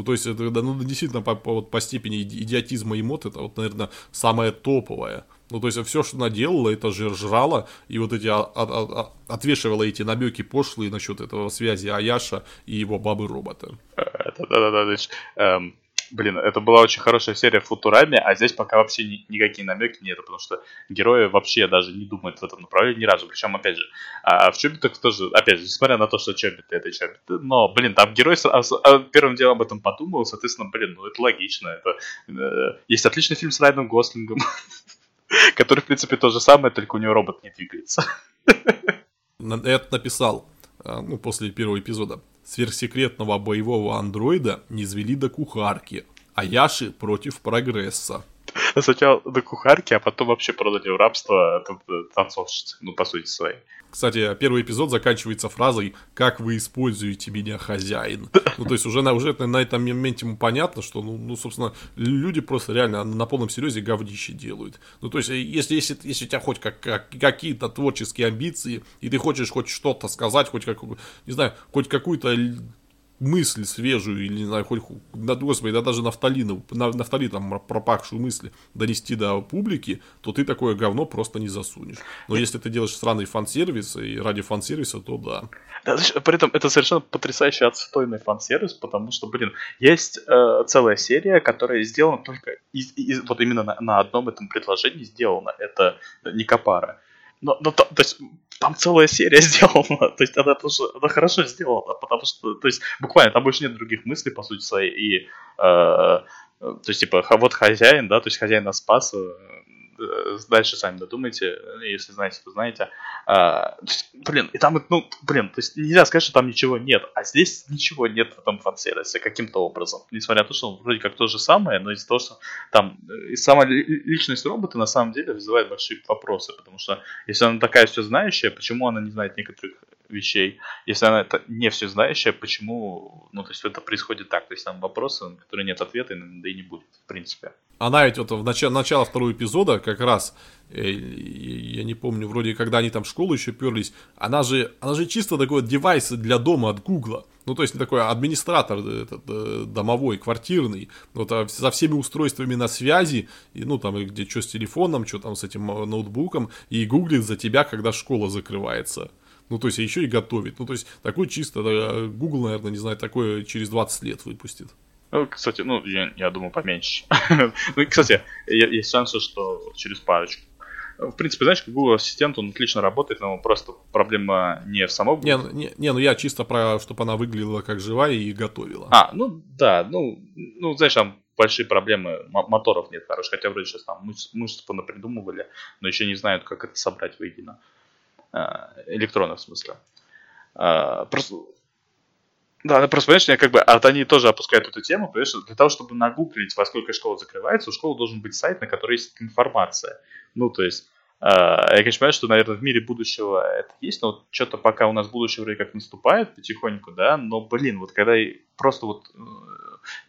Ну, то есть, это ну, действительно, по, по, вот, по степени идиотизма и мод, это вот, наверное, самое топовое. Ну, то есть, все, что она делала, это же жрала, и вот эти, а, а, а, отвешивала эти намеки пошлые насчет этого связи Аяша и его бабы-робота. Да-да-да, эм, Блин, это была очень хорошая серия в Футураме, а здесь пока вообще ни, никакие намеки нет, потому что герои вообще даже не думают в этом направлении ни разу. Причем, опять же, а в Чоббитах тоже, опять же, несмотря на то, что Чоббиты это Чоббиты, но, блин, там герой сразу, а, первым делом об этом подумал, соответственно, блин, ну это логично. Это, э, есть отличный фильм с Райаном Гослингом, который, в принципе, то же самое, только у него робот не двигается. Это написал а, ну, после первого эпизода сверхсекретного боевого андроида не звели до кухарки, а Яши против прогресса. Сначала до кухарки, а потом вообще продали в рабство танцовщицы, ну, по сути своей. Кстати, первый эпизод заканчивается фразой «Как вы используете меня, хозяин?». Ну, то есть уже на, уже на этом моменте ему понятно, что, ну, ну, собственно, люди просто реально на полном серьезе говнище делают. Ну, то есть, если, если, если у тебя хоть как, как, какие-то творческие амбиции, и ты хочешь хоть что-то сказать, хоть как, не знаю, хоть какую-то мысль свежую, или, не знаю, хоть, да, господи, да даже нафталину, на, нафталином пропахшую мысль донести до публики, то ты такое говно просто не засунешь. Но если ты делаешь сраный фан-сервис, и ради фан-сервиса, то да. Да, при этом это совершенно потрясающий отстойный фан-сервис, потому что, блин, есть э, целая серия, которая сделана только из, из, вот именно на, на одном этом предложении сделана. Это Никопара. Но, но то, то есть там целая серия сделана, то есть она она хорошо сделана, потому что, то есть буквально там больше нет других мыслей по сути своей и, э, то есть типа вот хозяин, да, то есть хозяин нас спас, э, Э, дальше сами додумайте, если знаете, то знаете. А, есть, блин, и там, ну, блин, то есть нельзя сказать, что там ничего нет, а здесь ничего нет в этом фан-сервисе каким-то образом. Несмотря на то, что он вроде как то же самое, но из-за того, что там и сама личность робота на самом деле вызывает большие вопросы, потому что если она такая все знающая, почему она не знает некоторых вещей. Если она это не все знающая, почему, ну, то есть это происходит так, то есть там вопросы, на которые нет ответа, да и не будет, в принципе. Она ведь вот в начале, начало второго эпизода как раз, э, я не помню, вроде когда они там в школу еще перлись, она же, она же чисто такой девайс для дома от Гугла. Ну, то есть такой администратор этот, э, домовой, квартирный, вот, а со всеми устройствами на связи, и, ну, там, где что с телефоном, что там с этим э, ноутбуком, и гуглит за тебя, когда школа закрывается. Ну, то есть, еще и готовит. Ну, то есть, такой чисто, Google, наверное, не знаю, такое через 20 лет выпустит. Ну, кстати, ну, я, я думаю, поменьше. ну, кстати, есть шансы, что через парочку. В принципе, знаешь, как Google Ассистент, он отлично работает, но просто проблема не в самом Не, не, не, ну я чисто про, чтобы она выглядела как живая и готовила. А, ну да, ну, ну знаешь, там большие проблемы, моторов нет хороших, хотя вроде сейчас там мышц, мышц понапридумывали, но еще не знают, как это собрать воедино. А, электронов в смысле. А, просто да, просто, понимаешь, как бы, а они тоже опускают эту тему, понимаешь, для того, чтобы нагуглить, во сколько школа закрывается, у школы должен быть сайт, на который есть информация. Ну, то есть, э, я, конечно, понимаю, что, наверное, в мире будущего это есть, но вот что-то пока у нас будущее вроде как наступает потихоньку, да, но, блин, вот когда просто вот э,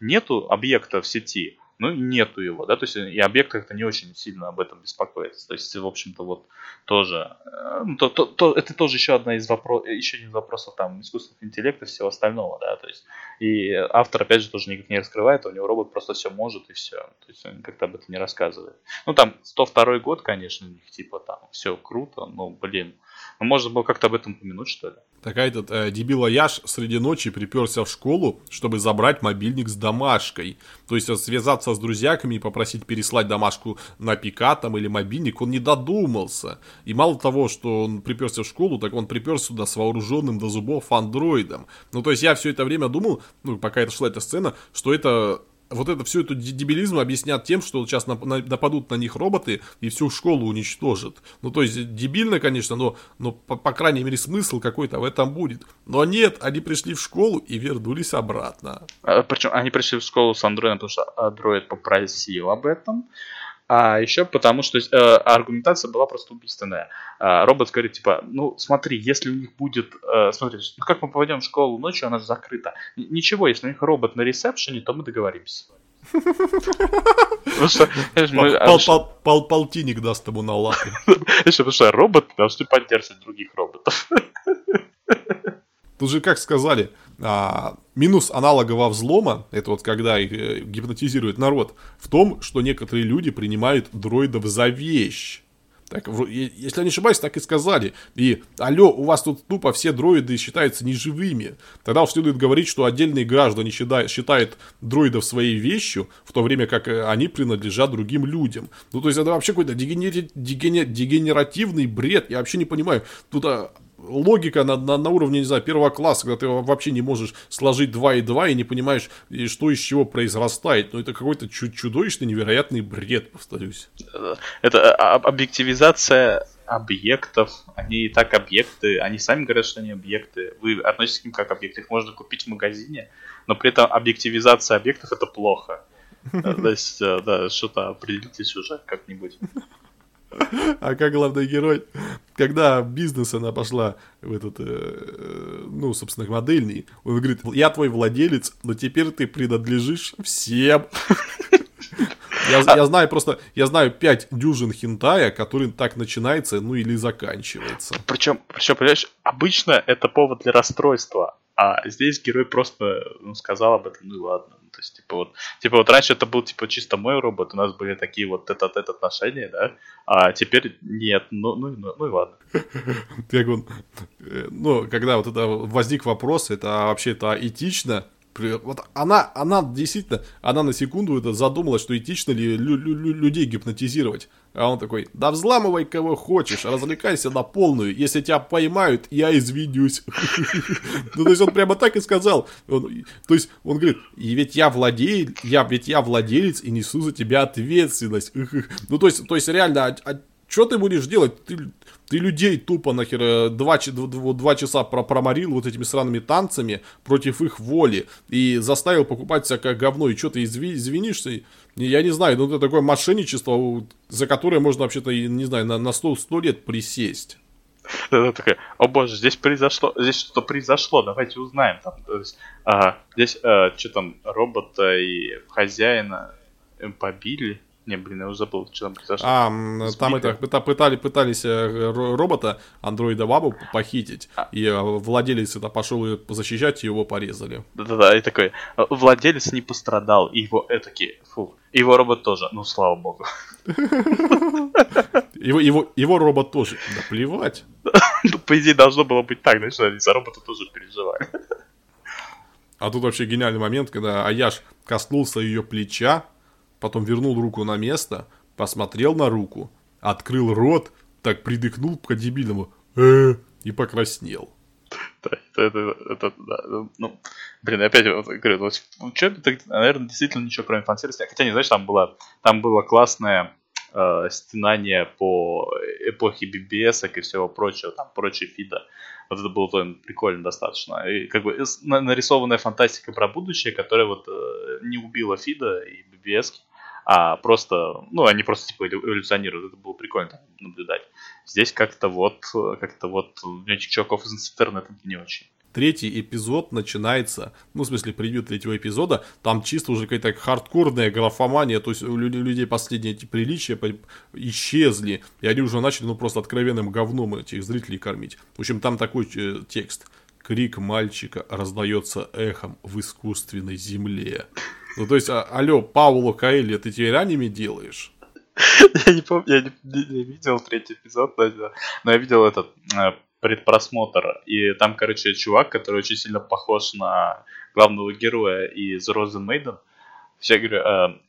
нету объекта в сети, ну, нету его, да, то есть и объект как-то не очень сильно об этом беспокоится. То есть, в общем-то, вот тоже, э, ну, то, то, то, это тоже еще одна из вопросов, еще один из вопросов там искусственного интеллекта и всего остального, да, то есть, и автор, опять же, тоже никак не раскрывает, у него робот просто все может и все, то есть он как-то об этом не рассказывает. Ну, там, 102 год, конечно, у них, типа, там, все круто, но, блин, ну, можно было как-то об этом упомянуть, что ли. Такая этот э, дебила Яш среди ночи приперся в школу, чтобы забрать мобильник с домашкой. То есть связаться с друзьяками и попросить переслать домашку на пика там или мобильник, он не додумался. И мало того, что он приперся в школу, так он приперся сюда с вооруженным до зубов андроидом. Ну, то есть я все это время думал, ну, пока это шла эта сцена, что это вот это всю эту дебилизм объяснят тем, что сейчас нападут на них роботы и всю школу уничтожат. Ну, то есть, дебильно, конечно, но, но по, по крайней мере, смысл какой-то в этом будет. Но нет, они пришли в школу и вернулись обратно. А, причем они пришли в школу с андроидом, потому что андроид попросил об этом. А еще потому, что э, аргументация была просто убийственная. Э, робот говорит, типа, ну смотри, если у них будет, э, смотри, ну как мы поведем в школу ночью, она же закрыта. Ничего, если у них робот на ресепшене, то мы договоримся. Полтинник даст ему на лапу. Потому что роботы должны поддерживать других роботов. тут же как сказали, а, минус аналогового взлома, это вот когда их э, гипнотизирует народ, в том, что некоторые люди принимают дроидов за вещь. Так, если я не ошибаюсь, так и сказали. И, алло, у вас тут тупо все дроиды считаются неживыми. Тогда уж следует говорить, что отдельные граждане считают, считают дроидов своей вещью, в то время как э, они принадлежат другим людям. Ну, то есть, это вообще какой-то дегенер... дегенер... дегенеративный бред. Я вообще не понимаю. Тут а, логика на, на, на уровне, не знаю, первого класса, когда ты вообще не можешь сложить 2 и 2 и не понимаешь, что из чего произрастает. Ну, это какой-то чудовищный, невероятный бред, повторюсь. Это объективизация объектов, они и так объекты, они сами говорят, что они объекты. Вы относитесь к ним как объекты, их можно купить в магазине, но при этом объективизация объектов это плохо. То есть, э, да, что-то определитесь уже как-нибудь. А как главный герой, когда бизнес она пошла в этот, э, ну, собственно, модельный, он говорит, я твой владелец, но теперь ты принадлежишь всем. Я, я знаю просто, я знаю пять дюжин хентая, который так начинается, ну или заканчивается. Причем, причем, понимаешь, обычно это повод для расстройства, а здесь герой просто ну, сказал об этом, ну ладно. То есть, типа вот, типа вот раньше это был типа чисто мой робот, у нас были такие вот этот этот отношения, да, а теперь нет, ну, ну, ну, ну и ладно. Как он, э, ну, когда вот это возник вопрос, это вообще это этично, вот она, она действительно, она на секунду это задумалась, что этично ли лю- лю- людей гипнотизировать. А он такой, да взламывай кого хочешь, развлекайся на полную, если тебя поймают, я извинюсь. Ну, то есть он прямо так и сказал. То есть он говорит, и ведь я владею, я, ведь я владелец и несу за тебя ответственность. Ну, то есть, то есть реально, а, а что ты будешь делать? Ты людей тупо нахер э, два, два, два часа проморил вот этими сраными танцами против их воли и заставил покупать всякое говно, и что ты извинишься? Я не знаю, ну это такое мошенничество, за которое можно вообще-то, не знаю, на, на 100, 100 лет присесть. Она такая, о боже, здесь произошло, здесь что-то произошло, давайте узнаем. Там, то есть, ага, здесь а, что там, робота и хозяина побили, не, блин, я уже забыл, что там произошло. А, Сбили. там это, пытали, пытались э, робота, андроида Бабу похитить, а. и э, владелец это пошел защищать, и его порезали. Да-да-да, и такой, «Э, владелец не пострадал, и его, этаки, фу, его робот тоже, ну, слава богу. Его, его, его робот тоже, да плевать. Ну, по идее, должно было быть так, знаешь, они за робота тоже переживали. А тут вообще гениальный момент, когда Аяш коснулся ее плеча, потом вернул руку на место, посмотрел на руку, открыл рот, так придыхнул по-дебильному э, и покраснел. Это, это, это, да, ну, блин, опять вот, говорю, вот, что это, наверное, действительно ничего кроме фан-сервиса. Хотя, не знаешь, там было, там было классное э, стенание по эпохе BBS и всего прочего, там, прочие фида. Вот это было тоже прикольно достаточно. И как бы нарисованная фантастика про будущее, которая вот э, не убила фида и BBS а просто, ну, они просто типа эволюционируют. Это было прикольно наблюдать. Здесь как-то вот, как-то вот чуваков из интернета не очень. Третий эпизод начинается, ну, в смысле, превью третьего эпизода, там чисто уже какая-то хардкорная графомания, то есть у людей последние эти приличия исчезли, и они уже начали, ну, просто откровенным говном этих зрителей кормить. В общем, там такой э, текст. Крик мальчика раздается эхом в искусственной земле. Ну, то есть, а, алло, Пауло Каэли, ты теперь аниме делаешь? Я не помню, я не, не, не видел третий эпизод, но я видел этот э, предпросмотр. И там, короче, чувак, который очень сильно похож на главного героя из Розен Мейден. Все говорю,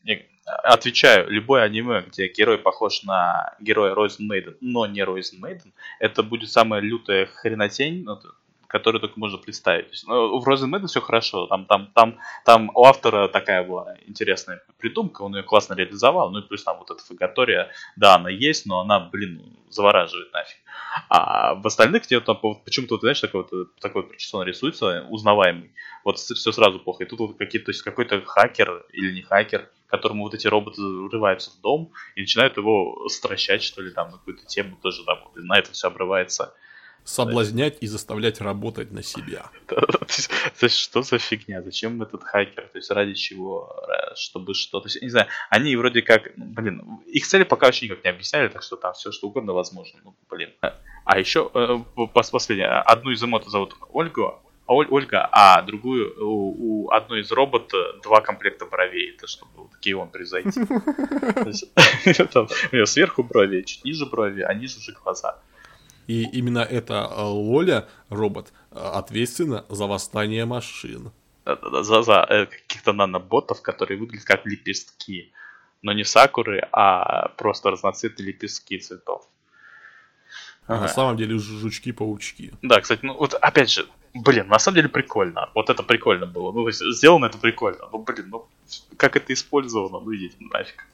э, отвечаю, любое аниме, где герой похож на героя Розен Мейден, но не Розен Мейден, это будет самая лютая хренотень, ну, который только можно представить. есть, ну, в Розенмеде все хорошо, там, там, там, там у автора такая была интересная придумка, он ее классно реализовал, ну и плюс там вот эта фагатория, да, она есть, но она, блин, завораживает нафиг. А в остальных где там почему-то, знаешь, такой вот, такой вот причесон рисуется, узнаваемый, вот все сразу плохо. И тут вот какие-то, то есть какой-то хакер или не хакер, которому вот эти роботы врываются в дом и начинают его стращать, что ли, там, на какую-то тему тоже там, на это все обрывается соблазнять и заставлять работать на себя. То есть, что за фигня? Зачем этот хакер? То есть, ради чего? Чтобы что? То есть, не знаю, они вроде как, ну, блин, их цели пока вообще никак не объясняли, так что там все что угодно возможно. Ну, блин. А еще, э, последнее, одну из эмот зовут Ольгу, Оль, Ольга, а другую, у, у одной из робот два комплекта бровей, это чтобы вот такие он превзойти. У нее сверху брови, чуть ниже брови, а ниже уже глаза. И именно эта э, Лоля, робот, э, ответственна за восстание машин. За, за э, каких-то наноботов, которые выглядят как лепестки. Но не сакуры, а просто разноцветные лепестки цветов. А ага. на самом деле жучки-паучки. Да, кстати, ну вот опять же, блин, на самом деле прикольно. Вот это прикольно было. Ну, то есть, сделано это прикольно. Ну, блин, ну, как это использовано, ну, идите нафиг.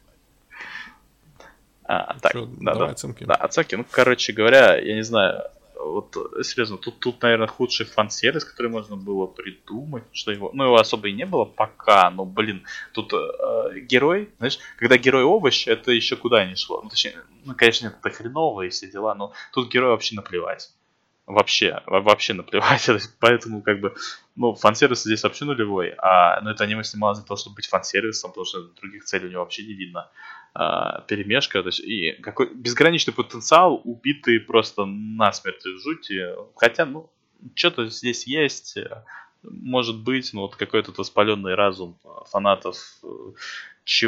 А, так, Что, да, давай да, оценки. Да, оценки. Ну, короче говоря, я не знаю, вот серьезно, тут, тут, наверное, худший фан-сервис, который можно было придумать, что его, ну, его особо и не было пока, но, блин, тут э, герой, знаешь, когда герой овощ, это еще куда не шло, ну, точнее, ну, конечно, это хреново и все дела, но тут герой вообще наплевать вообще, вообще наплевать. Поэтому, как бы, ну, фан-сервис здесь вообще нулевой. А, ну, это аниме снималось для того, чтобы быть фан-сервисом, потому что других целей у него вообще не видно. А, перемешка, то есть, и какой безграничный потенциал, убитый просто насмерть жути. Хотя, ну, что-то здесь есть, может быть, ну, вот какой-то воспаленный разум фанатов э,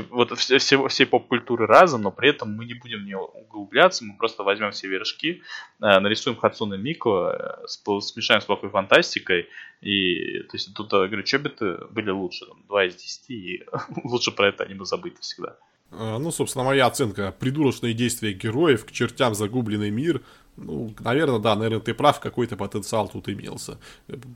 вот всего, всей поп-культуры разом, но при этом мы не будем в нее углубляться, мы просто возьмем все вершки, э, нарисуем Хацуна Мико, э, смешаем с плохой фантастикой, и то есть тут, говорю, чобиты были лучше, там, 2 из 10, и лучше про это аниме забыть всегда. А, ну, собственно, моя оценка. Придурочные действия героев, к чертям загубленный мир. Ну, наверное, да, наверное, ты прав, какой-то потенциал тут имелся.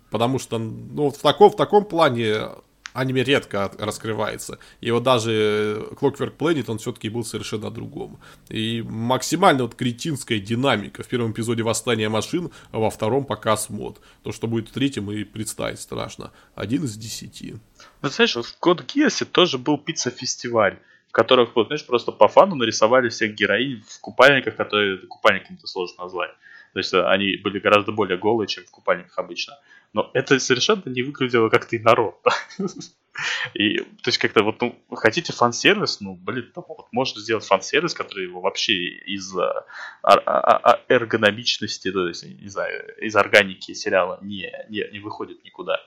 Потому что, ну, в таком, в таком плане аниме редко раскрывается. И вот даже Clockwork Planet, он все-таки был совершенно другом. И максимально вот кретинская динамика. В первом эпизоде Восстания машин, а во втором показ мод. То, что будет в третьем, и представить страшно. Один из десяти. Ну, знаешь, в Код Гиасе тоже был пицца-фестиваль которых, вот, знаешь, просто по фану нарисовали всех героинь в купальниках, которые купальниками-то сложно назвать. То есть э, они были гораздо более голые, чем в купальниках обычно. Но это совершенно не выглядело как-то инородно. И, то есть, как-то вот, ну, хотите фан-сервис, ну, блин, там, вот, можно сделать фан-сервис, который его вообще из а, а, а, эргономичности, то есть, не знаю, из органики сериала не, не, не выходит никуда.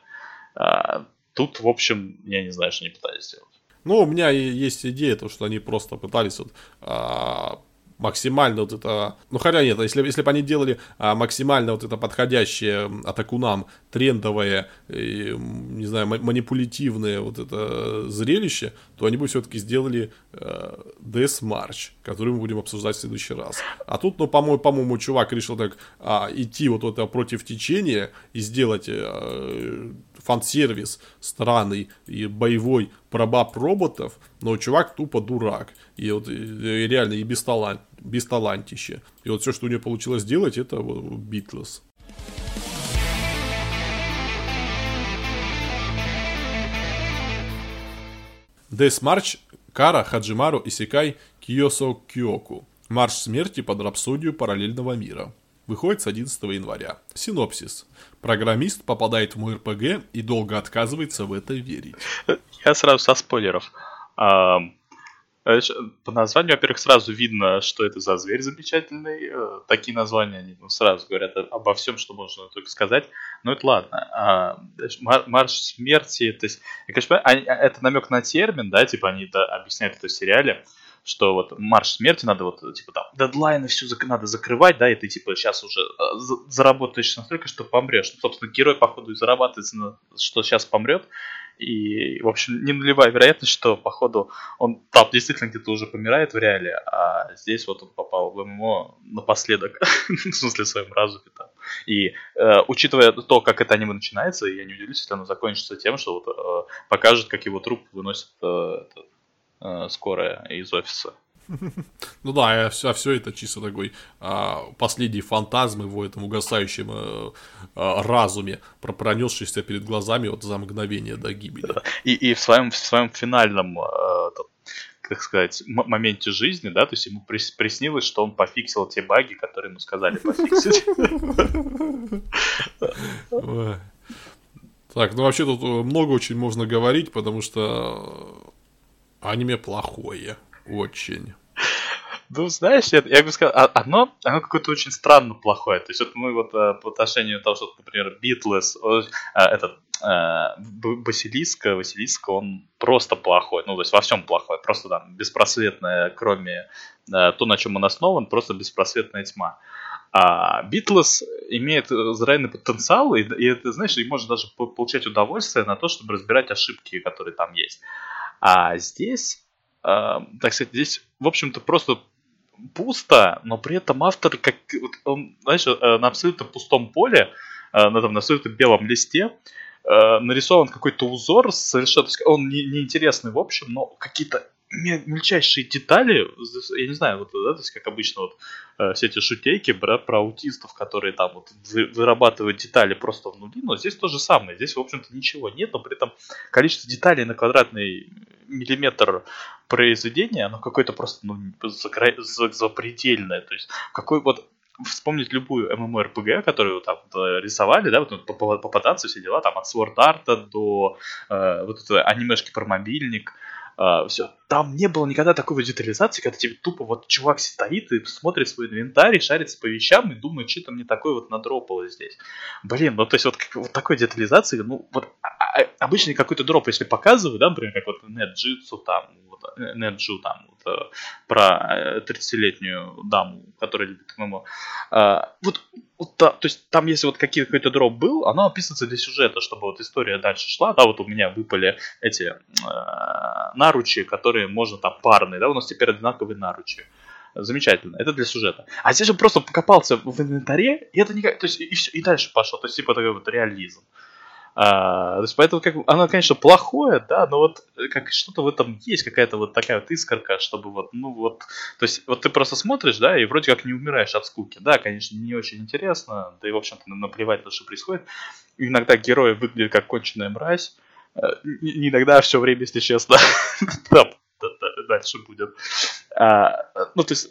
А, тут, в общем, я не знаю, что они пытались сделать. Ну, у меня есть идея, то, что они просто пытались вот, а, максимально вот это... Ну, хотя нет, если, если бы они делали а, максимально вот это подходящее атакунам, трендовое, и, не знаю, манипулятивное вот это зрелище, то они бы все-таки сделали э, Death March, который мы будем обсуждать в следующий раз. А тут, ну, по-моему, по-моему чувак решил так а, идти вот это против течения и сделать э, фан-сервис странный и боевой про баб роботов, но чувак тупо дурак. И вот и реально и без, талант, без талантище. И вот все, что у нее получилось сделать, это вот Битлз. Death March Кара Хаджимару Исикай Киосо Киоку. Марш смерти под рапсодию параллельного мира. Выходит с 11 января. Синопсис. Программист попадает в мой РПГ и долго отказывается в это верить. Я сразу со спойлеров. По названию, во-первых, сразу видно, что это за зверь замечательный. Э, такие названия они ну, сразу говорят обо всем, что можно только сказать. Но это ладно. А, марш смерти, то есть, я, конечно, а, это намек на термин, да, типа они это объясняют это в сериале что вот марш смерти надо вот, типа там, дедлайны все зак- надо закрывать, да, и ты типа сейчас уже э, заработаешь настолько, что помрешь. Ну, собственно, герой, походу, и зарабатывает, что сейчас помрет. И, в общем, не нулевая вероятность, что, походу, он там действительно где-то уже помирает в реале, а здесь вот он попал в ММО напоследок, в смысле, в своем разуме там. И, э, учитывая то, как это аниме начинается, я не удивлюсь, если оно закончится тем, что вот э, покажет, как его труп выносит э, э, скорая из офиса. Ну да, а все, а все это чисто такой а, последний фантазм его этом угасающем а, а, разуме, пронесшийся перед глазами вот за мгновение до гибели. И, и в своем, в своем финальном, а, как сказать, моменте жизни, да, то есть ему приснилось, что он пофиксил те баги, которые ему сказали пофиксить. Так, ну вообще тут много очень можно говорить, потому что аниме плохое. Очень. Ну, знаешь, я, я бы сказал, а, оно, оно какое-то очень странно плохое. То есть вот мы вот э, по отношению того, что, например, Битлес, этот э, Василиска, Василиска, он просто плохой. Ну, то есть во всем плохой. Просто там беспросветная, кроме э, то, на чем он основан, просто беспросветная тьма. А Битлз имеет израильный потенциал, и, и это, знаешь, и может даже получать удовольствие на то, чтобы разбирать ошибки, которые там есть. А здесь, э, так сказать, здесь, в общем-то, просто пусто, но при этом автор, как он, знаешь, э, на абсолютно пустом поле, э, на, там, на абсолютно белом листе, э, нарисован какой-то узор совершенно, он не, неинтересный в общем, но какие-то мельчайшие детали, я не знаю, вот, да, то есть как обычно вот э, все эти шутейки про, про аутистов, которые там вот вы, вырабатывают детали просто в нули, но здесь то же самое, здесь в общем-то ничего нет, но при этом количество деталей на квадратный миллиметр произведения, оно какое-то просто ну, запредельное, то есть какой вот вспомнить любую MMORPG, которую там рисовали, да, вот ну, попадаться все дела, там от Sword Art до э, вот этой анимешки про мобильник, А, все. Там не было никогда такой детализации, когда тебе тупо вот чувак стоит и смотрит свой инвентарь, шарится по вещам и думает, что-то мне такое вот надропало здесь. Блин, ну то есть вот, как, вот такой детализации, ну вот а, а, обычный какой-то дроп, если показывают, да, например, как вот NetJitsu там, вот, Неджу там, э, про 30-летнюю э, даму, которая любит ММО. А, вот, вот то есть там, если вот какой-то дроп был, оно описывается для сюжета, чтобы вот история дальше шла. Да, вот у меня выпали эти э, наручи, которые можно там парные, да, у нас теперь одинаковые наручи. Замечательно, это для сюжета. А здесь же просто покопался в инвентаре, и это никак, то есть и и дальше пошло, то есть типа такой вот реализм. А, то есть поэтому как, оно, конечно, плохое, да, но вот э, как что-то в этом есть, какая-то вот такая вот искорка, чтобы вот, ну вот, то есть вот ты просто смотришь, да, и вроде как не умираешь от скуки. Да, конечно, не очень интересно, да и, в общем-то, наплевать на что происходит. Иногда герои выглядят как конченая мразь, э, иногда все время, если честно, дальше будет. А, ну, то есть,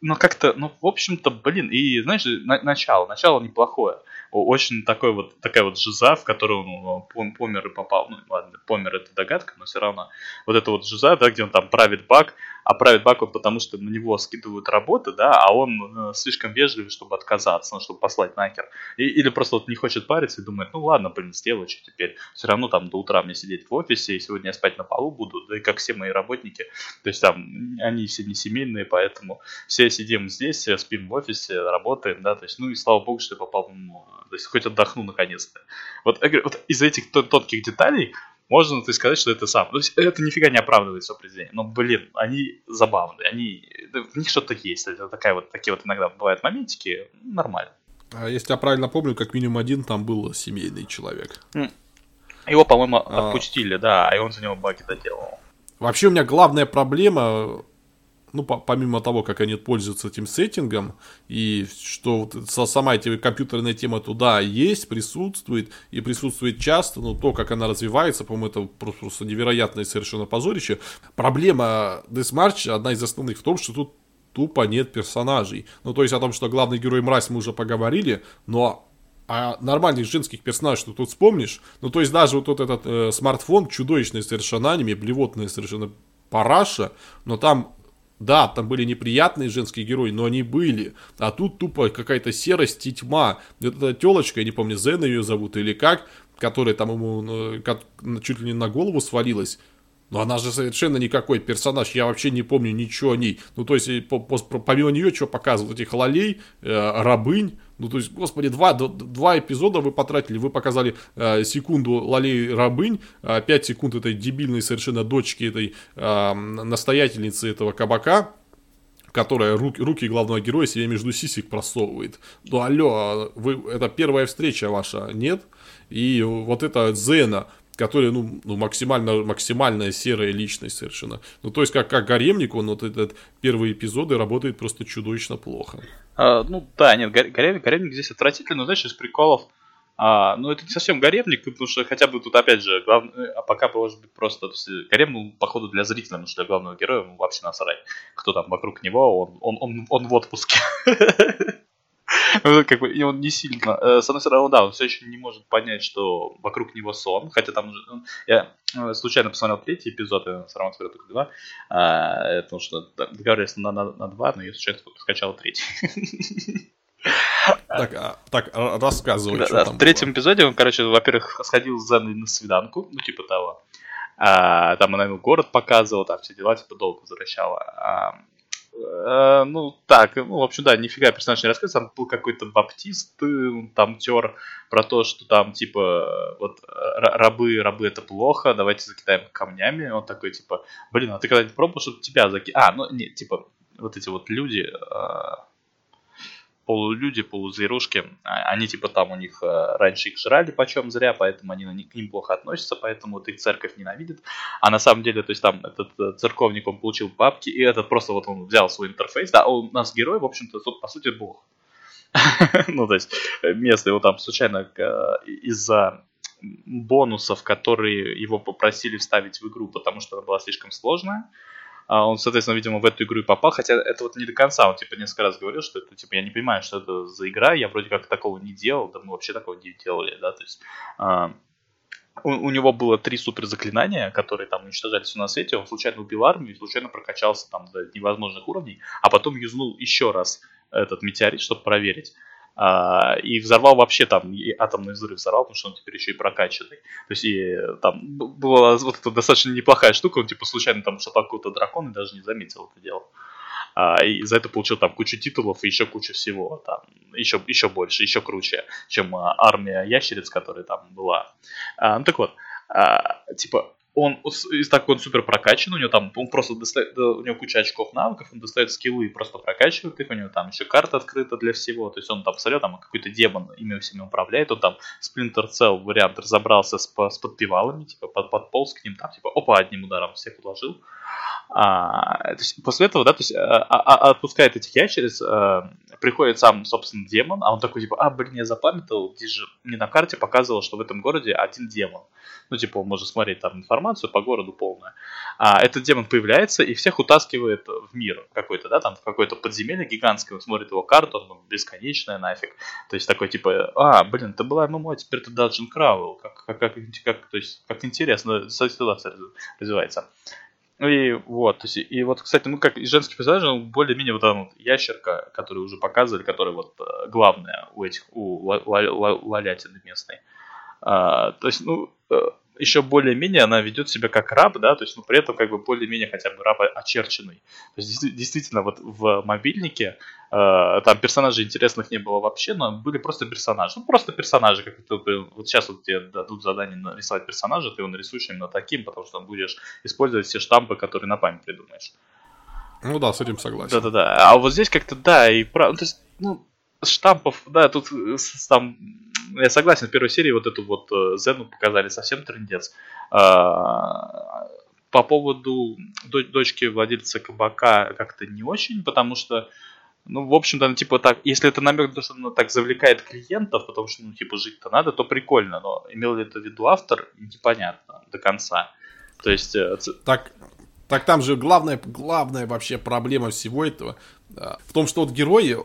но как-то, ну, в общем-то, блин, и, знаешь, начало, начало неплохое очень такой вот, такая вот жиза, в которую он ну, помер и попал. Ну, ладно, помер это догадка, но все равно. Вот это вот жиза, да, где он там правит бак, а правит потому, что на него скидывают работы, да, а он э, слишком вежливый, чтобы отказаться, ну, чтобы послать нахер. И, или просто вот не хочет париться и думает, ну ладно, блин, сделаю, что теперь. Все равно там до утра мне сидеть в офисе, и сегодня я спать на полу буду, да и как все мои работники. То есть там они все не семейные, поэтому все сидим здесь, спим в офисе, работаем, да, то есть, ну и слава богу, что я попал ну, то есть хоть отдохну наконец-то. Вот, вот из этих тонких деталей можно есть, сказать, что это сам. То есть это нифига не оправдывает все определение. Но, блин, они забавные, они, в них что-то есть. Это такая вот, такие вот иногда бывают моментики, нормально. А если я правильно помню, как минимум один там был семейный человек. Его, по-моему, а... отпустили, да, и он за него баги доделал. Вообще у меня главная проблема ну, по помимо того, как они пользуются этим сеттингом, и что вот сама эта компьютерная тема туда есть, присутствует, и присутствует часто, но то, как она развивается, по-моему, это просто невероятное совершенно позорище. Проблема Deathmarch, одна из основных в том, что тут тупо нет персонажей. Ну, то есть о том, что главный герой мразь мы уже поговорили, но а нормальных женских персонажей что тут вспомнишь? Ну, то есть даже вот этот э, смартфон, чудовищный совершенно аниме, блевотная совершенно параша, но там да, там были неприятные женские герои, но они были. А тут тупо какая-то серость и тьма. Эта телочка, я не помню, Зена ее зовут или как, которая там ему ну, чуть ли не на голову свалилась. Но она же совершенно никакой персонаж, я вообще не помню ничего о ней. Ну, то есть, помимо нее, что показывают этих лолей, э, рабынь, ну, то есть, господи, два, два эпизода вы потратили, вы показали э, секунду лолей рабынь, э, 5 секунд этой дебильной совершенно дочки этой э, настоятельницы этого кабака, которая руки, руки главного героя себе между сисек просовывает. Ну, алло, вы, это первая встреча ваша, нет? И вот это Зена, который, ну, ну максимально, максимальная серая личность совершенно. Ну, то есть, как, как гаремник, он вот этот первые эпизоды работает просто чудовищно плохо. А, ну, да, нет, гаремник, гаремник здесь отвратительный, но, знаешь, из приколов, а, ну, это не совсем гаремник, потому что хотя бы тут, опять же, главное, а пока может быть просто, то есть, гарем, ну, походу, для зрителя, потому что для главного героя ну, вообще насрать, кто там вокруг него, он, он, он, он в отпуске. Как бы, и он не сильно... Э, с одной стороны, да, он все еще не может понять, что вокруг него сон, хотя там уже... Ну, я э, случайно посмотрел третий эпизод, я все равно смотрел только два, а, потому что договорились на, на, на два, но я случайно скачал третий. Так, а, так рассказывай, да, что да, там В третьем было. эпизоде он, короче, во-первых, сходил с Зеной на свиданку, ну, типа того. А, там она ему город показывала, там все дела, типа, долго возвращала. А, а, ну, так, ну, в общем, да, нифига персонаж не рассказывает. Там был какой-то баптист, э, там тер про то, что там, типа, вот, рабы, рабы это плохо, давайте закидаем камнями. Он такой, типа, блин, а ты когда-нибудь пробовал, чтобы тебя закидали? А, ну, нет, типа, вот эти вот люди, а, полулюди, полузверушки, а, они типа там у них э, раньше их жрали почем зря, поэтому они к ним плохо относятся, поэтому вот их церковь ненавидит. А на самом деле, то есть там этот э, церковник, он получил бабки, и этот просто вот он взял свой интерфейс, да, у нас герой, в общем-то, по сути, бог. Ну, то есть э, местный его там случайно из-за бонусов, которые его попросили вставить в игру, потому что она была слишком сложная, а он, соответственно, видимо, в эту игру и попал, хотя это вот не до конца, он, типа, несколько раз говорил, что это, типа, я не понимаю, что это за игра, я вроде как такого не делал, да мы вообще такого не делали, да, то есть... А, у, у него было три супер заклинания, которые там уничтожали все на свете, он случайно убил армию и случайно прокачался там до невозможных уровней, а потом юзнул еще раз этот метеорит, чтобы проверить. А, и взорвал вообще там, и атомный взрыв взорвал, потому что он теперь еще и прокачанный. То есть и там была вот эта достаточно неплохая штука, он типа случайно там шатал какого-то дракона и даже не заметил это дело. А, и за это получил там кучу титулов и еще кучу всего, там, еще, еще больше, еще круче, чем а, армия ящериц, которая там была. А, ну так вот, а, типа, он из так он супер прокачан, у него там, он просто достает, у него куча очков навыков, он достает скиллы и просто прокачивает их, у него там еще карта открыта для всего, то есть он там посмотрел, там какой-то демон ими всеми управляет, он там Splinter Cell вариант разобрался с, с подпевалами, типа под, подполз к ним, там типа опа, одним ударом всех уложил. А, то есть после этого, да, то есть а, а, а отпускает этих ящериц, а, приходит сам, собственно, демон, а он такой типа, а, блин, я запамятовал, здесь же мне на карте показывало, что в этом городе один демон. Ну, типа, он может смотреть там информацию по городу полная. А этот демон появляется и всех утаскивает в мир какой-то, да, там в какое-то подземелье гигантское, он смотрит его карту, он бесконечная нафиг. То есть такой типа, а, блин, это была ММО, а теперь это Dungeon Crawl. Как, как, как, как, то есть, как интересно ситуация развивается. И вот, то есть, и вот, кстати, ну как женский персонаж, он более-менее вот там вот ящерка, которую уже показывали, которая вот э, главная у этих, у лалятины местной. А, то есть, ну, э, еще более-менее она ведет себя как раб, да, то есть, ну, при этом как бы более-менее хотя бы раб очерченный. То есть, действительно, вот в мобильнике э, там персонажей интересных не было вообще, но были просто персонажи. Ну, просто персонажи, как это, вот сейчас вот тебе дадут задание нарисовать персонажа, ты его нарисуешь именно таким, потому что будешь использовать все штампы, которые на память придумаешь. Ну да, с этим согласен. Да-да-да. А вот здесь как-то, да, и правда, ну, то есть, ну, штампов, да, тут там я согласен, в первой серии вот эту вот э, Зену показали совсем трендец. А, по поводу дочки владельца кабака как-то не очень, потому что, ну, в общем-то, типа так, если это намек на то, что она так завлекает клиентов, потому что, ну, типа, жить-то надо, то прикольно, но имел ли это в виду автор, непонятно до конца. То есть... Э, так, так там же главная, главная вообще проблема всего этого в том, что вот герои,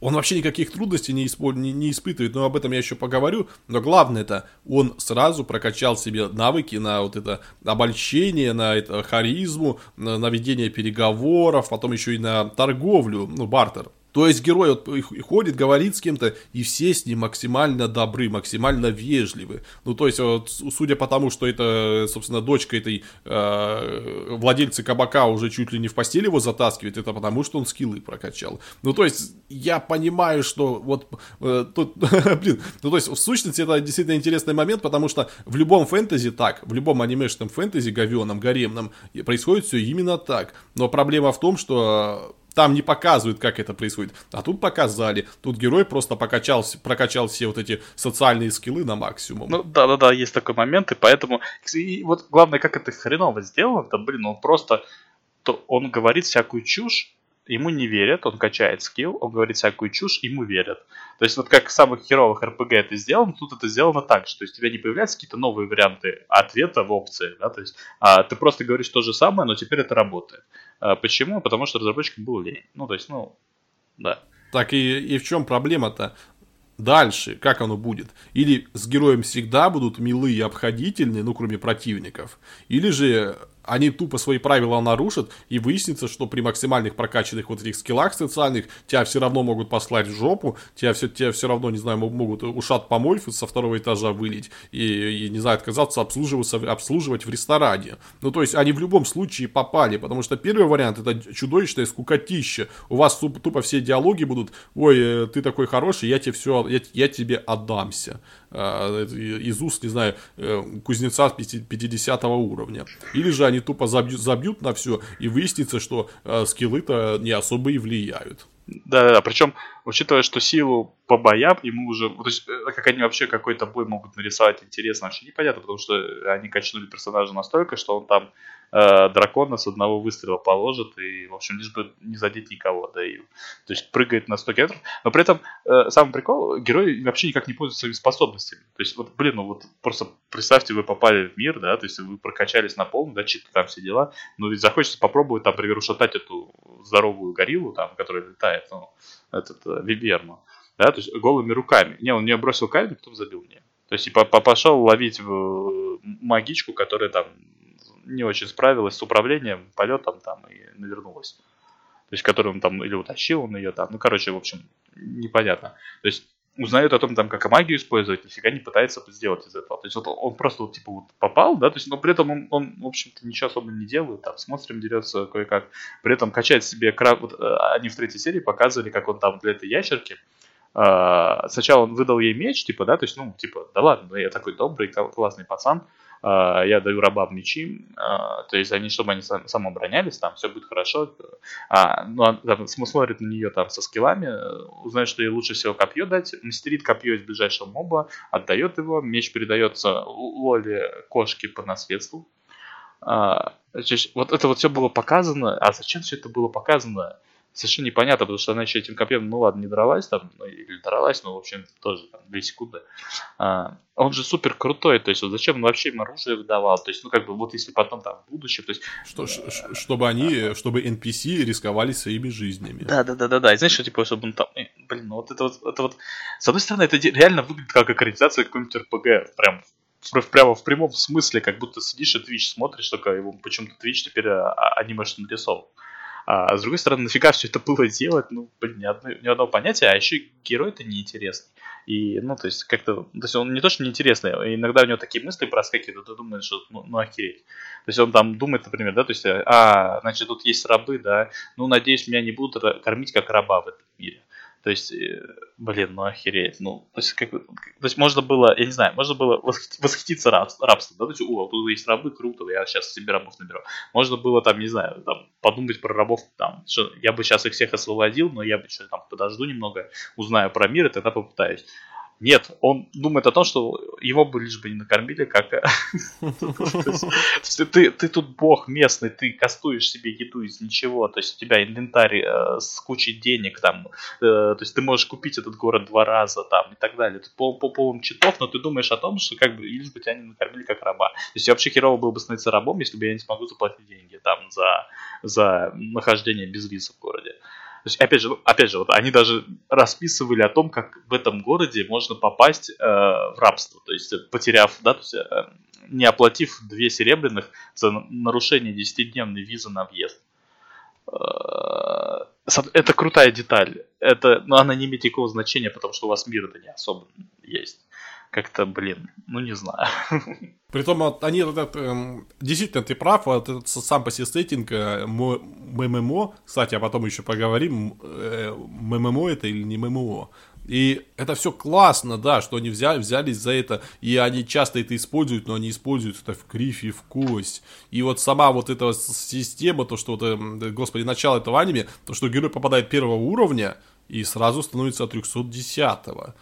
он вообще никаких трудностей не, исп... не, не испытывает, но об этом я еще поговорю. Но главное это, он сразу прокачал себе навыки на вот это обольщение, на это харизму, на, на ведение переговоров, потом еще и на торговлю, ну, бартер. То есть герой вот ходит, говорит с кем-то, и все с ним максимально добры, максимально вежливы. Ну, то есть, вот, судя по тому, что это, собственно, дочка этой э, владельца кабака уже чуть ли не в постели его затаскивает, это потому, что он скиллы прокачал. Ну, то есть, я понимаю, что вот э, тут, блин, ну, то есть, в сущности, это действительно интересный момент, потому что в любом фэнтези так, в любом анимешном фэнтези, говеном, гаремном, происходит все именно так. Но проблема в том, что там не показывают, как это происходит. А тут показали. Тут герой просто покачал, прокачал все вот эти социальные скиллы на максимум. Ну да-да-да, есть такой момент, и поэтому... И вот главное, как это хреново сделано, это, блин, он просто... То он говорит всякую чушь, ему не верят, он качает скилл, он говорит всякую чушь, ему верят. То есть вот как в самых херовых RPG это сделано, тут это сделано так, что у тебя не появляются какие-то новые варианты ответа в опции, да, то есть а, ты просто говоришь то же самое, но теперь это работает. А, почему? Потому что разработчикам было лень. Ну, то есть, ну, да. Так и, и в чем проблема-то? Дальше, как оно будет? Или с героем всегда будут милые и обходительные, ну, кроме противников, или же они тупо свои правила нарушат, и выяснится, что при максимальных прокачанных вот этих скиллах социальных тебя все равно могут послать в жопу, тебя все, тебя все равно, не знаю, могут ушат помоль со второго этажа вылить, и, и не знаю, отказаться обслуживаться, обслуживать в ресторане. Ну, то есть, они в любом случае попали, потому что первый вариант это чудовищное скукотище. У вас тупо, тупо все диалоги будут, ой, э, ты такой хороший, я тебе все, я, я тебе отдамся. А, из уст, не знаю, э, кузнеца 50 уровня. Или же они тупо забьют, забьют на все, и выяснится, что э, скиллы-то не особо и влияют. Да-да-да, причем, учитывая, что силу по боям ему уже, то есть, э, как они вообще какой-то бой могут нарисовать интересно, вообще непонятно, потому что они качнули персонажа настолько, что он там э, дракона с одного выстрела положит, и, в общем, лишь бы не задеть никого, да, и, то есть, прыгает на 100 километров, но при этом, э, самый прикол, герой вообще никак не пользуется своими способностями, то есть, вот, блин, ну вот, просто представьте, вы попали в мир, да, то есть, вы прокачались на полную, да, читки там все дела, но ведь захочется попробовать, там, например, ушатать эту здоровую гориллу, там, которая летает, ну, этот, э, Виберну, да, то есть голыми руками. Не, он мне бросил камень, потом забил мне. То есть и по пошел ловить в магичку, которая там не очень справилась с управлением, полетом там и навернулась. То есть, которую он там или утащил он ее там. Ну, короче, в общем, непонятно. То есть, узнает о том, там, как магию использовать, нифига не пытается сделать из этого. То есть вот он просто вот, типа вот попал, да, то есть, но при этом он, он в общем-то, ничего особо не делает, там, с монстрами дерется кое-как. При этом качает себе краб, вот, э, они в третьей серии показывали, как он там для этой ящерки, Uh, сначала он выдал ей меч, типа, да, то есть, ну, типа, да ладно, я такой добрый, классный пацан, я даю рабам мечи, uh, то есть они, чтобы они сам, самооборонялись, там, все будет хорошо, а, ну, он там, смотрит на нее там со скиллами, узнает, что ей лучше всего копье дать, мастерит копье из ближайшего моба, отдает его, меч передается Лоле кошке по наследству, вот это вот все было показано, а зачем все это было показано? Совершенно непонятно, потому что она еще этим копьем, ну ладно, не дралась там, ну, или дралась, но, в общем, тоже там, 2 секунды. А, он же супер крутой, то есть, вот зачем он вообще им оружие выдавал, то есть, ну, как бы, вот если потом там в будущем, то есть... Что, чтобы они, чтобы NPC рисковали своими жизнями. Да-да-да-да-да, и знаешь, что, типа, чтобы он там, э, блин, ну, вот это вот, это вот, с одной стороны, это реально выглядит как экранизация какой-нибудь RPG, прям прямо в прямом смысле, как будто сидишь и Twitch смотришь, только его почему-то Twitch теперь а, а, анимешно нарисован. А с другой стороны, нафига все это было делать? Ну, блин, ни, одно, ни одного понятия, а еще герой-то неинтересный. И, ну, то есть, как-то, то есть, он не то, что неинтересный, а иногда у него такие мысли проскакивают, ты думаешь, что, ну, ну, охереть. То есть, он там думает, например, да, то есть, а, значит, тут есть рабы, да, ну, надеюсь, меня не будут кормить как раба в этом мире. То есть, э, блин, ну охереть. Ну, то есть, как, то есть можно было, я не знаю, можно было восхититься рабством, да, то есть, о, тут есть рабы, круто, я сейчас себе рабов наберу. Можно было там, не знаю, там, подумать про рабов, там, что я бы сейчас их всех освободил, но я бы что там подожду немного, узнаю про мир, и тогда попытаюсь. Нет, он думает о том, что его бы лишь бы не накормили, как... ты, ты тут бог местный, ты кастуешь себе еду из ничего, то есть у тебя инвентарь э, с кучей денег там, э, то есть ты можешь купить этот город два раза там и так далее. Ты по полным читов, но ты думаешь о том, что как бы лишь бы тебя не накормили как раба. То есть я вообще херово был бы становиться рабом, если бы я не смогу заплатить деньги там за, за нахождение без виза в городе. Есть, опять же, опять же, вот они даже расписывали о том, как в этом городе можно попасть э, в рабство. То есть, потеряв, да, то есть, э, не оплатив две серебряных за нарушение 10-дневной визы на въезд. Э, это крутая деталь. Это, но она не имеет никакого значения, потому что у вас мир это не особо есть как-то, блин, ну не знаю. Притом они, этот, эм, действительно, ты прав, вот этот сам по себе сеттинг э, ММО, кстати, а потом еще поговорим, э, ММО это или не ММО. И это все классно, да, что они взяли, взялись за это, и они часто это используют, но они используют это в кривь и в кость. И вот сама вот эта система, то, что вот, эм, господи, начало этого аниме, то, что герой попадает первого уровня, и сразу становится 310 -го.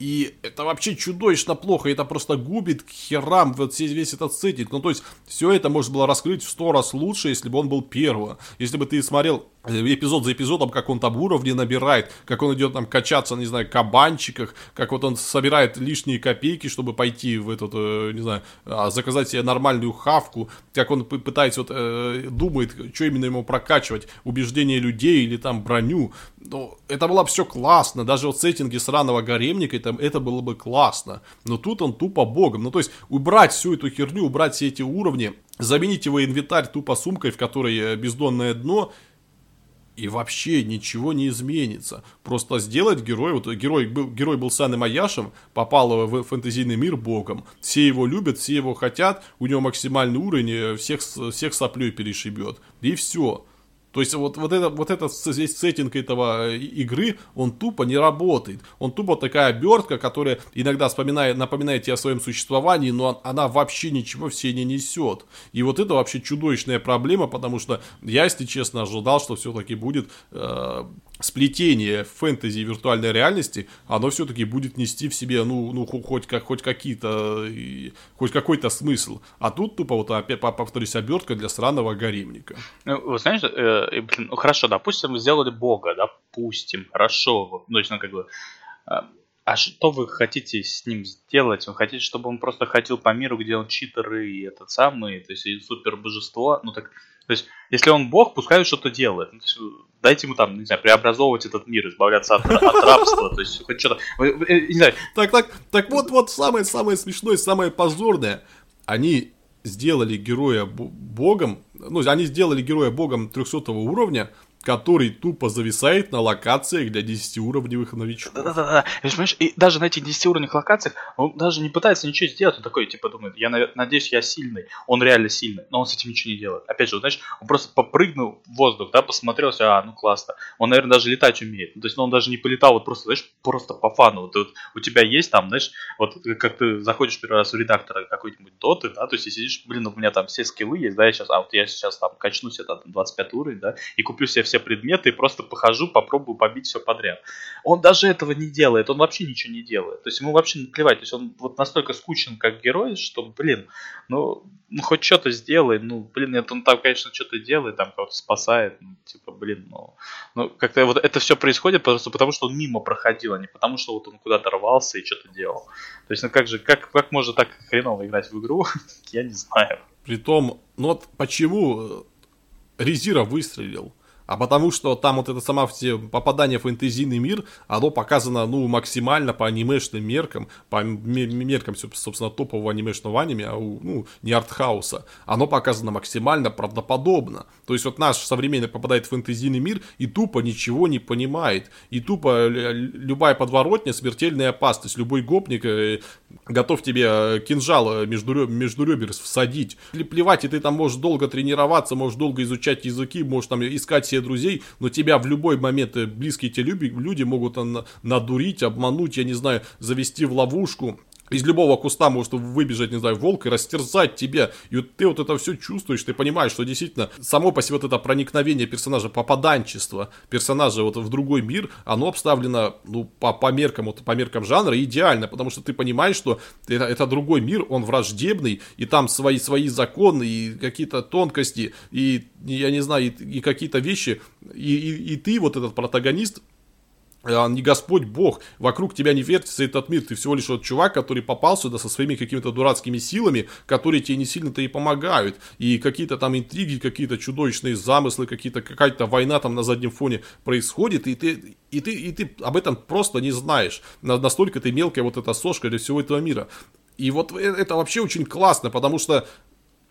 И это вообще чудовищно плохо, это просто губит к херам вот весь этот сеттинг. Ну, то есть, все это можно было раскрыть в сто раз лучше, если бы он был первым. Если бы ты смотрел э, эпизод за эпизодом, как он там уровни набирает, как он идет там качаться, не знаю, кабанчиках, как вот он собирает лишние копейки, чтобы пойти в этот, э, не знаю, а, заказать себе нормальную хавку, как он пытается вот, э, думает, что именно ему прокачивать, убеждение людей или там броню. Ну, это было все классно, даже вот сеттинги сраного гаремника, это, это было бы классно. Но тут он тупо богом. Ну, то есть, убрать всю эту херню, убрать все эти уровни, заменить его инвентарь тупо сумкой, в которой э, бездонное дно, и вообще ничего не изменится. Просто сделать героя, вот герой был, герой был Саной Маяшем, попал в фэнтезийный мир богом, все его любят, все его хотят, у него максимальный уровень, э, всех, всех соплей перешибет, и все. То есть вот, вот, это, вот этот весь сеттинг этого э, игры, он тупо не работает. Он тупо такая обертка, которая иногда вспоминает, напоминает тебе о своем существовании, но она вообще ничего все не несет. И вот это вообще чудовищная проблема, потому что я, если честно, ожидал, что все-таки будет э, сплетение фэнтези и виртуальной реальности, оно все-таки будет нести в себе, ну, ну хоть, как, хоть какие-то, хоть какой-то смысл. А тут тупо, вот опять повторюсь, обертка для сраного гаремника. Ну, вы знаете, э, блин, ну хорошо, допустим, вы сделали бога, допустим, хорошо, ну, ну как бы, э, а что вы хотите с ним сделать? Вы хотите, чтобы он просто ходил по миру, где он читер и этот самый, то есть супер божество? Ну так, то есть, если он бог, пускай он что-то делает. Ну, есть, дайте ему там, не знаю, преобразовывать этот мир, избавляться от, от рабства, то есть хоть что-то, э, не знаю. Так, так, так вот, вот самое, самое смешное, самое позорное, они сделали героя богом, ну, они сделали героя богом 300 уровня, который тупо зависает на локациях для 10-уровневых новичков. Да-да-да, понимаешь, и даже на этих 10-уровневых локациях он даже не пытается ничего сделать, он такой, типа, думает, я надеюсь, я сильный, он реально сильный, но он с этим ничего не делает. Опять же, знаешь, он просто попрыгнул в воздух, да, посмотрел, а, ну классно, он, наверное, даже летать умеет, то есть, ну, он даже не полетал, вот просто, знаешь, просто по фану, вот, вот у тебя есть там, знаешь, вот как ты заходишь первый раз в редактора какой-нибудь доты, да, то есть, сидишь, блин, у меня там все скиллы есть, да, я сейчас, а вот я сейчас там качнусь, это 25 уровень, да, и куплю себе все все предметы и просто похожу, попробую побить все подряд. Он даже этого не делает, он вообще ничего не делает. То есть ему вообще наплевать. То есть он вот настолько скучен как герой, что, блин, ну, ну хоть что-то сделай. Ну, блин, нет, он там, конечно, что-то делает, там кого-то спасает. Ну, типа, блин, ну, ну как-то вот это все происходит просто потому, что он мимо проходил, а не потому, что вот он куда-то рвался и что-то делал. То есть, ну как же, как, как можно так хреново играть в игру, я не знаю. Притом, ну вот почему Резира выстрелил? А потому что там вот это сама все попадание в фэнтезийный мир, оно показано, ну, максимально по анимешным меркам, по меркам, собственно, топового анимешного аниме, а, ну, не артхауса, оно показано максимально правдоподобно. То есть вот наш современный попадает в фэнтезийный мир и тупо ничего не понимает, и тупо любая подворотня смертельная опасность, любой гопник э, готов тебе э, кинжал э, между, между ребер всадить. Плевать, и ты там можешь долго тренироваться, можешь долго изучать языки, можешь там искать себе друзей, но тебя в любой момент э, близкие тебе люди могут надурить, обмануть, я не знаю, завести в ловушку из любого куста может выбежать, не знаю, волк и растерзать тебя. И вот ты вот это все чувствуешь, ты понимаешь, что действительно само по себе вот это проникновение персонажа, попаданчество персонажа вот в другой мир, оно обставлено, ну, по, по меркам, вот, по меркам жанра идеально, потому что ты понимаешь, что это, это другой мир, он враждебный, и там свои, свои законы, и какие-то тонкости, и, я не знаю, и, и какие-то вещи, и, и, и ты, вот этот протагонист, не Господь Бог, вокруг тебя не вертится этот мир, ты всего лишь вот чувак, который попал сюда со своими какими-то дурацкими силами, которые тебе не сильно-то и помогают, и какие-то там интриги, какие-то чудовищные замыслы, какие-то какая-то война там на заднем фоне происходит, и ты, и ты, и ты об этом просто не знаешь, настолько ты мелкая вот эта сошка для всего этого мира. И вот э, это вообще очень классно, потому что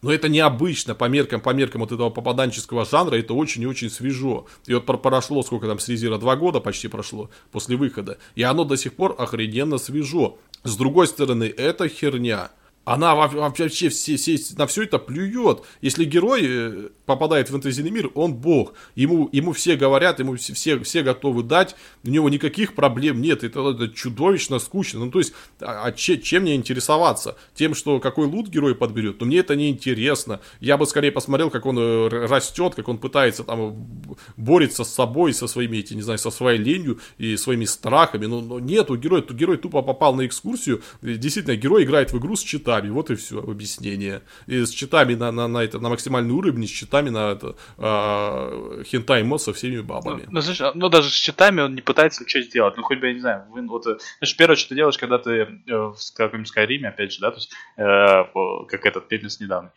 но это необычно по меркам, по меркам вот этого попаданческого жанра, это очень и очень свежо. И вот прошло, сколько там с Резира, два года почти прошло после выхода, и оно до сих пор охрененно свежо. С другой стороны, это херня. Она вообще все, все, на все это плюет. Если герой э, попадает в фэнтезийный мир, он бог. Ему, ему все говорят, ему все, все готовы дать, у него никаких проблем нет. Это, это чудовищно скучно. Ну, то есть, а, а че, чем мне интересоваться? Тем, что какой лут герой подберет? Но мне это не интересно. Я бы скорее посмотрел, как он э, растет, как он пытается там борется с собой, со своими, эти, не знаю, со своей ленью и своими страхами. Но, но нет, у героя, герой тупо попал на экскурсию. Действительно, герой играет в игру с читанием читами, вот и все объяснение. И с читами на, на, на, это, на максимальный уровень, с читами на это, э, хентай мод со всеми бабами. Ну, ну, знаешь, ну, даже с читами он не пытается ничего сделать. Ну, хоть бы, я не знаю, вы, вот, знаешь, первое, что ты делаешь, когда ты э, в каком-нибудь Скайриме, опять же, да, то есть, э, как этот петлис недавно,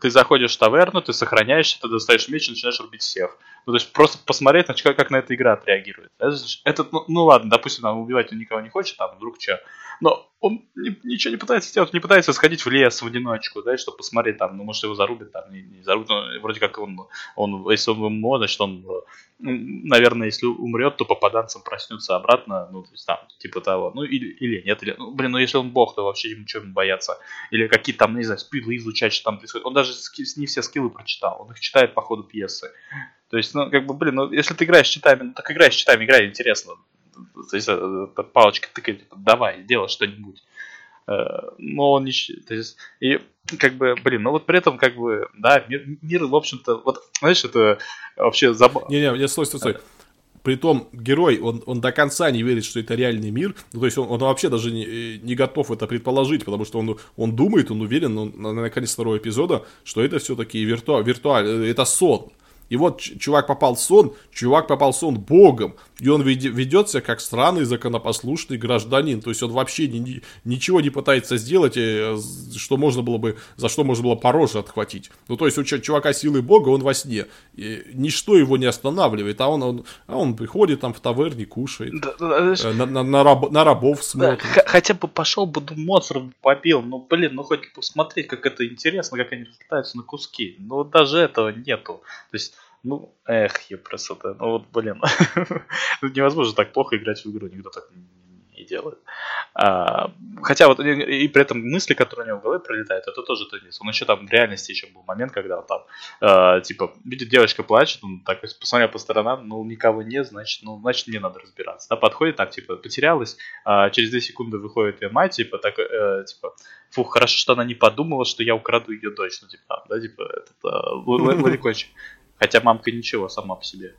ты заходишь в таверну, ты сохраняешься, ты достаешь меч и начинаешь рубить всех. Ну, то есть просто посмотреть, на, как, как на эта игра отреагирует. Это, ну, ну ладно, допустим, там убивать он никого не хочет, там вдруг что. Но он не, ничего не пытается сделать, не пытается сходить в лес в одиночку, да, чтобы посмотреть там, ну, может, его зарубят, там, не, не зарубят, но вроде как он, он, если он ММО, значит, он, наверное, если умрет, то попаданцем проснется обратно, ну, то есть там, типа того, ну, или, или нет, или, ну, блин, ну, если он бог, то вообще ему чего бояться, или какие-то там, не знаю, спилы изучать, что там происходит, он даже не все скиллы прочитал, он их читает по ходу пьесы, то есть, ну, как бы, блин, ну, если ты играешь читами, ну, так играй с читами, играй, интересно. То есть, э, палочка тыкает, типа, давай, делай что-нибудь. Э, но он не... То есть, и, как бы, блин, ну вот при этом, как бы, да, мир, мир в общем-то, вот, знаешь, это вообще забавно. Не-не, я стой, стой, стой. Притом герой, он, он до конца не верит, что это реальный мир. Ну, то есть он, он вообще даже не, не готов это предположить, потому что он, он думает, он уверен, он, на, на конец второго эпизода, что это все-таки виртуаль, виртуаль, э, это сон. И вот чувак попал в сон, чувак попал в сон богом, и он ведет себя как странный законопослушный гражданин. То есть он вообще ни, ничего не пытается сделать, э, что можно было бы, за что можно было по отхватить. Ну, то есть у чувака силы бога, он во сне. И ничто его не останавливает, а он, он, а он приходит там в таверне, кушает, да, да, э, на, на, на, раб, на рабов смотрит. Да, хотя бы пошел бы Моцарт побил, ну, блин, ну хоть посмотреть, как это интересно, как они разлетаются на куски. Но даже этого нету. То есть ну, эх, я просто, ну вот, блин, невозможно так плохо играть в игру, никто так не делает. А, хотя вот и, и при этом мысли, которые у него в голове пролетают, это тоже теннис. Он еще там в реальности еще был момент, когда он там, э, типа, видит, девочка плачет, он так посмотрел по сторонам, ну, никого нет, значит, ну, значит, мне надо разбираться. Да, подходит, так, типа, потерялась, а через 2 секунды выходит ее мать, типа, так, э, типа, фух, хорошо, что она не подумала, что я украду ее дочь, ну, типа, да, типа, это, это ларикончик. Хотя мамка ничего сама по себе.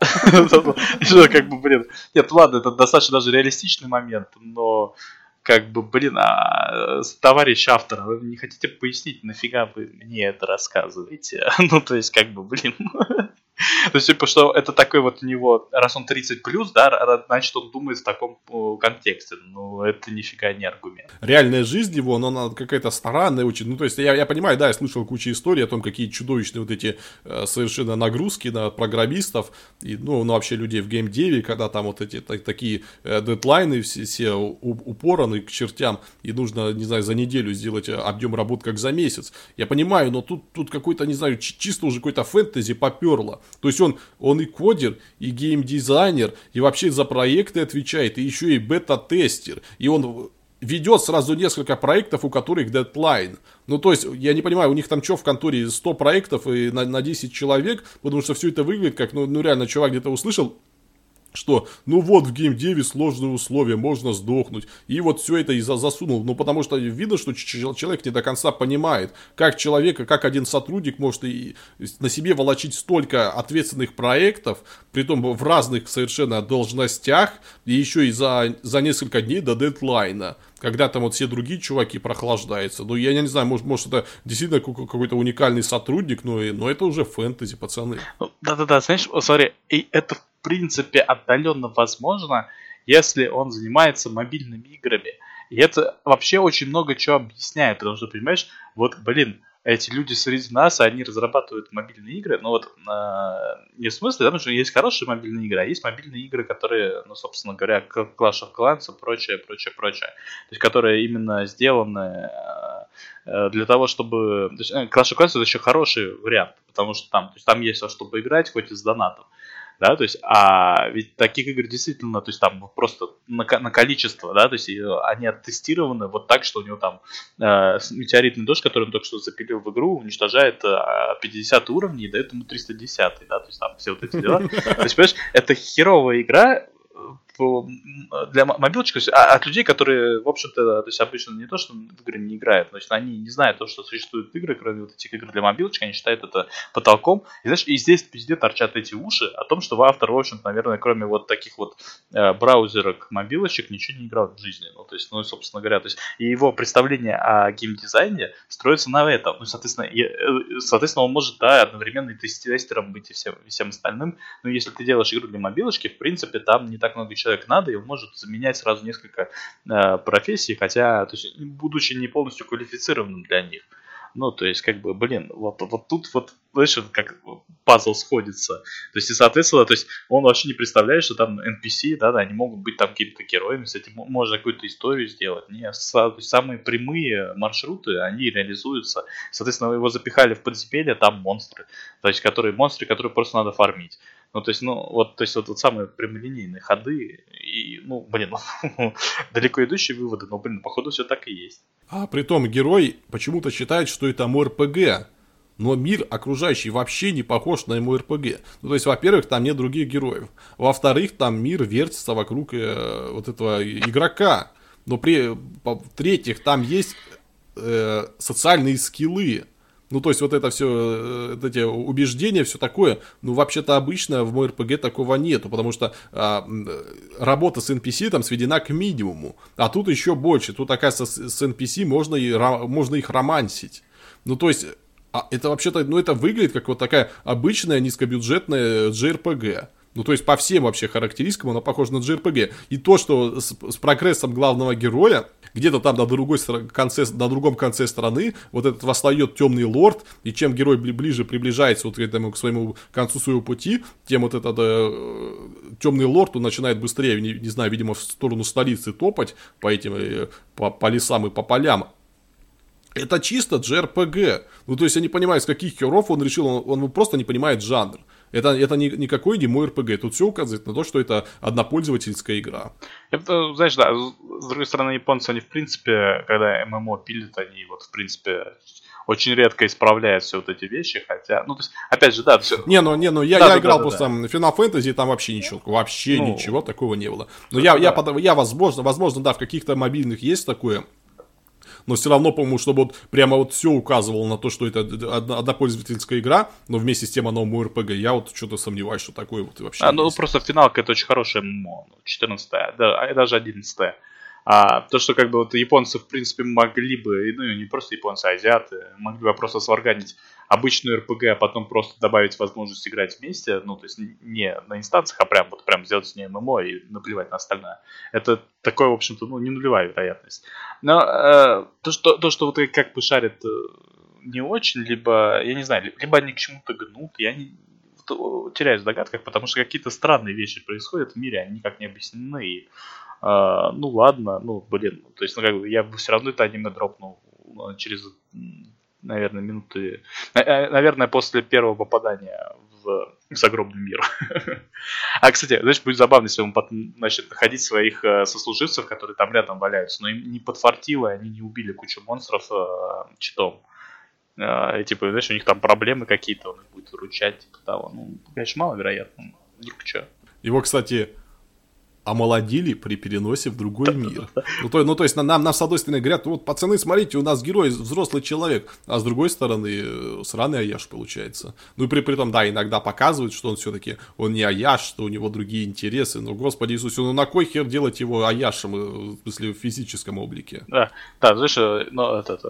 Как бы, блин. Нет, ладно, это достаточно даже реалистичный момент, но как бы, блин, а товарищ автор, вы не хотите пояснить, нафига вы мне это рассказываете? Ну, то есть, как бы, блин. То есть, типа, что это такой вот у него, раз он 30 плюс, да, значит, он думает в таком контексте. Ну, это нифига не аргумент. Реальная жизнь его, но она какая-то странная очень. Ну, то есть, я, я понимаю, да, я слышал кучу историй о том, какие чудовищные вот эти э, совершенно нагрузки на программистов и, ну, ну, вообще людей в геймдеве, когда там вот эти так, такие э, дедлайны все, все упораны к чертям, и нужно, не знаю, за неделю сделать объем работ как за месяц. Я понимаю, но тут, тут какой-то, не знаю, чисто уже какой-то фэнтези поперло. То есть он, он и кодер, и геймдизайнер, и вообще за проекты отвечает, и еще и бета-тестер. И он ведет сразу несколько проектов, у которых дедлайн. Ну, то есть, я не понимаю, у них там что в конторе 100 проектов и на, на 10 человек, потому что все это выглядит как, ну, ну реально, чувак где-то услышал, что, ну вот, в геймдеве сложные условия, можно сдохнуть. И вот все это и засунул. Ну, потому что видно, что человек не до конца понимает, как человека, как один сотрудник может и на себе волочить столько ответственных проектов, при том в разных совершенно должностях, и еще и за, за несколько дней до дедлайна когда там вот все другие чуваки прохлаждаются. Ну, я не знаю, может, может это действительно какой-то уникальный сотрудник, но, но это уже фэнтези, пацаны. Ну, да-да-да, знаешь, смотри, и это в принципе отдаленно возможно, если он занимается мобильными играми. И это вообще очень много чего объясняет, потому что, понимаешь, вот, блин, эти люди среди нас, они разрабатывают мобильные игры, но вот э, не в смысле, потому что есть хорошие мобильные игры, а есть мобильные игры, которые, ну, собственно говоря, Clash of Clans и прочее, прочее, прочее, то есть которые именно сделаны э, для того, чтобы... То есть, Clash of Clans это еще хороший вариант, потому что там, то есть, там есть во что поиграть, хоть и с донатом. Да, то есть, а ведь таких игр действительно, то есть там просто на, на количество, да, то есть они оттестированы вот так, что у него там э, метеоритный дождь, который он только что запилил в игру, уничтожает э, 50 уровней и дает ему 310, да, то есть там все вот эти дела. То есть, понимаешь, это херовая игра, для мобилочек, а, от людей, которые, в общем-то, то есть обычно не то, что в игры не играют, то есть они не знают то, что существуют игры, кроме вот этих игр для мобилочек, они считают это потолком. И знаешь, и здесь везде торчат эти уши о том, что автор, в общем-то, наверное, кроме вот таких вот э, браузерок мобилочек, ничего не играл в жизни. Ну, то есть, ну, собственно говоря, то есть, и его представление о геймдизайне строится на этом. Ну, соответственно, и, э, соответственно, он может, да, одновременно и тестером быть и всем, и всем остальным. Но если ты делаешь игру для мобилочки, в принципе, там не так много человек надо, и он может заменять сразу несколько э, профессий, хотя, то есть, будучи не полностью квалифицированным для них. Ну, то есть, как бы, блин, вот, вот тут вот, знаешь, как пазл сходится. То есть, и, соответственно, то есть, он вообще не представляет, что там NPC, да, да, они могут быть там какими-то героями, с этим можно какую-то историю сделать. Не, то есть, самые прямые маршруты, они реализуются. Соответственно, его запихали в подземелье, там монстры. То есть, которые монстры, которые просто надо фармить. Ну, то есть, ну, вот, то есть, вот, вот самые прямолинейные ходы, и, ну, блин, далеко идущие выводы, но, блин, походу все так и есть. А при том герой почему-то считает, что это МРПГ, но мир окружающий вообще не похож на МРПГ. Ну, то есть, во-первых, там нет других героев. Во-вторых, там мир вертится вокруг э, вот этого игрока. Но при, в-третьих, там есть э, социальные скиллы. Ну, то есть, вот это все, э, вот эти убеждения, все такое, ну, вообще-то обычно в мой РПГ такого нету, потому что а, работа с NPC там сведена к минимуму, а тут еще больше, тут, оказывается, с, с NPC можно, и, можно их романсить. Ну, то есть, а это вообще-то, ну, это выглядит как вот такая обычная низкобюджетная JRPG. Ну, то есть, по всем вообще характеристикам оно похоже на JRPG. И то, что с, с прогрессом главного героя, где-то там на, другой конце, на другом конце страны вот этот восстает темный лорд, и чем герой ближе приближается вот к этому, к своему концу своего пути, тем вот этот э, темный лорд, он начинает быстрее, не, не знаю, видимо, в сторону столицы топать по этим, э, по, по лесам и по полям, это чисто JRPG. Ну, то есть я не понимаю, с каких херов он решил, он, он просто не понимает жанр. Это, это не, никакой не мой RPG. Тут все указывает на то, что это однопользовательская игра. Это, знаешь, да, с другой стороны, японцы, они, в принципе, когда ММО пилят, они вот, в принципе, очень редко исправляют все вот эти вещи, хотя, ну, то есть, опять же, да, все. Не, ну, не, ну, я, да, я да, играл да, просто да. Final Fantasy, там вообще ничего, вообще ну, ничего такого не было. Но я, да. я, я, я, возможно, возможно, да, в каких-то мобильных есть такое, но все равно, по-моему, чтобы вот прямо вот все указывало на то, что это однопользовательская игра, но вместе с тем оно РПГ, я вот что-то сомневаюсь, что такое вот вообще а, Ну, есть. просто финалка это очень хорошая ММО, 14 да, а даже 11 -я. А то, что как бы вот японцы, в принципе, могли бы, ну не просто японцы, а азиаты, могли бы просто сварганить обычную РПГ, а потом просто добавить возможность играть вместе, ну, то есть не на инстанциях, а прям вот прям сделать с ней ММО и наплевать на остальное. Это такое, в общем-то, ну, не нулевая вероятность. Но э, то, что, то, что вот как бы шарит э, не очень, либо, я не знаю, либо они к чему-то гнут, я не, теряюсь в догадках, потому что какие-то странные вещи происходят в мире, они никак не объяснены, и а, ну ладно, ну блин, то есть, ну как бы я бы все равно это аниме дропнул ну, через, наверное, минуты, э, наверное, после первого попадания в загробный мир. а, кстати, знаешь, будет забавно, если он потом начнет находить своих э, сослуживцев, которые там рядом валяются, но им не подфартило, они не убили кучу монстров э, читом. Э, и, типа, знаешь, у них там проблемы какие-то, он их будет выручать, типа того. Ну, конечно, маловероятно. Вдруг что. Его, кстати, омолодили при переносе в другой мир. Ну, то, ну, то есть, нам, нам, с одной стороны, говорят, вот, пацаны, смотрите, у нас герой взрослый человек, а с другой стороны, э, сраный Аяш получается. Ну, и при, при том, да, иногда показывают, что он все-таки, он не Аяш, что у него другие интересы, но, господи Иисусе, ну, на кой хер делать его Аяшем, э, в смысле, в физическом облике? Да, да, знаешь, ну, этот,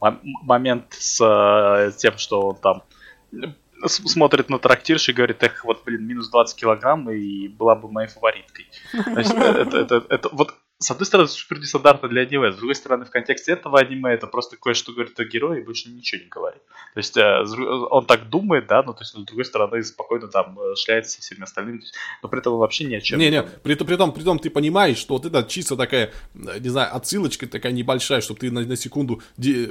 момент с тем, что он там смотрит на трактирш и говорит, эх, вот, блин, минус 20 килограмм, и была бы моей фавориткой. Значит, это, это, это, вот с одной стороны, супер нестандартно для аниме, с другой стороны, в контексте этого аниме это просто кое-что говорит о герое и больше ничего не говорит. То есть э, он так думает, да, но то есть, с другой стороны, спокойно там э, шляется со всеми остальными, но при этом вообще ни о чем. Не-не, при, при, том, при том ты понимаешь, что вот это чисто такая, э, не знаю, отсылочка такая небольшая, чтобы ты на, на секунду,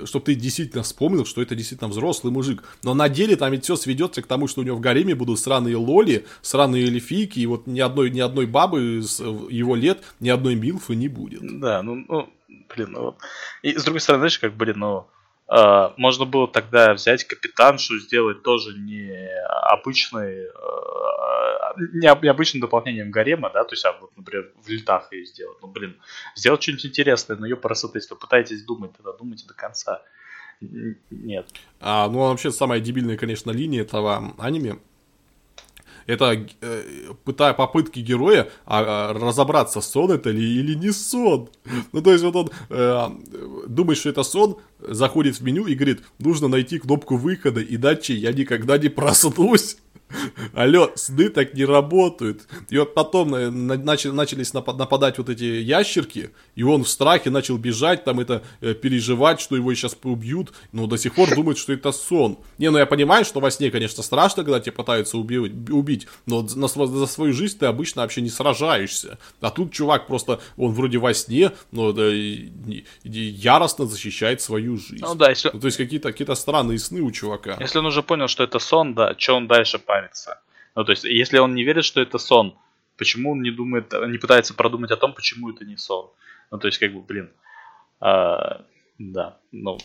чтобы ты действительно вспомнил, что это действительно взрослый мужик. Но на деле там ведь все сведется к тому, что у него в гареме будут сраные лоли, сраные эльфийки, и вот ни одной, ни одной бабы его лет, ни одной милфы не будет. Да, ну, ну блин, ну вот. И с другой стороны, знаешь, как, блин, ну, э, можно было тогда взять капитаншу, сделать тоже не обычный, э, не, обычным дополнением гарема, да, то есть, а вот, например, в летах ее сделать. Ну, блин, сделать что-нибудь интересное, но ее просто, если вы пытаетесь думать, тогда думайте до конца. Нет. А, ну, вообще, самая дебильная, конечно, линия этого аниме это э, пытая попытки героя а, а, разобраться, сон это ли или не сон. Ну, то есть, вот он э, думает, что это сон, заходит в меню и говорит, нужно найти кнопку выхода, иначе я никогда не проснусь. Алло, сны так не работают. И вот потом э, начали, начались нападать вот эти ящерки, и он в страхе начал бежать, там это э, переживать, что его сейчас убьют, но до сих пор думает, что это сон. Не, ну я понимаю, что во сне, конечно, страшно, когда тебя пытаются убить, убить но на, за свою жизнь ты обычно вообще не сражаешься. А тут чувак просто, он вроде во сне, но да, яростно защищает свою жизнь. Ну да, если... Ну, то есть какие-то какие странные сны у чувака. Если он уже понял, что это сон, да, что он дальше по париться. Ну, то есть, если он не верит, что это сон, почему он не думает, не пытается продумать о том, почему это не сон? Ну, то есть, как бы, блин, а, да, ну,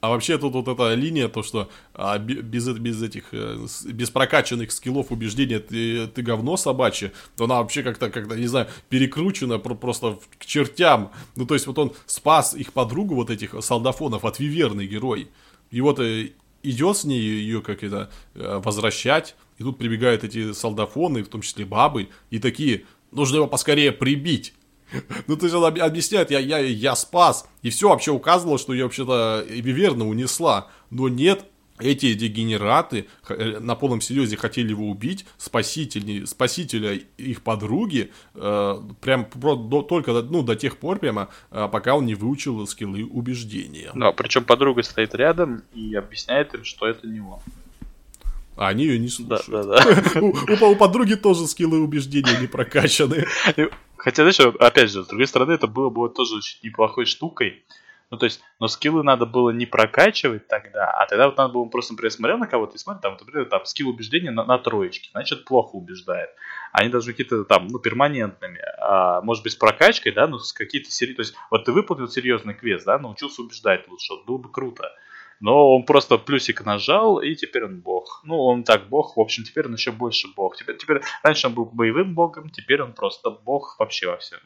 а вообще тут вот эта линия, то что а, без, без этих, э, без прокачанных скиллов убеждения ты, ты говно собачье, то она вообще как-то, как-то, не знаю, перекручена просто к чертям. Ну, то есть вот он спас их подругу, вот этих солдафонов, от Виверный герой. И вот э, идет с ней ее как это э, возвращать, и тут прибегают эти солдафоны, в том числе бабы, и такие, нужно его поскорее прибить. Ну, ты же объясняет, я, я, я спас. И все вообще указывало, что я вообще-то верно унесла. Но нет, эти дегенераты э, на полном серьезе хотели его убить, спаситель, спасителя их подруги, э, прям до, только ну, до тех пор, прямо, э, пока он не выучил скиллы убеждения. Да, причем подруга стоит рядом и объясняет им, что это не он. А они ее не слушают. Да, да, да. у, у, у подруги тоже скиллы убеждения не прокачаны. Хотя, знаешь, опять же, с другой стороны, это было бы тоже очень неплохой штукой. Ну, то есть, но скиллы надо было не прокачивать тогда, а тогда вот надо было просто, например, смотрел на кого-то и смотрел, там, например, там, скилл убеждения на, на троечке, значит, плохо убеждает. Они должны какие-то там, ну, перманентными, а, может быть, с прокачкой, да, ну, с какие-то серии, то есть, вот ты выполнил серьезный квест, да, научился убеждать лучше, вот, было бы круто. Но он просто плюсик нажал, и теперь он бог. Ну, он так бог, в общем, теперь он еще больше бог. Теперь, теперь раньше он был боевым богом, теперь он просто бог вообще во всем.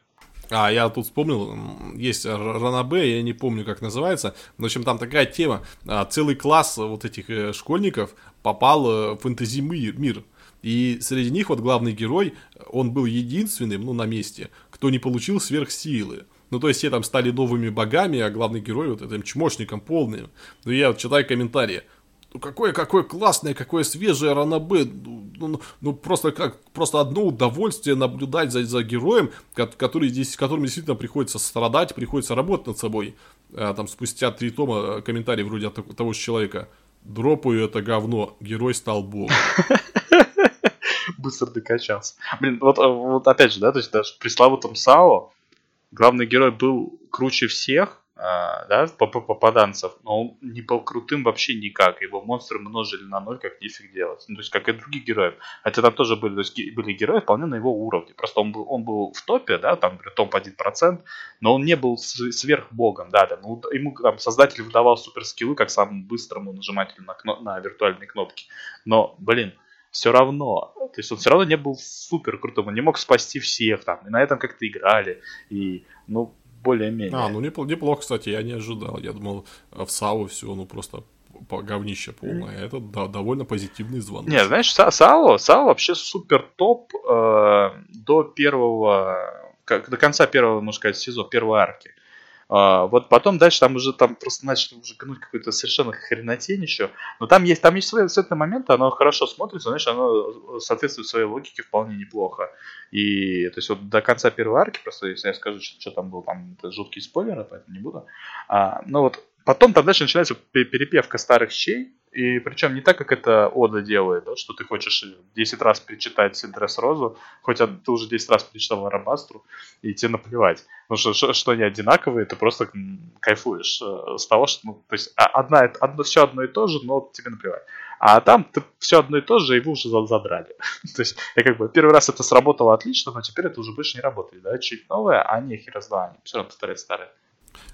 А, я тут вспомнил, есть Ранабе, я не помню, как называется. В общем, там такая тема. А, целый класс вот этих э, школьников попал э, в фэнтези-мир. И среди них вот главный герой, он был единственным, ну, на месте, кто не получил сверхсилы. Ну, то есть все там стали новыми богами, а главный герой вот этим чмошником полным. Ну, я вот читаю комментарии. Ну, какое, какое классное, какое свежее Ранабе. Ну, ну, ну, просто как, просто одно удовольствие наблюдать за, за героем, который здесь, которым действительно приходится страдать, приходится работать над собой. А, там спустя три тома комментарий вроде от того же человека. Дропаю это говно, герой стал богом. Быстро докачался. Блин, вот, вот опять же, да, то есть даже пресловутом САО, главный герой был круче всех, а, да, попаданцев, но он не был крутым вообще никак. Его монстры множили на ноль, как нифиг делать. Ну, то есть, как и других героев. Хотя там тоже были, то есть, были герои вполне на его уровне. Просто он был, он был в топе, да, там, например, топ-1%, но он не был сверхбогом, да, да. Ну, ему там создатель выдавал суперскиллы, как самому быстрому нажимателю на, кно- на виртуальные кнопки. Но, блин, все равно. То есть он все равно не был супер крутым, он не мог спасти всех там. И на этом как-то играли. И, ну, более-менее. А, ну неплохо, кстати, я не ожидал. Я думал, в САУ все, ну просто говнище полное. Это да, довольно позитивный звонок. Не, знаешь, САО, САО вообще супер топ э, до первого, как, до конца первого, можно сказать, сезона, первой арки. А, вот потом дальше там уже там просто начали уже гнуть какую-то совершенно хренотень еще. Но там есть, там есть светлые моменты, оно хорошо смотрится, знаешь, оно соответствует своей логике вполне неплохо. И то есть вот до конца первой арки, просто если я скажу, что, что там был, там это жуткие спойлеры, поэтому не буду. А, но вот потом там дальше начинается перепевка старых щей, и причем не так, как это Ода делает, да, что ты хочешь 10 раз перечитать Синдрес Розу, хоть ты уже 10 раз перечитал Арабастру, и тебе наплевать. Потому что, что, что они одинаковые, ты просто кайфуешь э, с того, что, ну, то есть, а, одна, одно, все одно и то же, но тебе наплевать. А там ты все одно и то же, и вы уже задрали. то есть, я как бы первый раз это сработало отлично, но теперь это уже больше не работает, да, чуть новое, а не хер они все равно повторяют старое.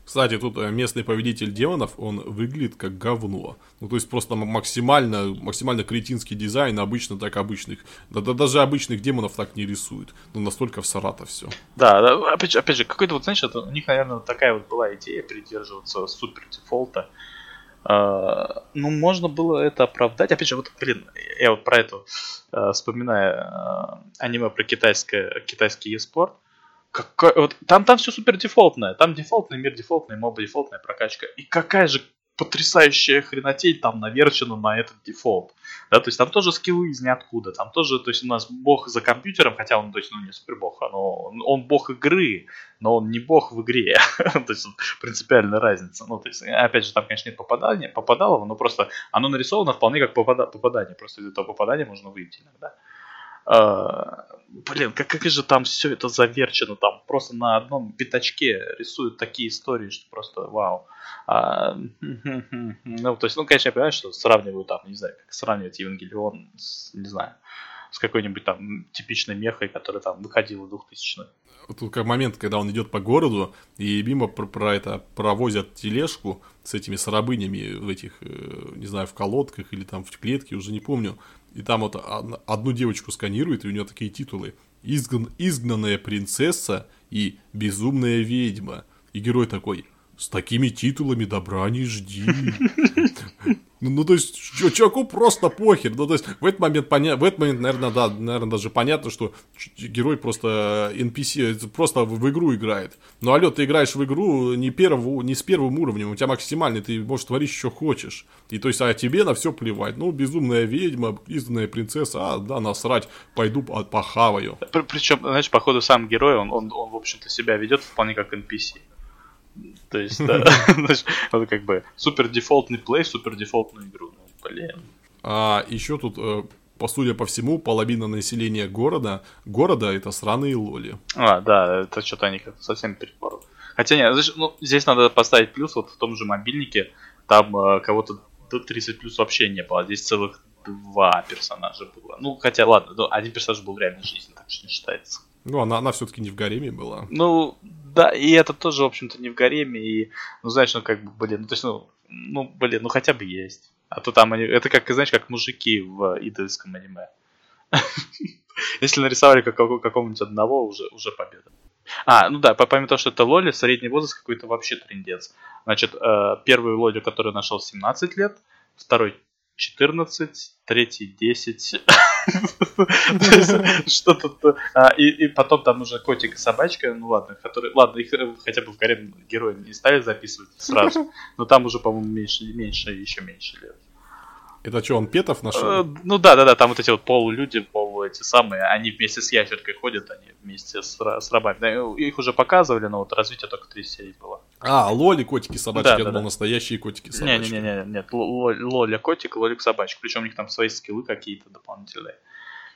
Кстати, тут э, местный повелитель демонов, он выглядит как говно. Ну, то есть просто максимально, максимально кретинский дизайн, обычно так обычных. Да, да даже обычных демонов так не рисуют. Ну, настолько в Саратов все. Да, да опять, же, опять же, какой-то вот, знаешь, это, у них, наверное, такая вот была идея придерживаться супер дефолта. Uh, ну, можно было это оправдать. Опять же, вот, блин, я вот про это uh, вспоминаю uh, аниме про китайское, китайский e-спорт. Какой, вот, там, там все супер дефолтное. Там дефолтный мир, дефолтный моба, дефолтная прокачка. И какая же потрясающая хренотень там наверчена на этот дефолт. Да, то есть там тоже скиллы из ниоткуда. Там тоже, то есть у нас бог за компьютером, хотя он, то есть, ну, не супер бог, но он, он бог игры, но он не бог в игре. то есть принципиальная разница. Ну, то есть, опять же, там, конечно, нет попадания, попадалого, но просто оно нарисовано вполне как попада, попадание. Просто из этого попадания можно выйти иногда. Uh, блин, как, как же там все это заверчено, там просто на одном пятачке рисуют такие истории, что просто вау. А, ну, то есть, ну, конечно, я понимаю, что сравниваю там, не знаю, как сравнивать Евангелион с, не знаю, с какой-нибудь там типичной мехой, которая там выходила в 2000 Тут как момент, когда он идет по городу, и мимо про, про это провозят тележку с этими сарабынями в этих, э, не знаю, в колодках или там в клетке, уже не помню. И там вот одну девочку сканирует, и у нее такие титулы. Изгн... Изгнанная принцесса и безумная ведьма. И герой такой, с такими титулами добра не жди. Ну, ну, то есть, чуваку просто похер. Ну, то есть, в этот момент, поня... в этот момент, наверное, да, наверное, даже понятно, что герой просто NPC, просто в игру играет. Ну, алло, ты играешь в игру не, первого, не с первым уровнем, у тебя максимальный, ты можешь творить, что хочешь. И то есть, а тебе на все плевать. Ну, безумная ведьма, изданная принцесса, а, да, насрать, пойду похаваю. Причем, знаешь, походу, сам герой, он, он, он в общем-то, себя ведет вполне как NPC. То есть, да, это как бы супер дефолтный плей, супер дефолтную игру. Ну, блин. А еще тут, э, по судя по всему, половина населения города, города это сраные лоли. А, да, это что-то они как-то совсем перепоры. Хотя нет, ну, здесь надо поставить плюс, вот в том же мобильнике, там э, кого-то до 30 плюс вообще не было, а здесь целых два персонажа было. Ну, хотя, ладно, ну, один персонаж был в реальной жизни, так что не считается. Ну, она, она все-таки не в гареме была. Ну, да, и это тоже, в общем-то, не в гареме, и, ну, знаешь, ну, как бы, блин, ну, то есть, ну, ну, блин, ну, хотя бы есть. А то там они, это как, знаешь, как мужики в идольском аниме. Если нарисовали как, какого-нибудь одного, уже, уже победа. А, ну да, помимо того, что это Лоли, средний возраст какой-то вообще трендец. Значит, э, первый Лоли, который нашел 17 лет, второй 14, третий 10. Что-то... А, и потом там уже котик и собачка, ну ладно, которые... Ладно, их э, хотя бы в Гарем герои не стали записывать сразу, но там уже, по-моему, меньше, меньше, еще меньше лет. Это что, он Петов нашел? Э, ну да, да, да, там вот эти вот полулюди, полу эти самые, они вместе с ящеркой ходят, они вместе с, с рабами. Да, их уже показывали, но вот развитие только три серии было. А, Лоли, котики, собачки, да, я да, думал, да. настоящие котики, собачки. Не-не-не, нет, Лоля котик, Лолик собачка, причем у них там свои скиллы какие-то дополнительные.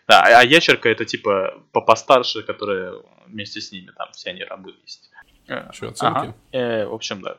Да, а ящерка это типа по постарше, которая вместе с ними, там все они рабы есть. Что, оценки? Ага. Э, в общем, да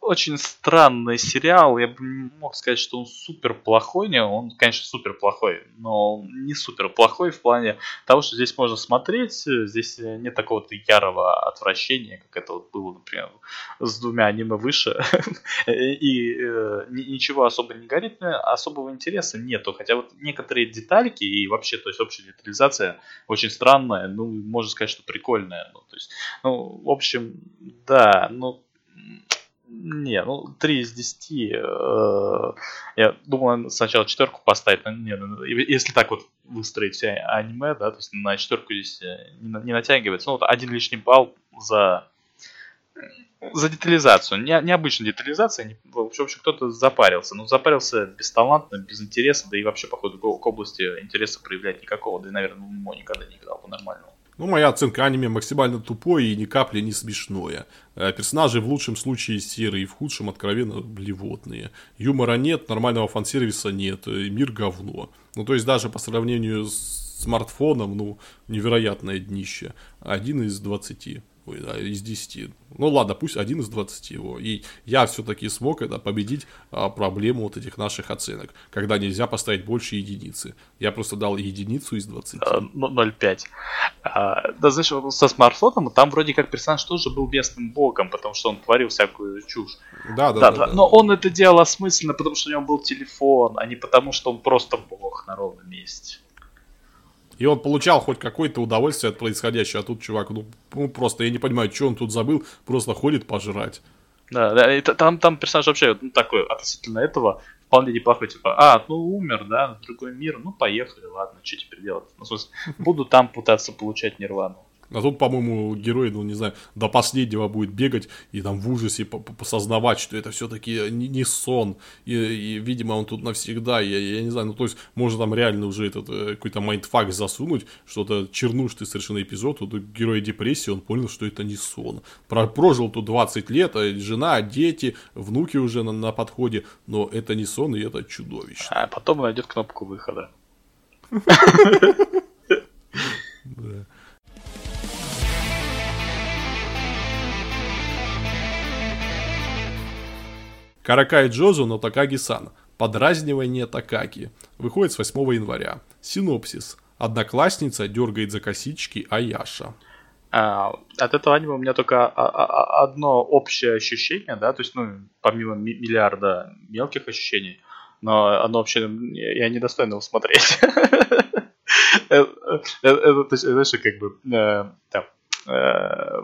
очень странный сериал. Я бы не мог сказать, что он супер плохой. Не, он, конечно, супер плохой, но не супер плохой в плане того, что здесь можно смотреть. Здесь нет такого-то ярого отвращения, как это вот было, например, с двумя аниме выше. И э, ничего особо не горит, особого интереса нету. Хотя вот некоторые детальки и вообще, то есть общая детализация очень странная. Ну, можно сказать, что прикольная. Ну, то есть, ну, в общем, да, ну, не, ну 3 из 10. Э, я думал сначала четверку поставить, но не, ну, если так вот выстроить все аниме, да, то есть на четверку здесь э, не, натягивается. Ну вот один лишний балл за за детализацию. Не, необычная детализация. Не, в общем, кто-то запарился. Ну, запарился бесталантно, без интереса, да и вообще, походу, к области интереса проявлять никакого. Да и, наверное, ему никогда не играл по-нормальному. Ну, моя оценка аниме максимально тупое и ни капли не смешное. Э, персонажи в лучшем случае серые, в худшем откровенно блевотные. Юмора нет, нормального фан-сервиса нет, э, мир говно. Ну, то есть даже по сравнению с смартфоном, ну, невероятное днище. Один из двадцати ой, да, из 10. Ну ладно, пусть один из 20 его. И я все-таки смог это победить а, проблему вот этих наших оценок, когда нельзя поставить больше единицы. Я просто дал единицу из 20. 0,5. А, да, знаешь, со смартфоном там вроде как персонаж тоже был местным богом, потому что он творил всякую чушь. Да, да, да. да, да. Но он это делал осмысленно, потому что у него был телефон, а не потому что он просто бог на ровном месте. И он получал хоть какое-то удовольствие от происходящего, а тут чувак, ну, ну просто я не понимаю, что он тут забыл, просто ходит пожрать. Да, да, и там, там персонаж вообще ну, такой относительно этого вполне неплохой, типа, а, ну умер, да, в другой мир, ну поехали, ладно, что теперь делать? Ну, в смысле, буду там пытаться получать нирвану. А тут, по-моему, герой, ну, не знаю, до последнего будет бегать и там в ужасе посознавать, что это все-таки не, не сон. И, и, видимо, он тут навсегда. Я, я не знаю, ну, то есть, можно там реально уже этот э, какой-то mindfuck засунуть, что-то чернушный совершенно эпизод. Тут герой депрессии, он понял, что это не сон. Про, прожил тут 20 лет, а жена, дети, внуки уже на, на подходе, но это не сон, и это чудовище. А потом найдет кнопку выхода. Да. Каракай Джозу но Такаги-сан. Подразнивание Такаки. Выходит с 8 января. Синопсис. Одноклассница дергает за косички Аяша. А, от этого аниме у меня только одно общее ощущение, да, то есть, ну, помимо миллиарда мелких ощущений, но оно вообще, я недостойно его смотреть. Э, э, это, знаешь, как бы, э, э,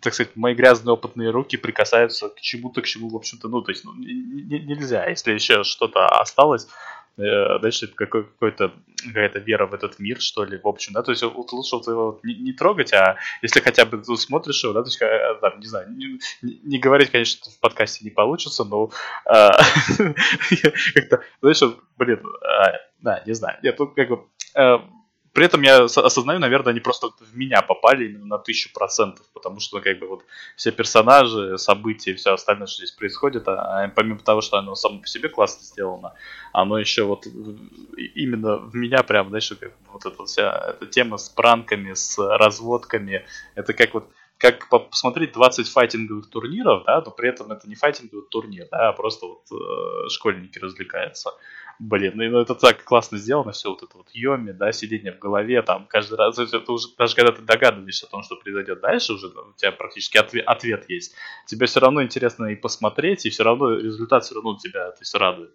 так сказать, мои грязные опытные руки прикасаются к чему-то, к чему, в общем-то, ну, то есть, ну, нельзя. Если еще что-то осталось, э, дальше это какой- какой-то какая-то вера в этот мир, что ли, в общем, да, то есть вот лучше вот его не, не трогать, а если хотя бы ты смотришь его, да, то есть, э, там, не знаю, не, не говорить, конечно, в подкасте не получится, но э, как-то, знаешь, блин, э, да, не знаю, нет, тут как бы при этом я осознаю, наверное, они просто в меня попали именно на тысячу процентов, потому что, как бы, вот все персонажи, события, все остальное, что здесь происходит, а, а помимо того, что оно само по себе классно сделано, оно еще вот именно в меня прям, знаешь, как вот эта вся эта тема с пранками, с разводками, это как вот как посмотреть 20 файтинговых турниров, да, но при этом это не файтинговый турнир, да, а просто вот э, школьники развлекаются. Блин, ну, ну это так классно сделано, все вот это вот йоми, да, сидение в голове, там, каждый раз, это уже, даже когда ты догадываешься о том, что произойдет дальше, уже у тебя практически ответ, ответ есть, тебе все равно интересно и посмотреть, и все равно результат все равно тебя, то есть, радует.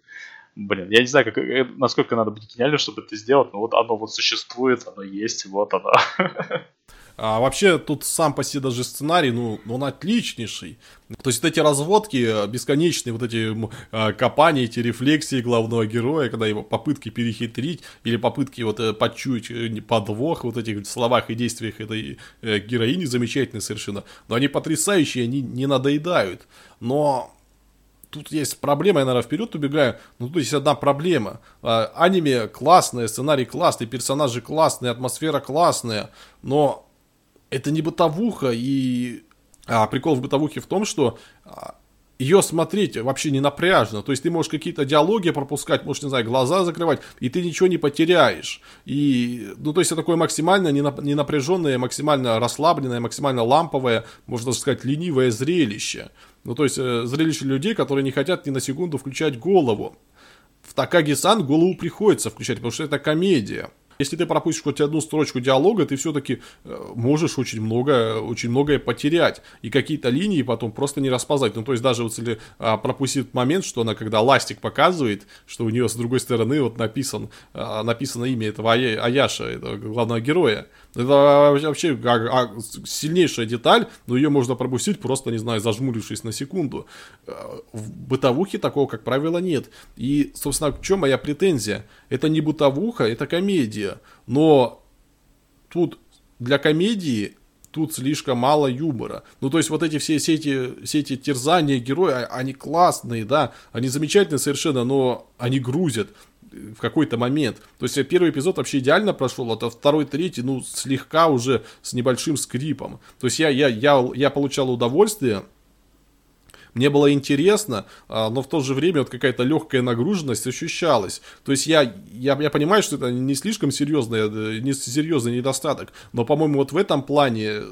Блин, я не знаю, как, э, насколько надо быть гениальным, чтобы это сделать, но вот оно вот существует, оно есть, вот оно. А вообще тут сам по себе даже сценарий, ну, он отличнейший. То есть вот эти разводки э, бесконечные, вот эти э, копания, эти рефлексии главного героя, когда его попытки перехитрить или попытки вот э, почуять подвох вот этих словах и действиях этой героини замечательные совершенно. Но они потрясающие, они не надоедают. Но тут есть проблема, я, наверное, вперед убегаю. Ну, тут есть одна проблема. А, аниме классное, сценарий классный, персонажи классные, атмосфера классная, но это не бытовуха, и а, прикол в бытовухе в том, что а, ее смотреть вообще не напряжно. То есть ты можешь какие-то диалоги пропускать, можешь, не знаю, глаза закрывать, и ты ничего не потеряешь. И, ну, то есть это такое максимально не напряженное, максимально расслабленное, максимально ламповое, можно сказать, ленивое зрелище. Ну, то есть э, зрелище людей, которые не хотят ни на секунду включать голову. В Такаги-сан голову приходится включать, потому что это комедия. Если ты пропустишь хоть одну строчку диалога, ты все-таки э, можешь очень много, очень многое потерять. И какие-то линии потом просто не распознать. Ну, то есть, даже вот если а, пропустит момент, что она, когда ластик показывает, что у нее с другой стороны вот написан, а, написано имя этого Аяша, этого главного героя. Это вообще а, сильнейшая деталь, но ее можно пропустить, просто, не знаю, зажмурившись на секунду. Э, в бытовухе такого, как правило, нет. И, собственно, в чем моя претензия? Это не бытовуха, это комедия. Но тут для комедии тут слишком мало юмора. Ну, то есть, вот эти все, все эти терзания героя, а, они классные, да, они замечательные совершенно, но они грузят в какой-то момент. То есть первый эпизод вообще идеально прошел, а второй, третий, ну, слегка уже с небольшим скрипом. То есть я, я, я, я получал удовольствие, мне было интересно, а, но в то же время вот какая-то легкая нагруженность ощущалась. То есть я, я, я понимаю, что это не слишком серьезный, э, не серьезный недостаток, но, по-моему, вот в этом плане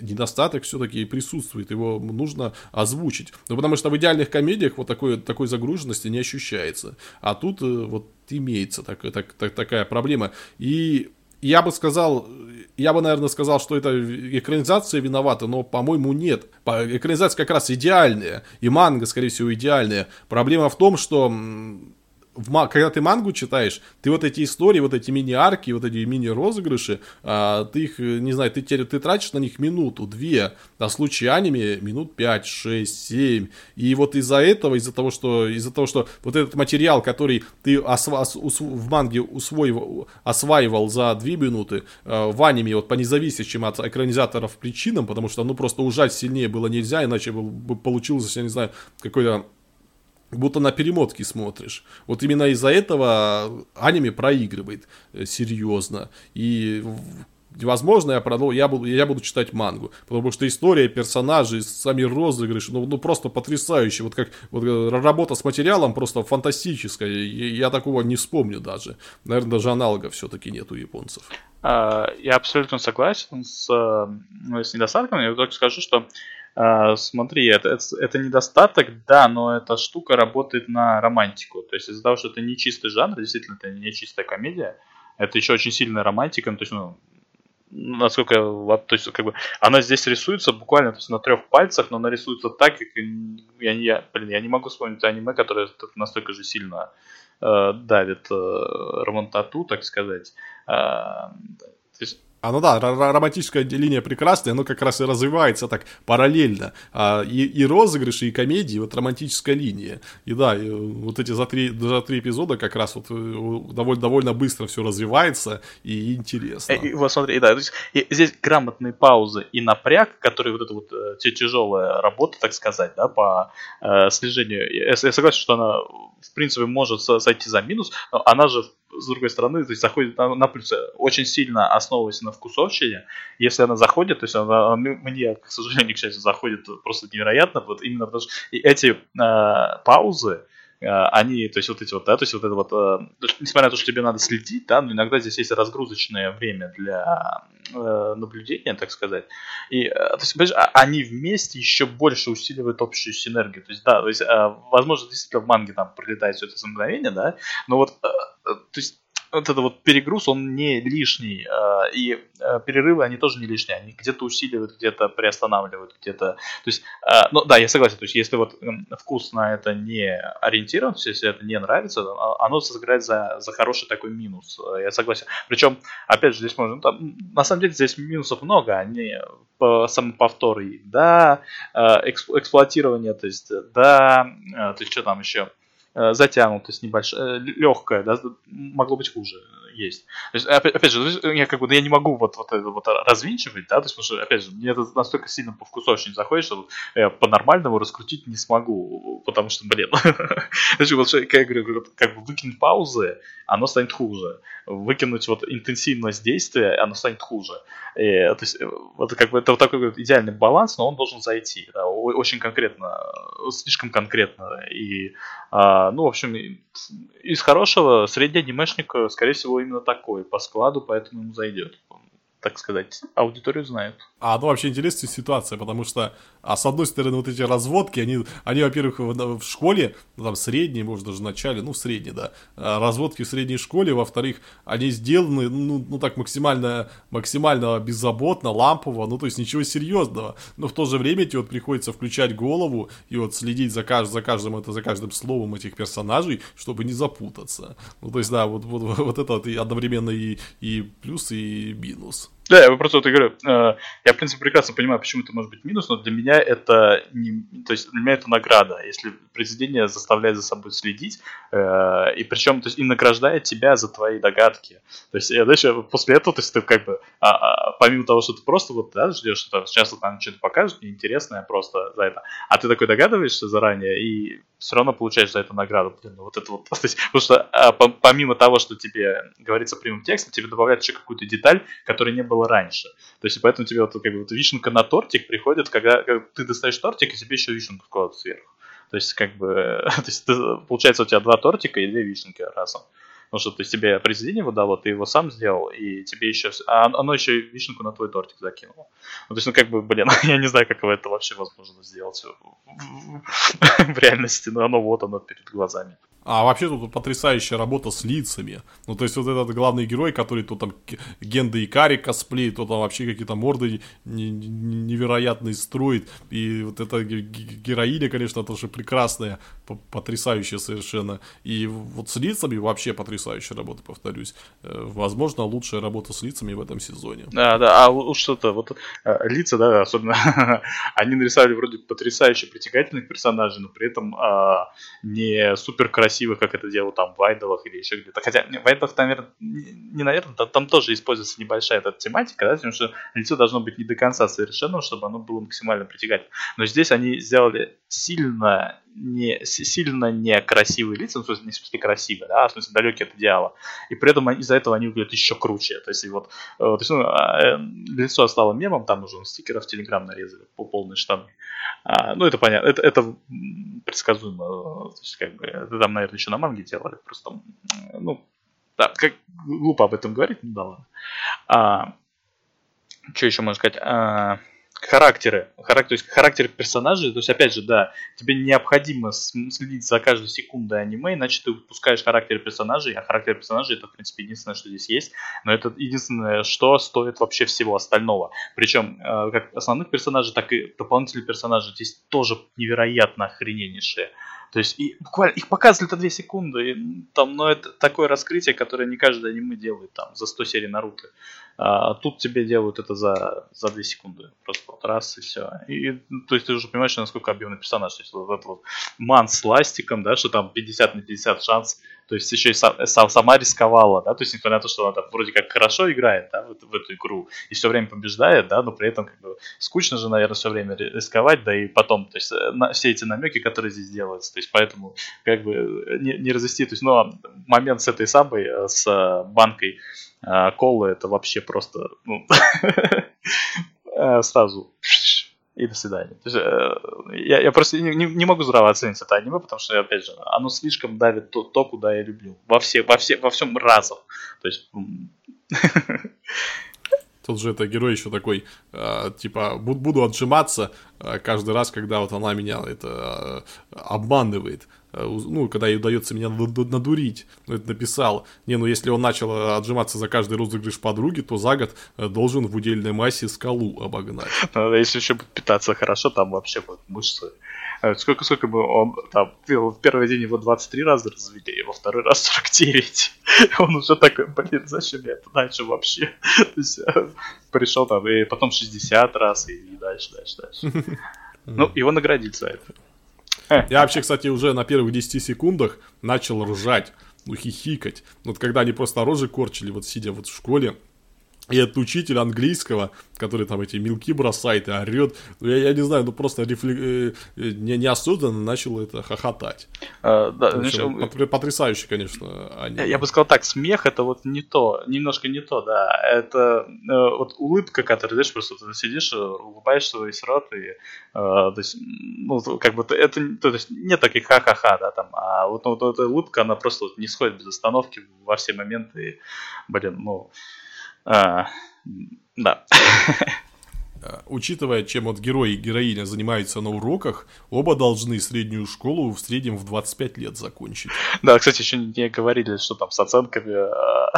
недостаток все-таки присутствует, его нужно озвучить. Ну, потому что в идеальных комедиях вот такой, такой загруженности не ощущается. А тут э, вот имеется так, так, так, такая проблема. И я бы сказал, я бы, наверное, сказал, что это экранизация виновата, но, по-моему, нет. Экранизация как раз идеальная, и манга, скорее всего, идеальная. Проблема в том, что в, когда ты мангу читаешь, ты вот эти истории, вот эти мини-арки, вот эти мини-розыгрыши, а, ты их, не знаю, ты, ты тратишь на них минуту, две, а в случае аниме минут 5, 6, 7. И вот из-за этого, из-за того, что, из-за того, что вот этот материал, который ты осва- ос- в манге усвоивал, осваивал за 2 минуты, а, в аниме вот по независящим от экранизаторов причинам, потому что ну просто ужать сильнее было нельзя, иначе бы получилось, я не знаю, какой-то будто на перемотки смотришь. Вот именно из-за этого аниме проигрывает э, серьезно. И возможно, я, продол... я, буду, я буду читать мангу, потому что история, персонажи, сами розыгрыши, ну, ну просто потрясающе. Вот как вот, э, работа с материалом просто фантастическая. Я такого не вспомню даже. Наверное, даже аналогов все-таки нет у японцев. А, я абсолютно согласен с, э, с недостатками. Я только скажу, что Uh, смотри, это, это, это недостаток, да, но эта штука работает на романтику. То есть из-за того, что это не чистый жанр, действительно, это не чистая комедия, это еще очень сильная романтика. Ну, то есть, ну, насколько, то есть, как бы, она здесь рисуется буквально то есть, на трех пальцах, но она рисуется так, как я, я, блин, я не могу вспомнить аниме, которое настолько же сильно э, давит э, романтату, так сказать. Э, то есть, а ну да, романтическая линия прекрасная, оно как раз и развивается так параллельно. А, и, и розыгрыши, и комедии, вот романтическая линия. И да, и вот эти за три, за три эпизода как раз вот э, довольно, довольно быстро все развивается и интересно. И, вот смотри, да, то есть, и здесь грамотные паузы и напряг, который вот это вот э, тяжелая работа, так сказать, да, по э, слежению. Я, я согласен, что она в принципе может сойти за минус, но она же с другой стороны, то есть заходит на, на плюсы, очень сильно основываясь на вкусовщине. Если она заходит, то есть она, мне, к сожалению, к счастью, заходит просто невероятно, вот именно потому что эти э, паузы, э, они, то есть вот эти вот, да, то есть вот это вот, э, несмотря на то, что тебе надо следить, да, но иногда здесь есть разгрузочное время для э, наблюдения, так сказать. И, э, то есть, понимаешь, а, они вместе еще больше усиливают общую синергию. То есть, да, то есть, э, возможно, действительно в манге там прилетает все это мгновение, да, но вот, э то есть, вот этот вот перегруз, он не лишний, а, и а, перерывы, они тоже не лишние, они где-то усиливают, где-то приостанавливают, где-то, то есть, ну да, я согласен, то есть, если вот вкус на это не ориентирован, если это не нравится, оно сыграет за, за хороший такой минус, я согласен. Причем, опять же, здесь можно, там, на самом деле здесь минусов много, они по самоповторы, да, эксплуатирование, то есть, да, то есть, что там еще, Э, затянутость небольшая, э, легкая, да, могло быть хуже есть. То есть, опять, опять же, я как бы я не могу вот, вот это вот развинчивать, да, то есть, потому что, опять же, мне это настолько сильно по вкусу очень заходит, что я по-нормальному раскрутить не смогу, потому что, блин, значит, вот, как я говорю, как бы выкинуть паузы, оно станет хуже. Выкинуть вот интенсивность действия, оно станет хуже. И, то есть, вот как бы это вот такой вот идеальный баланс, но он должен зайти, да, очень конкретно, слишком конкретно. И, а, ну, в общем, из хорошего средний анимешник, скорее всего, именно такой по складу, поэтому ему зайдет так сказать, аудиторию знают. А ну вообще интересная ситуация, потому что, а с одной стороны, вот эти разводки, они, они во-первых, в, в школе, ну, там, средней, может, даже в начале, ну, в средней, да, а разводки в средней школе, во-вторых, они сделаны, ну, ну, так, максимально, максимально беззаботно, лампово, ну, то есть, ничего серьезного, но в то же время тебе вот приходится включать голову и вот следить за, кажд, за каждым, это, за каждым словом этих персонажей, чтобы не запутаться. Ну, то есть, да, вот, вот, вот это одновременно и, и плюс, и минус. Да, я просто вот говорю, э, я, в принципе, прекрасно понимаю, почему это может быть минус, но для меня это не, то есть для меня это награда, если произведение заставляет за собой следить, э, и причем, то есть, и награждает тебя за твои догадки. То есть, я, знаешь, после этого, то есть, ты как бы, а, а, помимо того, что ты просто вот, да, ждешь, что сейчас там что-то покажут неинтересное просто за это, а ты такой догадываешься заранее, и все равно получаешь за это награду. Блин, ну вот это вот, то есть, потому что а, помимо того, что тебе говорится прямым текстом, тебе добавляют еще какую-то деталь, которая не была было раньше. То есть, поэтому тебе вот как бы вот вишенка на тортик приходит, когда, когда ты достаешь тортик, и тебе еще вишенку кладут сверху. То есть, как бы, то есть, ты, получается, у тебя два тортика и две вишенки разом. Потому что то есть, тебе произведение выдало, ты его сам сделал, и тебе еще... А оно еще вишенку на твой тортик закинуло. Ну, то есть, ну, как бы, блин, я не знаю, как это вообще возможно сделать в реальности, но оно вот оно перед глазами. А вообще тут потрясающая работа с лицами. Ну, то есть, вот этот главный герой, который тут там Генда и Кари косплей, то там вообще какие-то морды невероятные строит. И вот эта героиня, конечно, тоже прекрасная, потрясающая совершенно. И вот с лицами вообще потрясающая работа, повторюсь. Э, возможно, лучшая работа с лицами в этом сезоне. Да, да, а уж что-то, вот э, лица, да, особенно, они нарисовали вроде потрясающе притягательных персонажей, но при этом а, не супер красивых красивых, как это делают там в Вайдовых или еще где-то. Хотя в Вайдовых, наверное, не, наверное, там, там тоже используется небольшая эта тематика, да, потому что лицо должно быть не до конца совершенным, чтобы оно было максимально притягательным. Но здесь они сделали сильно не, сильно не красивые лица, ну, в смысле, не в смысле красивые, да, а в смысле далекие от идеала. И при этом из-за этого они выглядят еще круче. То есть, вот, э, то есть, ну, а, э, лицо стало мемом, там уже стикеров в Телеграм нарезали по полной штаны. А, ну, это понятно, это, это предсказуемо. То есть, как бы, это там, наверное, еще на манге делали. Просто, ну, да, как глупо об этом говорить, ну да ладно. А, что еще можно сказать? А, характеры, характер, то есть характер персонажей, то есть опять же, да, тебе необходимо следить за каждой секундой аниме, иначе ты упускаешь характер персонажей, а характер персонажей это, в принципе, единственное, что здесь есть, но это единственное, что стоит вообще всего остального. Причем, э, как основных персонажей, так и дополнительных персонажей здесь тоже невероятно охрененнейшие. То есть и буквально их показывали это 2 секунды. И, там, но это такое раскрытие, которое не каждое аниме делает там за 100 серий Наруто. А тут тебе делают это за, за 2 секунды. Просто вот раз и все. И, то есть ты уже понимаешь, насколько объемный персонаж. То есть вот этот вот ман с ластиком, да, что там 50 на 50 шанс то есть еще и сам, сам, сама рисковала, да, то есть несмотря на то, что она там вроде как хорошо играет, да, в, в эту игру и все время побеждает, да, но при этом как бы скучно же, наверное, все время рисковать, да и потом, то есть э, на, все эти намеки, которые здесь делаются, то есть поэтому как бы э, не, не развести, то есть, ну, а момент с этой самой, э, с банкой колы, это вообще просто, ну, сразу и до свидания. То есть, э, я, я просто не, не могу здраво оценить это аниме, потому что, опять же, оно слишком давит то, то куда я люблю. Во, все, во, все, во всем разом. То есть... Тут же это герой еще такой, э, типа, буду отжиматься э, каждый раз, когда вот она меня это э, обманывает. Э, ну, когда ей удается меня надурить, ну, это написал. Не, ну, если он начал э, отжиматься за каждый розыгрыш подруги, то за год э, должен в удельной массе скалу обогнать. Надо, если еще питаться хорошо, там вообще вот мышцы. Сколько, сколько бы он там, в первый день его 23 раза развели, во второй раз 49. Он уже такой, блин, зачем я это начал вообще? То есть, пришел там, и потом 60 раз, и дальше, дальше, дальше. Ну, его наградить за это. Я вообще, кстати, уже на первых 10 секундах начал ржать, ну, хихикать. Вот когда они просто рожи корчили, вот сидя вот в школе, и этот учитель английского, который там эти мелки бросает и орет, ну, я, я не знаю, ну просто рефле... Э, не, неосознанно начал это хохотать. А, да, общем, значит, потрясающе, конечно. Они... Я, бы сказал так, смех это вот не то, немножко не то, да. Это э, вот улыбка, которая, знаешь, просто ты сидишь, э, улыбаешься весь рот, и э, то есть, ну, как бы это, то есть нет таких ха-ха-ха, да, там, а вот, ну, вот эта улыбка, она просто вот не сходит без остановки во все моменты, и, блин, ну, а, да. А, учитывая, чем вот герой и героиня занимаются на уроках, оба должны среднюю школу в среднем в 25 лет закончить. Да, кстати, еще не говорили, что там с оценками а,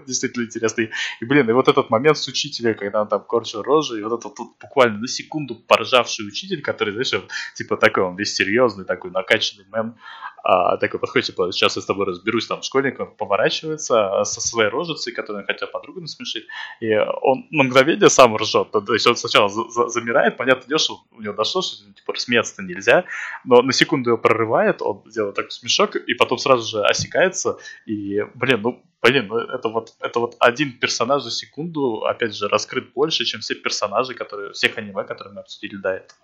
действительно интересно. И, блин, и вот этот момент с учителем, когда он там корчил рожу, и вот этот вот буквально на секунду поржавший учитель, который, знаешь, типа такой, он весь серьезный, такой накачанный мем, а, такой подходит, типа, сейчас я с тобой разберусь, там, школьник, он поворачивается а, со своей рожицей, которую хотят подругу насмешить, и он на мгновение сам ржет, то есть он сначала за за замирает, понятно, дело, что у него дошло, что, типа, смеяться нельзя, но на секунду его прорывает, он делает такой смешок, и потом сразу же осекается, и, блин, ну, блин, ну это вот, это вот один персонаж за секунду, опять же, раскрыт больше, чем все персонажи, которые, всех аниме, которые мы обсудили до этого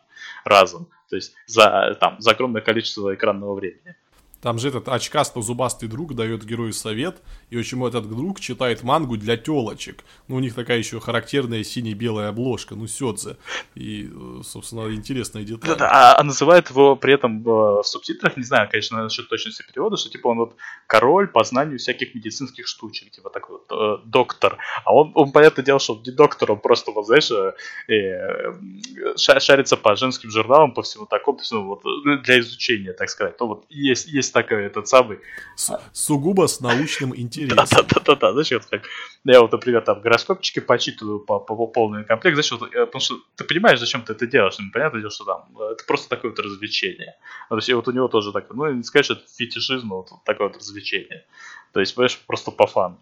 разом. То есть за, там, за огромное количество экранного времени. Там же этот очкасто-зубастый друг дает герою совет, и почему этот друг читает мангу для телочек. Ну, у них такая еще характерная сине-белая обложка, ну, сёдзе. И, э, собственно, интересная деталь. Да-да, а, а называет его при этом в, в субтитрах, не знаю, конечно, насчет точности перевода, что типа он вот король по знанию всяких медицинских штучек, типа такой вот э, доктор. А он, он, понятное дело, что не доктор, он просто, вот, знаешь, э, э, шарится по женским журналам, по всему такому, ну, вот, для изучения, так сказать. То вот есть, есть есть такой этот самый... С, сугубо с научным интересом. Да-да-да, знаешь, вот как... Я вот, например, там гороскопчики почитываю по, по, по полный комплект, вот, э, потому что ты понимаешь, зачем ты это делаешь, ну, понятное дело, что там, э, это просто такое вот развлечение. То есть, вот у него тоже так, ну, не сказать, что это фетишизм, вот, вот такое вот развлечение. То есть, понимаешь, просто по фану.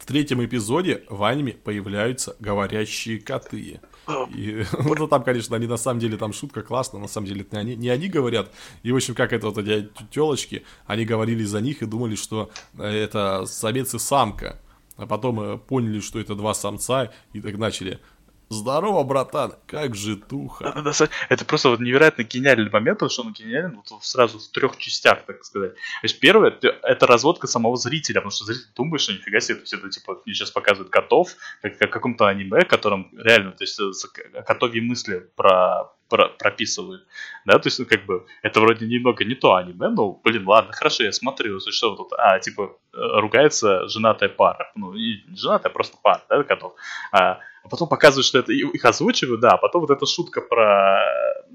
В третьем эпизоде в аниме появляются говорящие коты. И, ну, там, конечно, они на самом деле, там шутка классная, на самом деле это не они, не они говорят. И, в общем, как это вот эти телочки, они говорили за них и думали, что э, это самец и самка. А потом э, поняли, что это два самца, и так начали Здорово, братан, как же туха. Это просто вот невероятно гениальный момент, потому что он гениален вот сразу в трех частях, так сказать. То есть первое, это разводка самого зрителя, потому что зритель думает, что нифига себе, то есть это типа мне сейчас показывают котов, как, как в каком-то аниме, котором реально, то есть э, котовьи мысли про про прописывают, да, то есть, ну, как бы, это вроде немного не то аниме, но, блин, ладно, хорошо, я смотрю, что тут, а, типа, э, ругается женатая пара, ну, не женатая, просто пара, да, котов, а, а потом показывают, что это их озвучивают, да, а потом вот эта шутка про...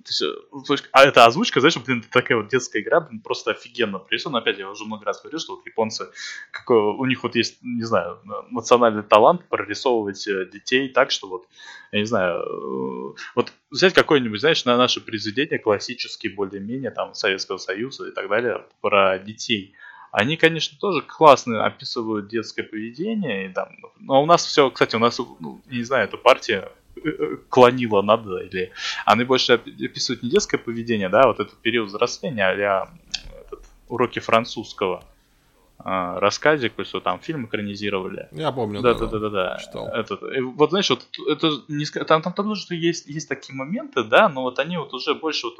То есть, э, а эта озвучка, знаешь, блин, такая вот детская игра, блин, просто офигенно присутствована. Опять, я уже много раз говорил, что вот японцы, какой, у них вот есть, не знаю, национальный талант прорисовывать э, детей так, что вот, я не знаю, э, вот взять какое-нибудь, знаешь, на наше произведение классические более-менее, там, Советского Союза и так далее, про детей – они, конечно, тоже классно описывают детское поведение. И, там, но у нас все, кстати, у нас, ну, не знаю, эта партия э, э, клонила надо, или они больше описывают не детское поведение, да, вот этот период взросления, а уроки французского э, рассказик, что там фильм экранизировали. Я помню, да. Да, да, да, да. Читал. Этот, вот знаешь, вот это не там, там тоже что есть, есть такие моменты, да, но вот они вот уже больше вот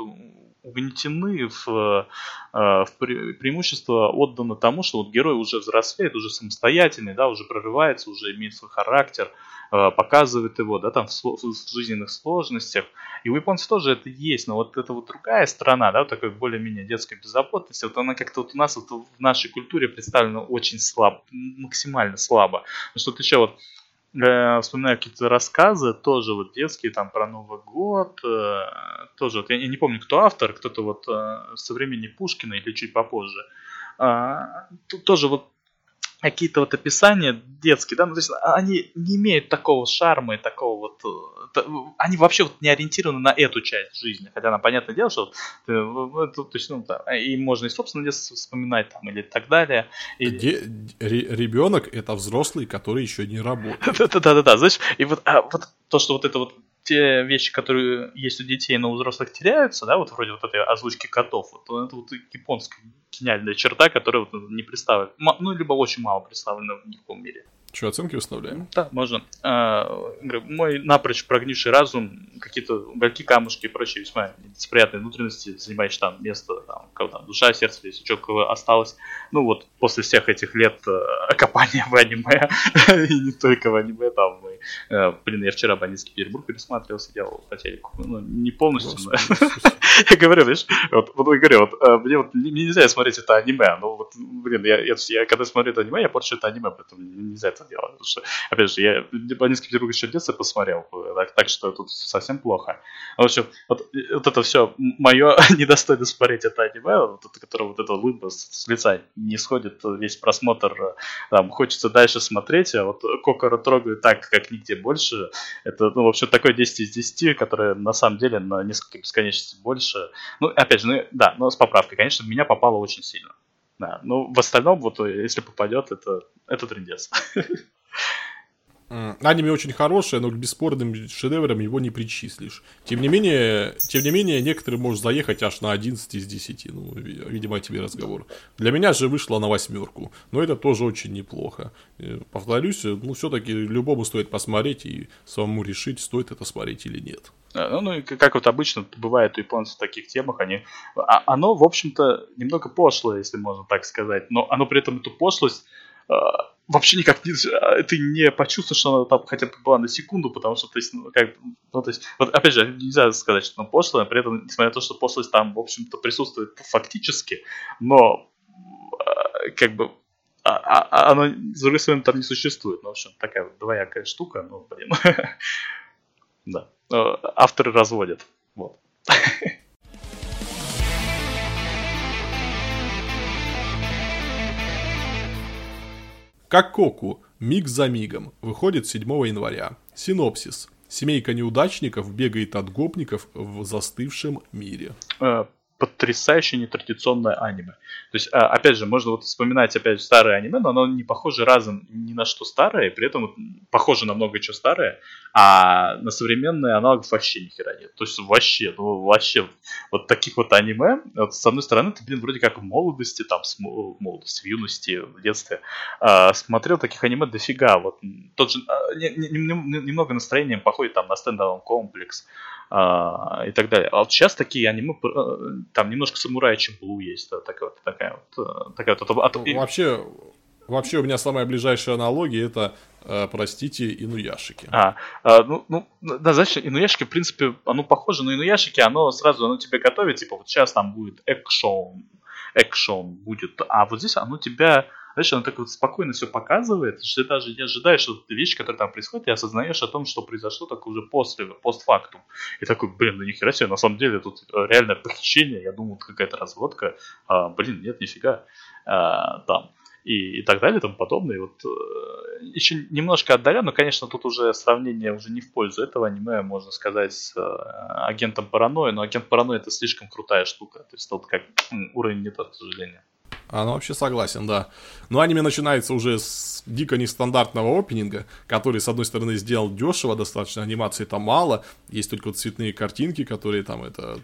угнетены в, э, в пре, преимущество отдано тому, что вот герой уже взрослеет, уже самостоятельный, да, уже прорывается, уже имеет свой характер, э, показывает его, да, там в, в жизненных сложностях. И у японцев тоже это есть, но вот это вот другая сторона, да, вот такой более-менее детской беззаботности, вот она как-то вот у нас вот в нашей культуре представлена очень слабо, максимально слабо. Потому что вот еще вот э, вспоминаю какие-то рассказы, тоже вот детские, там, про Новый год, э, тоже, вот, я, я не помню, кто автор, кто-то вот э, со времени Пушкина или чуть попозже, э, тоже вот какие-то вот описания детские, да, ну, то есть они не имеют такого шарма и такого вот, э, они вообще вот не ориентированы на эту часть жизни, хотя нам понятное дело, что ты, то есть, ну, да, и можно и собственно детство вспоминать там или так далее. И... Де- ребенок это взрослый, который еще не работает. Да-да-да, знаешь, и вот, а, вот то, что вот это вот те вещи, которые есть у детей, но у взрослых теряются, да, вот вроде вот этой озвучки котов, вот это вот японская гениальная черта, которая вот не представлена, ну, либо очень мало представлена в никаком мире. Что, оценки выставляем? Да, можно. А, мой напрочь прогнивший разум, какие-то угольки, камушки и прочие весьма неприятные внутренности, занимающие там место, там, кого там, душа, сердце, если что осталось. Ну вот, после всех этих лет э, копания в аниме, и не только в аниме, там, блин, я вчера бандитский Петербург пересматривал, сидел по телеку, ну, не полностью, но... я говорю, видишь, вот, вот я говорю, вот, э, мне вот нельзя смотреть это аниме, но вот, блин, я, я, я когда смотрю это аниме, я порчу это аниме, поэтому нельзя это делать, потому что, опять же, я бандитский Петербург еще в детстве посмотрел, так, так что тут совсем плохо. В общем, вот, вот это все мое недостойно смотреть это аниме, вот, которое вот это улыбка с, с лица не сходит весь просмотр, там, хочется дальше смотреть, а вот Кокоро трогают так, как нигде больше. Это, ну, вообще такое 10 из 10, которое на самом деле на несколько бесконечностей больше. Ну, опять же, ну, да, но с поправкой, конечно, меня попало очень сильно. Да, ну, в остальном, вот, если попадет, это, это трендец. Аниме очень хорошее, но к бесспорным шедеврам его не причислишь. Тем не менее, тем не менее, некоторые может заехать аж на 11 из 10. Ну, видимо, тебе разговор. Для меня же вышло на восьмерку. Но это тоже очень неплохо. Повторюсь, ну, все-таки любому стоит посмотреть и самому решить, стоит это смотреть или нет. Ну, ну, как вот обычно бывает у японцев в таких темах, они... А, оно, в общем-то, немного пошлое, если можно так сказать, но оно при этом эту пошлость вообще никак не, а, ты не почувствуешь, что она там хотя бы была на секунду, потому что, то есть, ну, как, ну, то есть, вот опять же, нельзя сказать, что она пошлая, при этом, несмотря на то, что пошлость там, в общем-то, присутствует фактически, но, э, как бы, а, а, она, с другой стороны, там не существует. Ну, в общем, такая двоякая штука, ну, блин. да. Авторы разводят. Вот. Как Коку, миг за мигом, выходит 7 января. Синопсис. Семейка неудачников бегает от гопников в застывшем мире. Э, потрясающе нетрадиционное аниме. То есть, а, опять же, можно вот вспоминать, опять же, старое аниме, но оно не похоже разом ни на что старое, при этом похоже на много чего старое, а на современные аналогов вообще ни хера нет. То есть, вообще, ну, вообще, вот таких вот аниме, вот, с одной стороны, ты, блин, вроде как в молодости, там, в молодости, в юности, в детстве, э, смотрел таких аниме дофига, вот, тот же, э, не, немного настроением походит там на стендовом комплекс, а, и так далее. А вот сейчас такие аниме, э, там немножко самурая Чемплу есть, да, такая вот, такая вот, э, такая вот. А, ну, вообще, вообще у меня самая ближайшая аналогия это, э, простите, инуяшики. А, а ну, ну, да, знаешь, инуяшики, в принципе, оно похоже на инуяшики, оно сразу, оно тебе готовит, типа, вот сейчас там будет экшон, экшон будет, а вот здесь оно тебя знаешь, она так вот спокойно все показывает, что ты даже не ожидаешь, что вещи, которые там происходят, и осознаешь о том, что произошло так уже после, постфактум. И такой, блин, ну нихера себе, на самом деле тут э, реальное похищение, я думал, какая-то разводка, а, блин, нет, нифига, а, там. И, и так далее, и тому подобное. И вот э, еще немножко отдаленно, конечно, тут уже сравнение уже не в пользу этого аниме, можно сказать, с э, агентом паранойи, но агент паранойи это слишком крутая штука. То есть тут как уровень не тот, к сожалению. А, ну вообще согласен, да. Но аниме начинается уже с дико нестандартного опенинга, который, с одной стороны, сделал дешево, достаточно анимации там мало, есть только вот цветные картинки, которые там это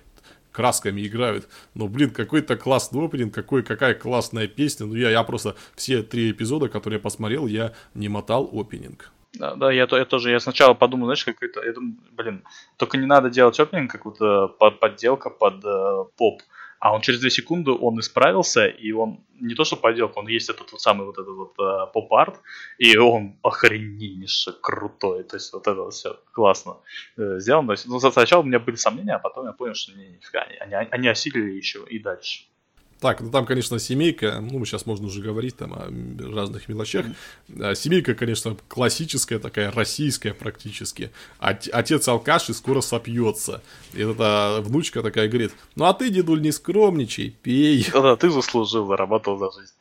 красками играют. Но, блин, какой-то классный опенинг, какой, какая классная песня. Ну, я, я просто все три эпизода, которые я посмотрел, я не мотал опенинг. Да, да, я, я тоже, я сначала подумал, знаешь, какой-то, я думаю, блин, только не надо делать опенинг, какую-то под, подделка под э, поп. А он через 2 секунды он исправился, и он не то что поделка, он есть этот вот самый вот этот вот uh, поп-арт, и он охрененнейше крутой. То есть вот это вот все классно uh, сделано. То есть, ну, сначала у меня были сомнения, а потом я понял, что не, нифига, они, они осилили еще и дальше. Так, ну там, конечно, семейка, ну, сейчас можно уже говорить там о разных мелочах. А, семейка, конечно, классическая такая, российская практически. Отец алкаш и скоро сопьется. И эта внучка такая говорит, ну, а ты, дедуль, не скромничай, пей. Да-да, ты заслужил, заработал за жизнь.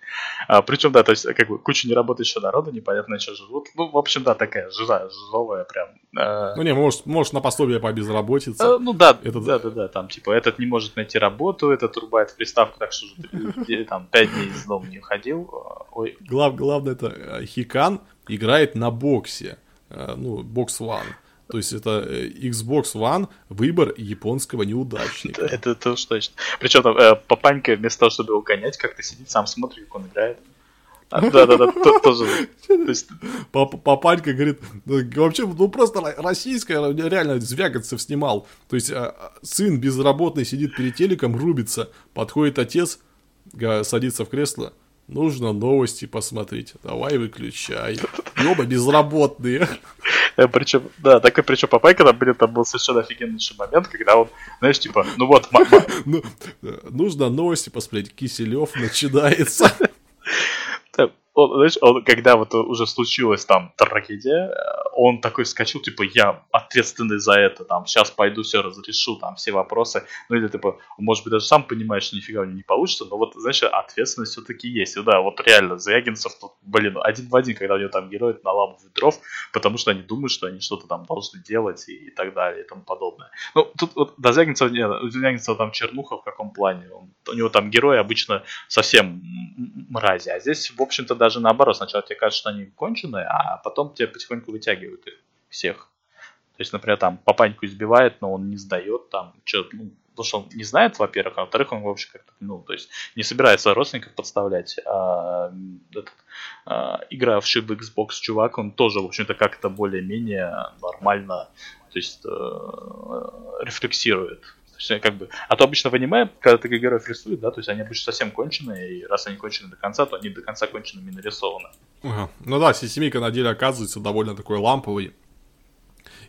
А, причем, да, то есть, как бы, куча неработающего народа, непонятно, что живут. Ну, в общем, да, такая жиза, жизовая прям. Э... Ну, не, может, может, на пособие по безработице. Э, ну, да, этот... да, да, да, там, типа, этот не может найти работу, этот рубает приставку, так что там пять дней из дома не уходил. Ой. Глав, главное, это э, Хикан играет на боксе, э, ну, бокс One. То есть это э, Xbox One выбор японского неудачника. Это, это уж точно. Причем там э, папанька вместо того, чтобы его гонять, как-то сидит, сам смотрит, как он играет. А, да, да, да, тоже. Папанька говорит, ну, вообще, ну просто российская, реально Звягинцев снимал. То есть сын безработный сидит перед телеком, рубится, подходит отец, садится в кресло, нужно новости посмотреть. Давай выключай. Оба безработные. Э, причем, да, такой причем Папайка там, блин, там был совершенно офигенный момент, когда он, знаешь, типа, ну вот, ну, э, нужно новости посмотреть, Киселев начинается. Он, знаешь, он, когда вот уже случилась там трагедия, он такой вскочил, типа, я ответственный за это, там, сейчас пойду все разрешу, там, все вопросы. Ну, или, типа, может быть, даже сам понимаешь, что нифига у него не получится, но вот, знаешь, ответственность все-таки есть. И да, вот реально, Звягинцев тут, блин, один в один, когда у него там герой наламывают дров, потому что они думают, что они что-то там должны делать и, и так далее, и тому подобное. Ну, тут вот до Звягинцева, нет, у Звягинцева там чернуха в каком плане. Он, у него там герои обычно совсем мрази, а здесь, в общем-то, даже наоборот. Сначала тебе кажется, что они конченые, а потом тебе потихоньку вытягивают их всех. То есть, например, там папаньку избивает, но он не сдает там, что ну, потому что он не знает, во-первых, а во-вторых, он вообще как-то, ну, то есть не собирается родственников подставлять. А, этот, а, игравший в Xbox чувак, он тоже, в общем-то, как-то более-менее нормально, то есть э, рефлексирует то есть, как бы, а то обычно в аниме, когда такие героев рисуют, да, то есть они обычно совсем конченые, и раз они кончены до конца, то они до конца конченными нарисованы. Ага. Ну да, Сисимика на деле оказывается довольно такой ламповый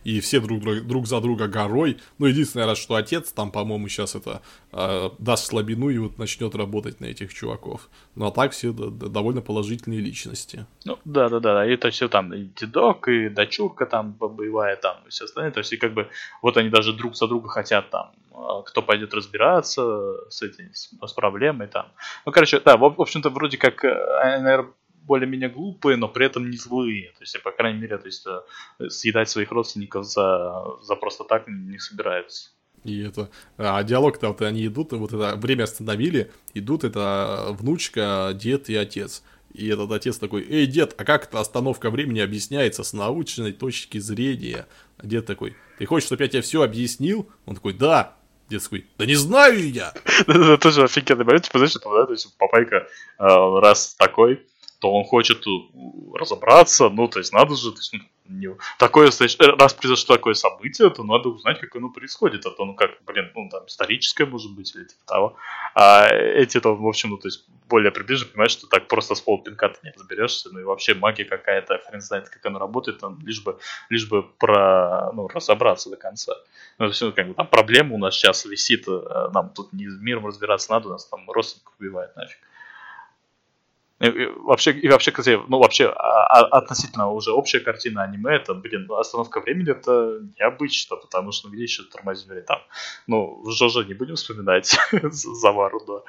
и все друг, друг, друг за друга горой. Ну, единственное раз, что отец там, по-моему, сейчас это э, даст слабину и вот начнет работать на этих чуваков. Ну, а так все довольно положительные личности. Ну, да-да-да, и то все там и дедок, и дочурка там боевая там, и все остальное. То есть, и как бы, вот они даже друг за друга хотят там а, кто пойдет разбираться с этим, с, с проблемой там. Ну, короче, да, в, в общем-то, вроде как, э, наверное, более-менее глупые, но при этом не злые. То есть, по крайней мере, то есть, э, съедать своих родственников за, за просто так не собираются. И это, а диалог-то вот они идут, вот это время остановили, идут это внучка, дед и отец. И этот отец такой, эй, дед, а как эта остановка времени объясняется с научной точки зрения? А дед такой, ты хочешь, чтобы я тебе все объяснил? Он такой, да. Дед такой, да не знаю я. Это тоже офигенный момент, типа, знаешь, да, то есть папайка э, раз такой, то он хочет разобраться, ну, то есть надо же, то есть, ну, не, такое, раз произошло такое событие, то надо узнать, как оно происходит, а то, ну, как, блин, ну, там, историческое, может быть, или типа того. А эти, то, в общем, ну, то есть, более приближенно понимаешь, что так просто с полпинка ты не разберешься, ну, и вообще магия какая-то, хрен знает, как она работает, там, лишь бы, лишь бы про, ну, разобраться до конца. Ну, то есть, ну, как бы, там, проблема у нас сейчас висит, э, нам тут не миром разбираться надо, нас там родственников убивает нафиг. И, вообще, и вообще, кстати, ну вообще а, а, относительно уже общая картина аниме, это, блин, остановка времени это необычно, потому что ну, где еще тормозили там. Ну, в Жожо не будем вспоминать Завару до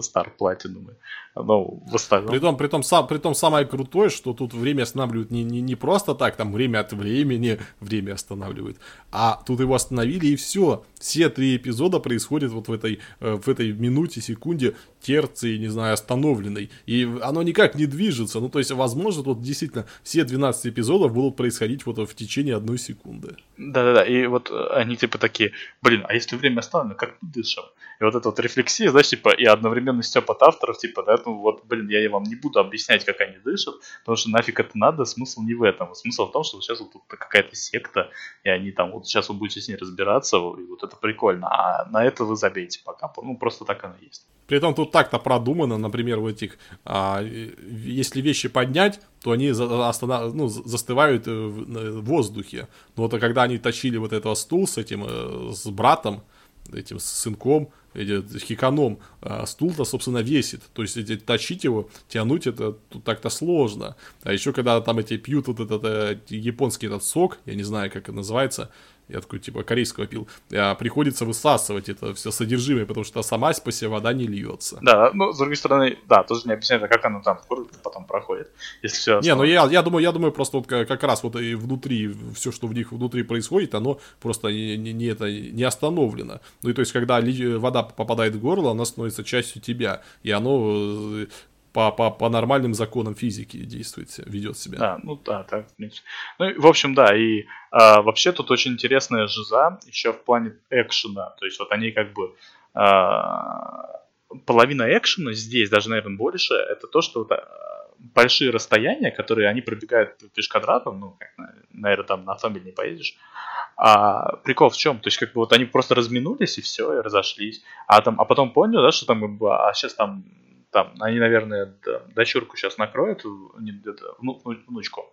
Star Platinum. Ну, в остальном. Притом, притом, сам, притом самое крутое, что тут время останавливают не, не, не просто так, там время от времени время останавливают, а тут его остановили и все. Все три эпизода происходят вот в этой, э, в этой минуте, секунде терции, не знаю, остановленной. И оно никак не движется. Ну, то есть, возможно, тут действительно все 12 эпизодов будут происходить вот в течение одной секунды. Да-да-да, и вот э, они типа такие, блин, а если время остановлено, как мы дышим? И вот эта вот рефлексия, знаешь, типа, и одновременно степ от авторов, типа, да, ну вот, блин, я вам не буду объяснять, как они дышат, потому что нафиг это надо, смысл не в этом. Смысл в том, что сейчас вот тут какая-то секта, и они там, вот сейчас вы будете с ней разбираться, и вот это прикольно, а на это вы забейте пока, ну просто так оно есть. При этом тут так-то продумано, например, в этих, если вещи поднять, то они останов... ну, застывают в воздухе. Но вот когда они тащили вот этого стул с этим, э, с братом, этим сынком, хиканом, а стул-то, собственно, весит. То есть, тащить его, тянуть это так-то сложно. А еще, когда там эти пьют вот этот э, японский этот сок, я не знаю, как это называется, я такой, типа, корейского пил. А, приходится высасывать это все содержимое, потому что сама себе вода не льется. Да, ну, с другой стороны, да, тоже не объясняется, как оно там потом проходит. Если все не, ну я, я думаю, я думаю, просто вот как раз вот и внутри, все, что в них внутри происходит, оно просто не, не, не, это, не остановлено. Ну и то есть, когда вода попадает в горло, она становится частью тебя, и оно э, по, по, по нормальным законам физики действует, ведет себя. Да, ну да, так, в принципе. Ну, в общем, да, и а, вообще тут очень интересная жиза еще в плане экшена. То есть вот они как бы а, половина экшена здесь, даже, наверное, больше, это то, что вот, а, большие расстояния, которые они пробегают пешквадратом, ну, как, наверное, там на автомобиле не поедешь. А прикол в чем? То есть, как бы вот они просто разминулись и все, и разошлись. А, там, а потом поняли, да, что там, а сейчас там там, они, наверное, дочурку сейчас накроют, не, это, вну, внучку,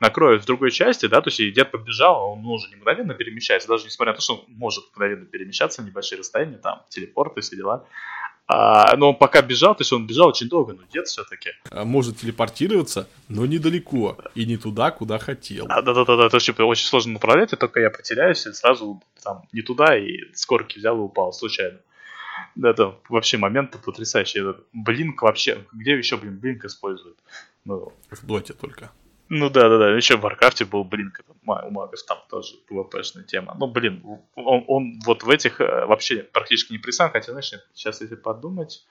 накроют в другой части, да, то есть и дед побежал, он уже не мгновенно перемещается, даже несмотря на то, что он может мгновенно перемещаться в небольшие расстояния, там, телепорты, все дела. А, но он пока бежал, то есть он бежал очень долго, но дед все-таки. А может телепортироваться, но недалеко. И не туда, куда хотел. А, да-да-да, то есть очень сложно направлять, и только я потеряюсь, и сразу там не туда, и с горки взял и упал случайно. Да, это вообще момент потрясающий. Этот blink вообще, где еще, блин, blink используют? Ну, в доте только. Ну да, да, да. Еще в Варкрафте был blink, у магов там тоже PvP-шная тема. Ну, блин, он, он вот в этих э, вообще практически не присам, хотя, знаешь, сейчас если подумать.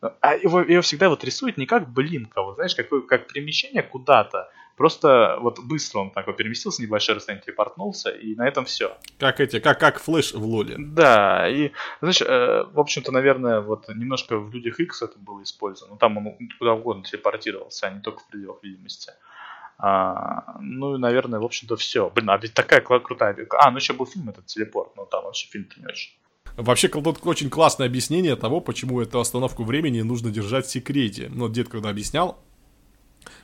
А его, его всегда вот рисуют не как blink а, вот знаешь, как, как перемещение куда-то. Просто вот быстро он так вот переместился, небольшое расстояние телепортнулся, и на этом все. Как эти, как, как flash в лоле. Да, и, знаешь, э, в общем-то, наверное, вот немножко в Людях X это было использовано. Ну, там он куда угодно телепортировался, а не только в пределах видимости. А, ну и, наверное, в общем-то, все. Блин, а ведь такая крутая... А, ну еще был фильм этот «Телепорт», но там вообще фильм-то не очень. Вообще, очень классное объяснение того, почему эту остановку времени нужно держать в секрете. Ну, дед когда объяснял,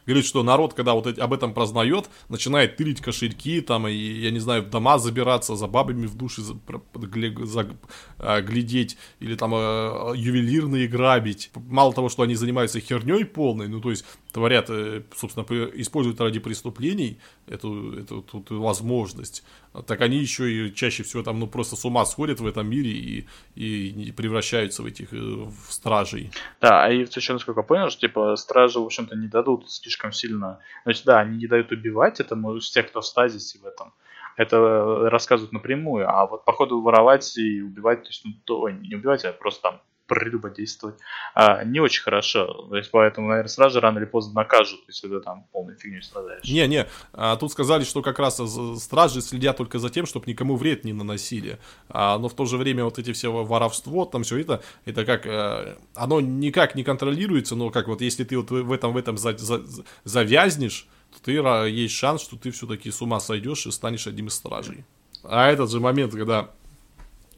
говорит, что народ, когда вот об этом прознает, начинает тырить кошельки, там, и, я не знаю, в дома забираться, за бабами в души за, за, глядеть, или там а, ювелирные грабить. Мало того, что они занимаются херней полной, ну, то есть, творят, э, собственно, используют ради преступлений эту, эту, эту, возможность, так они еще и чаще всего там, ну, просто с ума сходят в этом мире и, и превращаются в этих, э, в стражей. Да, а и еще, насколько понял, что, типа, стражи, в общем-то, не дадут слишком слишком сильно... Значит, да, они не дают убивать, это может те, кто в стазисе в этом. Это рассказывают напрямую, а вот походу воровать и убивать, то есть, ну, то, не убивать, а просто там прелюбодействовать, а, не очень хорошо. То есть, поэтому, наверное, сразу же рано или поздно накажут, если ты там полной фигней страдаешь. Не-не, а, тут сказали, что как раз стражи следят только за тем, чтобы никому вред не наносили. А, но в то же время вот эти все воровство, там все это, это как, а, оно никак не контролируется, но как вот если ты вот в этом, в этом за, за, завязнешь, то ты, есть шанс, что ты все-таки с ума сойдешь и станешь одним из стражей. А этот же момент, когда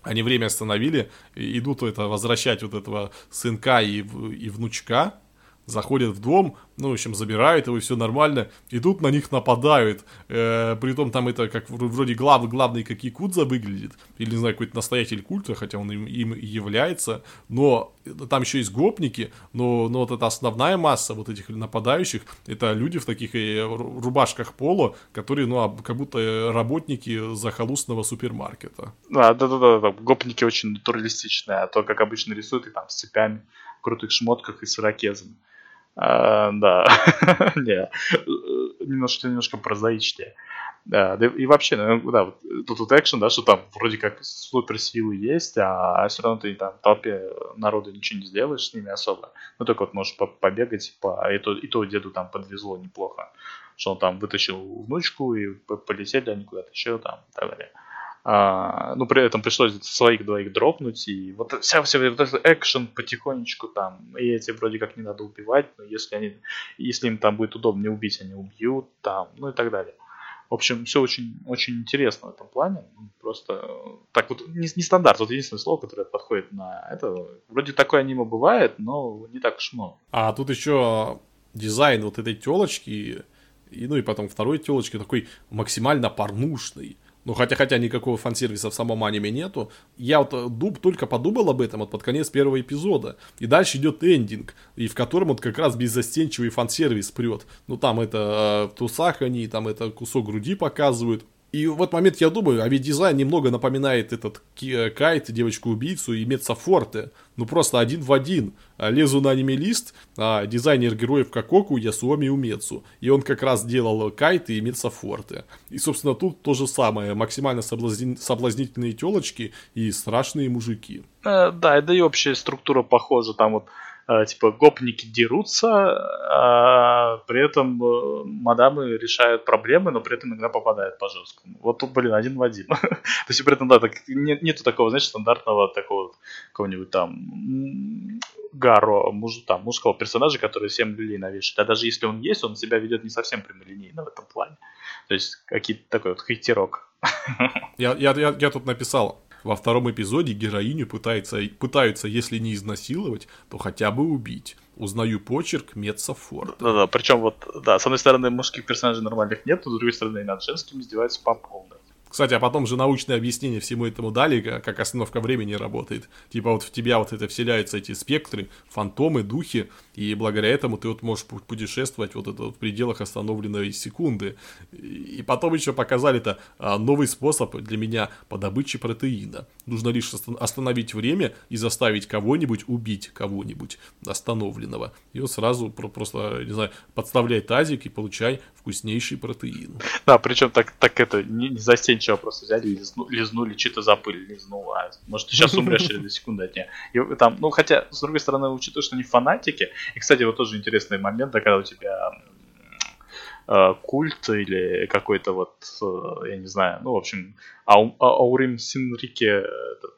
они время остановили, идут это возвращать вот этого сынка и, и внучка, заходят в дом, ну, в общем, забирают его, и все нормально, и тут на них нападают. Э, притом там это как вроде глав, главный как Якудза выглядит, или, не знаю, какой-то настоятель культа, хотя он им, им является, но там еще есть гопники, но, но вот эта основная масса вот этих нападающих, это люди в таких э, рубашках поло, которые, ну, как будто работники захолустного супермаркета. Да, да-да-да, гопники очень натуралистичные, а то, как обычно рисуют, их там с цепями, крутых шмотках и с ирокезами. А, да, не, немножко, немножко прозаичнее. Да, и вообще, ну, да, вот, тут вот экшен, да, что там вроде как суперсилы есть, а все равно ты там толпе народа ничего не сделаешь с ними особо. Ну, только вот можешь побегать, по, и, то, и то деду там подвезло неплохо, что он там вытащил внучку и полетели они куда-то еще там и так далее. Ну, при этом пришлось своих двоих дропнуть, и вот вся, вся вот этот экшен потихонечку там, и эти вроде как не надо убивать, но если они, если им там будет удобнее убить, они убьют там, ну и так далее. В общем, все очень, очень интересно в этом плане. Просто так вот не, не стандарт. Вот единственное слово, которое подходит на это. Вроде такое аниме бывает, но не так уж много. А тут еще дизайн вот этой телочки, и, ну и потом второй телочки такой максимально порнушный. Ну, хотя, хотя никакого фан-сервиса в самом аниме нету. Я вот э, дуб только подумал об этом вот под конец первого эпизода. И дальше идет эндинг, и в котором вот как раз беззастенчивый фан-сервис прет. Ну, там это э, в трусах они, там это кусок груди показывают. И в этот момент я думаю, а ведь дизайн немного напоминает этот э, Кайт, девочку-убийцу и Мецафорте. Ну просто один в один. А, лезу на аниме-лист, а, дизайнер героев Кококу, Ясуоми Умецу. И он как раз делал Кайт и Мецафорте. И, собственно, тут то же самое. Максимально соблазни... соблазнительные телочки и страшные мужики. Э, да, да и общая структура похожа. Там вот типа гопники дерутся, а при этом э, мадамы решают проблемы, но при этом иногда попадают по жесткому. Вот тут, блин, один в один. То есть при этом, да, так, нет, нету такого, знаешь, стандартного такого какого-нибудь там Гаро, муж, там, мужского персонажа, который всем люлей навешивает. А даже если он есть, он себя ведет не совсем прямолинейно в этом плане. То есть какие-то такой вот хейтерок. Я, я, я, я тут написал, во втором эпизоде героиню пытается, пытаются, если не изнасиловать, то хотя бы убить. Узнаю почерк Метса Форда. Да-да, причем вот, да, с одной стороны, мужских персонажей нормальных нет, но с другой стороны, над женским издеваются по полной. Кстати, а потом же научное объяснение всему этому дали, как остановка времени работает. Типа вот в тебя вот это вселяются эти спектры, фантомы, духи, и благодаря этому ты вот можешь путешествовать вот это вот в пределах остановленной секунды. И потом еще показали это а, новый способ для меня по добыче протеина. Нужно лишь остановить время и заставить кого-нибудь убить кого-нибудь остановленного. И вот сразу просто, не знаю, подставляй тазик и получай вкуснейший протеин. Да, причем так, так это не, не застенчиво просто взяли, лизну, лизнули, что-то запыль лизнул, а может сейчас умрешь через секунду от нее. И там, ну хотя, с другой стороны, учитывая, что они фанатики, и, кстати, вот тоже интересный момент, когда у тебя э, культ или какой-то вот, э, я не знаю, ну, в общем, Ау, Аурим Синрике,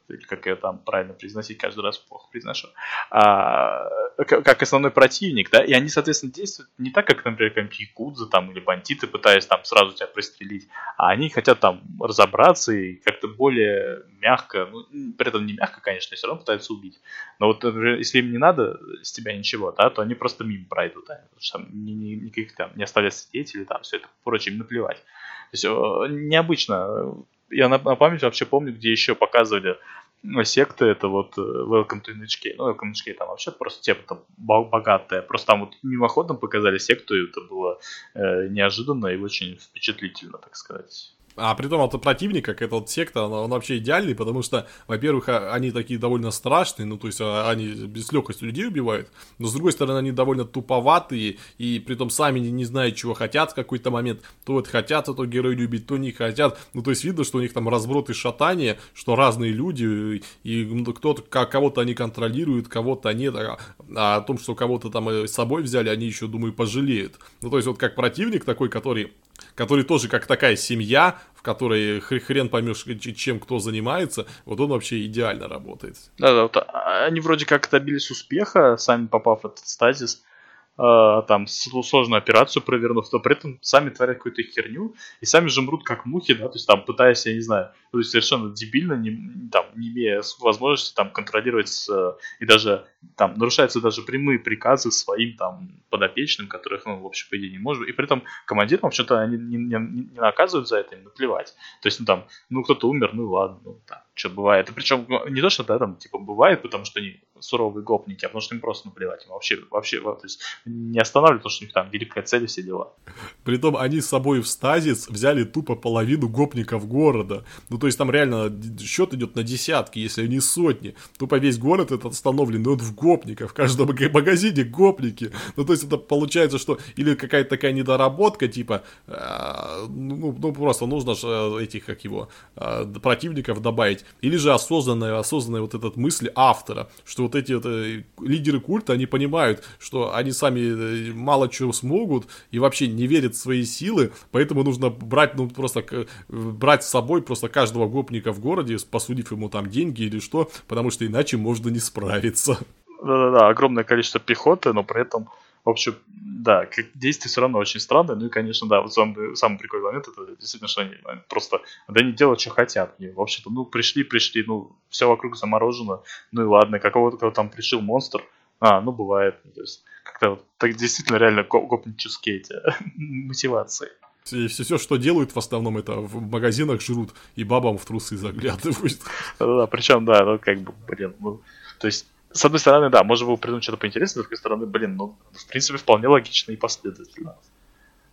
или как я там правильно произносить, каждый раз плохо произношу, а, как основной противник, да, и они, соответственно, действуют не так, как, например, как якудзы там или бандиты, пытаясь там сразу тебя пристрелить, а они хотят там разобраться и как-то более мягко, ну, при этом не мягко, конечно, все равно пытаются убить, но вот, например, если им не надо с тебя ничего, да, то они просто мимо пройдут, да, потому что там ни, ни, никаких там не оставят свидетелей, там все это прочее, им наплевать. То есть необычно я на, на память вообще помню, где еще показывали ну, секты, это вот э, Welcome to NHK. Ну, Welcome to NHK там вообще просто тема там богатая. Просто там вот мимоходом показали секту, и это было э, неожиданно и очень впечатлительно, так сказать. А при том, это противник, как эта вот секта, он, он вообще идеальный, потому что, во-первых, а, они такие довольно страшные, ну, то есть а, они без легкости людей убивают, но, с другой стороны, они довольно туповатые, и при том сами не, не знают, чего хотят в какой-то момент, то вот хотят эту героя любить, то не хотят, ну, то есть видно, что у них там разброд и шатание, что разные люди, и кто-то, кого-то они контролируют, кого-то нет, а, а о том, что кого-то там э, с собой взяли, они еще, думаю, пожалеют. Ну, то есть вот как противник такой, который который тоже как такая семья, в которой хрен поймешь, чем кто занимается, вот он вообще идеально работает. Да-да, вот а, они вроде как добились успеха, сами попав в этот стазис, э, там сложную операцию провернув, то при этом сами творят какую-то херню и сами же мрут как мухи, да, то есть там пытаясь, я не знаю, то есть совершенно дебильно, не, там, не имея возможности там контролировать э, и даже там нарушаются даже прямые приказы своим там подопечным, которых, ну, в общем, по идее не может. И при этом командирам вообще-то они не, не, не наказывают за это, им наплевать. То есть, ну там, ну кто-то умер, ну ладно, ну там, что бывает. И причем ну, не то, что да, там, типа, бывает, потому что они суровые гопники, а потому что им просто наплевать. Им вообще, вообще, то есть, не останавливают, потому что у них там великая цель и все дела. Притом они с собой в стазис взяли тупо половину гопников города. Ну, то есть, там реально счет идет на десятки, если не сотни. Тупо весь город этот остановлен, и он в гопников. В каждом магазине гопники. Ну, то есть, это получается, что или какая-то такая недоработка, типа, э, ну, ну, просто нужно же э, этих, как его, э, противников добавить или же осознанная, осознанная вот эта мысль автора, что вот эти это, лидеры культа, они понимают, что они сами мало чего смогут и вообще не верят в свои силы, поэтому нужно брать, ну, просто брать с собой просто каждого гопника в городе, посудив ему там деньги или что, потому что иначе можно не справиться. Да-да-да, огромное количество пехоты, но при этом в общем, да, как действие все равно очень странное. Ну и, конечно, да, вот самый, самый прикольный момент, это действительно, что они просто, да они делают, что хотят. И, в общем-то, ну, пришли, пришли, ну, все вокруг заморожено, ну и ладно, какого-то, когда там пришел монстр, а, ну, бывает. То есть, как-то вот, так действительно реально гопнические эти мотивации. И все, все, что делают, в основном это в магазинах жрут и бабам в трусы заглядывают. Да, причем, да, ну как бы, блин, ну, то есть с одной стороны, да, можно было придумать что-то поинтереснее, с другой стороны, блин, ну, в принципе, вполне логично и последовательно.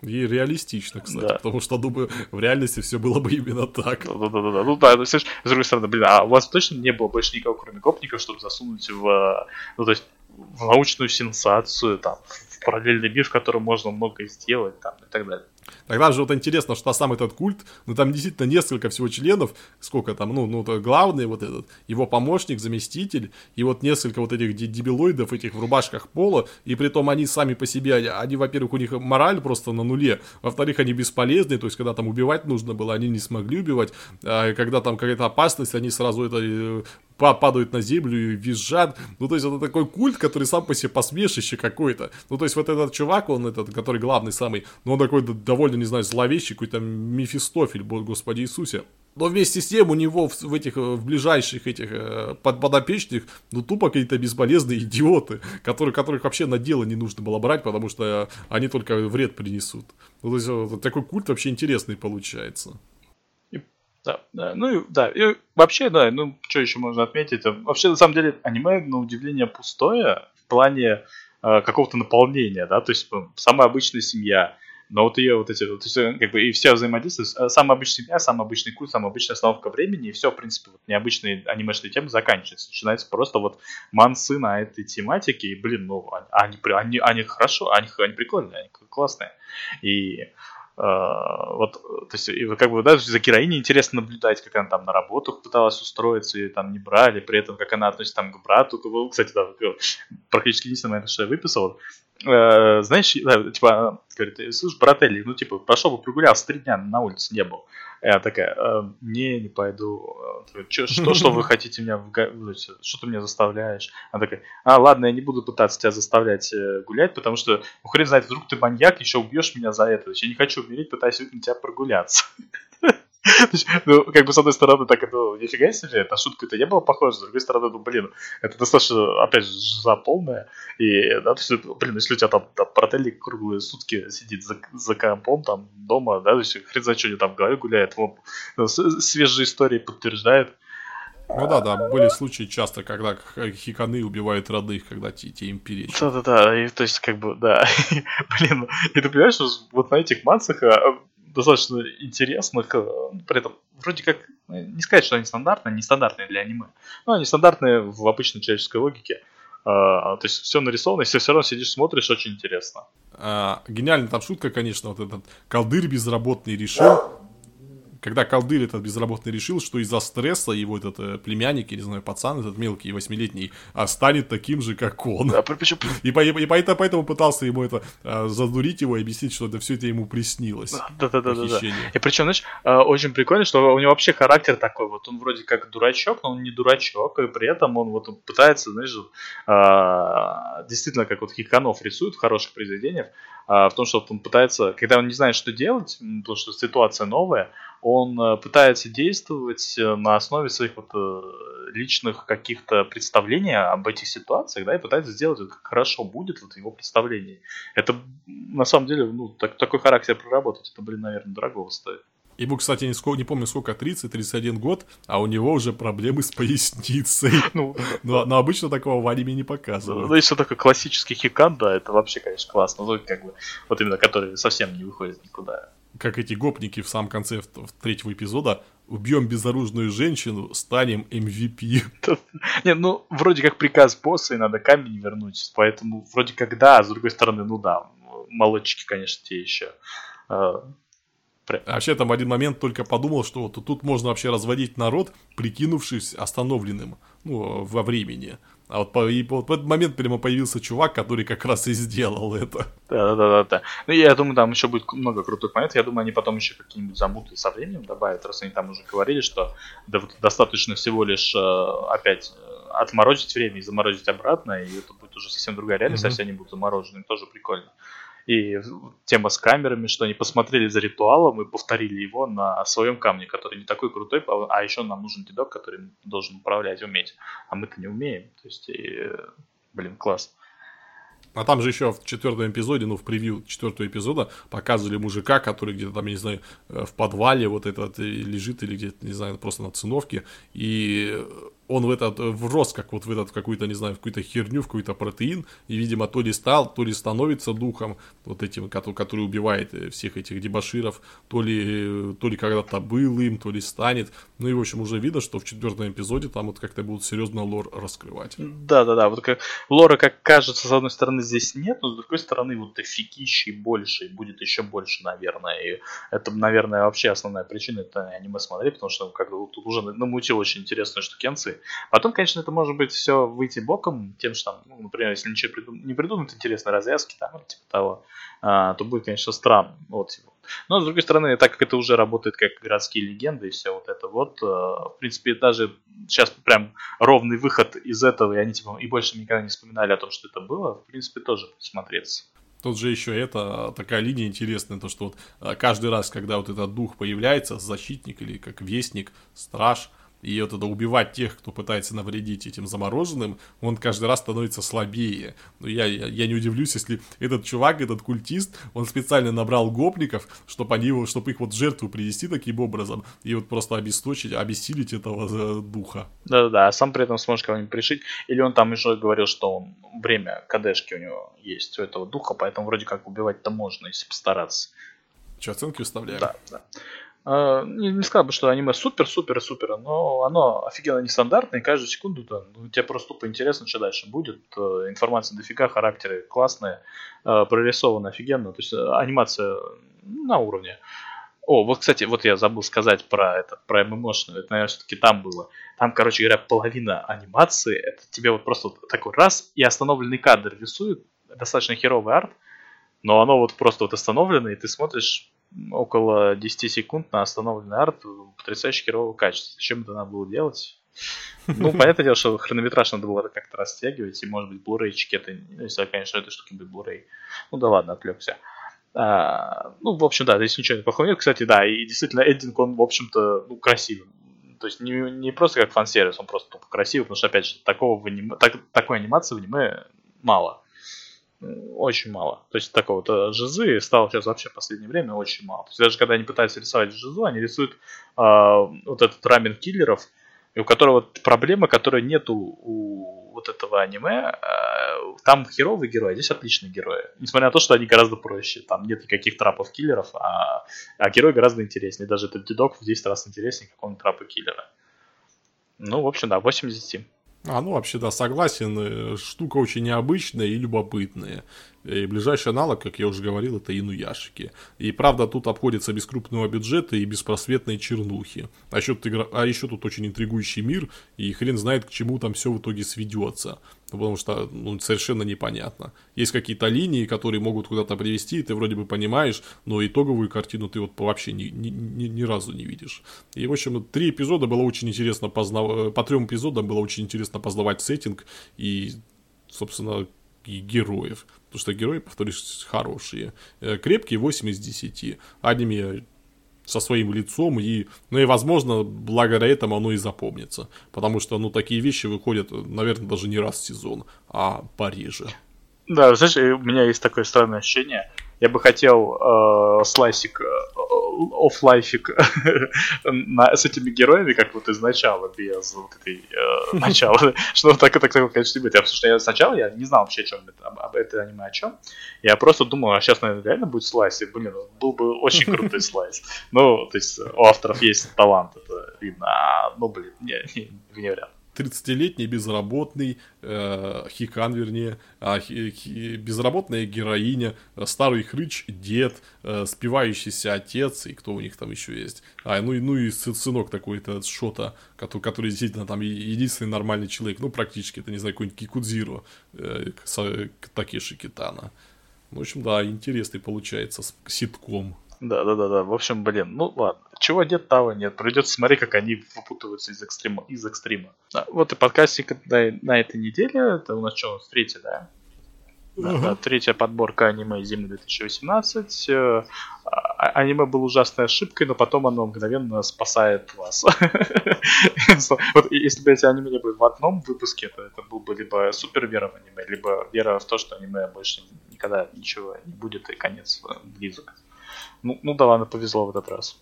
И реалистично, кстати, да. потому что, думаю, в реальности все было бы именно так. Да-да-да. Ну да, ну, с другой стороны, блин, а у вас точно не было больше никого, кроме гопников, чтобы засунуть в, ну, то есть, в научную сенсацию, там, в параллельный мир, в котором можно много сделать, там, и так далее. Тогда же вот интересно, что сам этот культ, ну там действительно несколько всего членов, сколько там, ну, ну главный вот этот, его помощник, заместитель, и вот несколько вот этих дебилоидов, этих в рубашках пола, и при том они сами по себе, они, во-первых, у них мораль просто на нуле, во-вторых, они бесполезны, то есть когда там убивать нужно было, они не смогли убивать, а когда там какая-то опасность, они сразу это э, падают на землю и визжат. Ну, то есть, это такой культ, который сам по себе посмешище какой-то. Ну, то есть, вот этот чувак, он этот, который главный самый, ну, он такой довольно, не знаю, зловещий, какой-то Мефистофель, Господи Иисусе. Но вместе с тем у него в, в этих в ближайших этих э, под, подопечных, ну тупо какие-то бесполезные идиоты, которые, которых вообще на дело не нужно было брать, потому что они только вред принесут. Ну, то есть вот, такой культ вообще интересный получается. Да, да, ну да, и вообще, да, ну что еще можно отметить? Вообще, на самом деле, аниме, на удивление, пустое в плане э, какого-то наполнения, да, то есть самая обычная семья, но вот ее вот эти, то есть, э, как бы, и все взаимодействие, э, самая обычная семья, самый обычный культ, самая обычная остановка времени, и все, в принципе, вот необычные анимешные темы заканчиваются. Начинается просто вот мансы на этой тематике, и, блин, ну, они, они, они хорошо, они, они прикольные, они классные. И вот, то есть, и как бы, да, за героиней интересно наблюдать, как она там на работу пыталась устроиться, и там не брали, при этом, как она относится там к брату, кстати, да, практически единственный момент, что я выписал, Э, знаешь, да, типа, говорит, слушай, брателли, ну, типа, пошел бы прогулялся, три дня на улице не был. Я такая, э, не, не пойду. Что, что вы хотите меня, что ты меня заставляешь? Она такая, а, ладно, я не буду пытаться тебя заставлять э, гулять, потому что, ну, хрен знает, вдруг ты маньяк, еще убьешь меня за это. Я не хочу умереть, пытаюсь выгнать тебя прогуляться. Ну, как бы, с одной стороны, так, ну, нифига себе, эта шутка-то не была похожа, с другой стороны, ну, блин, это достаточно, опять же, заполная, и, да, то есть, блин, если у тебя там, там брателлик круглые сутки сидит за, за компом, там, дома, да, то есть, хрен знает, что там в голове гуляет, вот, ну, свежие истории подтверждает, ну да, да, были случаи часто, когда хиканы убивают родных, когда те, те им перечат. Да-да-да, то есть как бы, да, блин, и ты понимаешь, вот на этих мансах а, достаточно интересных, э, при этом вроде как, э, не сказать, что они стандартные, не стандартные для аниме, но они стандартные в обычной человеческой логике. А, то есть все нарисовано, если все равно сидишь, смотришь, очень интересно. А, гениальная там шутка, конечно, вот этот колдырь безработный решил когда колдырь этот безработный решил, что из-за стресса его этот э, племянник, я не знаю, пацан этот мелкий, восьмилетний, а станет таким же, как он. Да, причем... И, по, и поэтому, поэтому пытался ему это э, задурить его и объяснить, что это все это ему приснилось. Да, да, да, да, да. И причем, знаешь, э, очень прикольно, что у него вообще характер такой, вот он вроде как дурачок, но он не дурачок, и при этом он вот пытается, знаешь, э, действительно, как вот Хиканов рисует в хороших произведениях, в том, что он пытается, когда он не знает, что делать, потому что ситуация новая, он э, пытается действовать э, на основе своих вот э, личных каких-то представлений об этих ситуациях, да, и пытается сделать, как хорошо будет вот его представление. Это на самом деле, ну, так, такой характер проработать, это, блин, наверное, дорого стоит. Ему, кстати, не, сколько, не помню сколько, 30-31 год, а у него уже проблемы с поясницей. Ну, но, но обычно такого в аниме не показывают. Ну, если такой классический хикан, да, это вообще, конечно, классно. Ну, как бы, вот именно, который совсем не выходит никуда как эти гопники в самом конце третьего эпизода, убьем безоружную женщину, станем MVP. Не, ну, вроде как приказ босса, и надо камень вернуть, поэтому вроде как да, а с другой стороны, ну да, молодчики, конечно, те еще. А, вообще там в один момент только подумал, что вот тут можно вообще разводить народ, прикинувшись остановленным ну, во времени. А вот, по, и вот в этот момент прямо появился чувак, который как раз и сделал это. Да, да, да, да. Ну, я думаю, там еще будет много крутых моментов. Я думаю, они потом еще какие-нибудь замуты со временем добавят, раз они там уже говорили, что да, вот достаточно всего лишь э, опять э, отморозить время и заморозить обратно, и это будет уже совсем другая реальность, mm-hmm. а все они будут заморожены, тоже прикольно. И тема с камерами, что они посмотрели за ритуалом и повторили его на своем камне, который не такой крутой, а еще нам нужен дедок, который должен управлять, уметь. А мы-то не умеем. То есть, и, блин, класс. А там же еще в четвертом эпизоде, ну, в превью четвертого эпизода показывали мужика, который где-то там, я не знаю, э, в подвале вот этот лежит или где-то, не знаю, просто на циновке. И он в этот врос, как вот в этот какую-то, не знаю, в какую-то херню, в какой-то протеин, и, видимо, то ли стал, то ли становится духом, вот этим, который, убивает э, всех этих дебаширов, то ли, то ли когда-то был им, то ли станет. Ну и, в общем, уже видно, что в четвертом эпизоде там вот как-то будут серьезно лор раскрывать. Да-да-да, вот как лора, как кажется, с одной стороны, здесь нет, но с другой стороны, вот офигищий больше, и будет еще больше, наверное. И это, наверное, вообще основная причина, это аниме смотреть, потому что как бы тут уже намутил очень интересные Потом, конечно, это может быть все выйти боком, тем, что, ну, например, если ничего придум... не придумать интересной развязки, там, типа того, а, то будет, конечно, странно. Вот. Но, с другой стороны, так как это уже работает как городские легенды и все вот это вот, а, в принципе, даже сейчас прям ровный выход из этого, и они типа и больше никогда не вспоминали о том, что это было, в принципе, тоже смотреться. Тут же еще это такая линия интересная, то что вот а, каждый раз, когда вот этот дух появляется, защитник или как вестник, страж, и вот это убивать тех, кто пытается навредить этим замороженным, он каждый раз становится слабее. Но я, я, я не удивлюсь, если этот чувак, этот культист, он специально набрал гопников, чтобы они его, чтобы их вот жертву привести таким образом, и вот просто обесточить, обессилить этого э, духа. Да-да-да, а сам при этом сможешь кого-нибудь пришить. Или он там еще говорил, что он время кадешки у него есть, у этого духа, поэтому вроде как убивать-то можно, если постараться. Че, оценки выставляем? Да, да. А, не, не сказал бы, что аниме супер-супер-супер, но оно офигенно нестандартное, и каждую секунду там, ну, тебе просто тупо интересно, что дальше будет. Э, информация дофига, характеры классные, э, прорисовано офигенно, то есть э, анимация на уровне. О, вот, кстати, вот я забыл сказать про это, про ММОшную, это, наверное, все-таки там было. Там, короче говоря, половина анимации, это тебе вот просто вот такой раз, и остановленный кадр рисует, достаточно херовый арт, но оно вот просто вот остановлено, и ты смотришь около 10 секунд на остановленный арт потрясающе херового качества. Зачем это надо было делать? Ну, понятное дело, что хронометраж надо было как-то растягивать, и, может быть, блурейчики это... Ну, если, конечно, этой штуки будет блурей. Ну, да ладно, отвлекся. А, ну, в общем, да, здесь ничего не плохого нет. Кстати, да, и действительно, эддинг, он, в общем-то, ну, красивый. То есть не, не просто как фан-сервис, он просто тупо красивый, потому что, опять же, такого в аниме, так, такой анимации в аниме мало очень мало. То есть такого-то жизы стало сейчас вообще в последнее время очень мало. То есть даже когда они пытаются рисовать жизу, они рисуют э, вот этот рамен киллеров, у которого проблема, которой нету у вот этого аниме. Э, там херовый герой, а здесь отличный герой. Несмотря на то, что они гораздо проще. Там нет никаких трапов киллеров, а, а герой гораздо интереснее. Даже этот дедок в 10 раз интереснее какого-нибудь трапа киллера. Ну, в общем, да, 80. А, ну вообще, да, согласен. Э, штука очень необычная и любопытная. И ближайший аналог, как я уже говорил, это инуяшики. И правда, тут обходится без крупного бюджета и беспросветной чернухи. А еще, а еще тут очень интригующий мир, и хрен знает, к чему там все в итоге сведется. Потому что ну, совершенно непонятно. Есть какие-то линии, которые могут куда-то привести, и ты вроде бы понимаешь, но итоговую картину ты вот вообще ни, ни, ни, ни разу не видишь. И, в общем, три эпизода было очень интересно познавать, по трем эпизодам было очень интересно познавать сеттинг и, собственно, и героев. Потому что герои, повторюсь, хорошие. Э, крепкие 8 из 10. Аниме со своим лицом, и, ну и, возможно, благодаря этому оно и запомнится. Потому что, ну, такие вещи выходят, наверное, даже не раз в сезон, а пореже. Да, знаешь, у меня есть такое странное ощущение. Я бы хотел э, слайсик э, офлайфик с этими героями, как вот изначала, без вот этой э, начала. Что так, так, так, конечно, не будет. Потому что я сначала я не знал вообще, о чем это, об, это аниме, о чем. Я просто думал, а сейчас, наверное, реально будет слайс. И, блин, был бы очень крутой слайс. Ну, то есть у авторов есть талант, это видно. А, ну, блин, не, не, не вариант. 30-летний безработный, э, хикан вернее, а, хи, хи, безработная героиня, старый хрыч дед, э, спивающийся отец, и кто у них там еще есть. А, ну, и, ну и сынок такой-то Шота, который, который действительно там единственный нормальный человек, ну практически, это не знаю, какой-нибудь Кикудзиро, э, Такеши Китана. В общем, да, интересный получается ситком. Да, да, да, да. В общем, блин, ну ладно. Чего нет, того нет. Придется смотреть, как они выпутываются из экстрима. Из экстрима. Да, вот и подкастик на, на этой неделе. Это у нас что, третья, да? Да, uh-huh. да, третья подборка аниме зимы 2018. Э, а, аниме было ужасной ошибкой, но потом оно мгновенно спасает вас. вот если бы эти аниме не были в одном выпуске, то это был бы либо супер вера в аниме, либо вера в то, что аниме больше никогда ничего не будет и конец близок. Ну, ну да ладно, повезло в этот раз.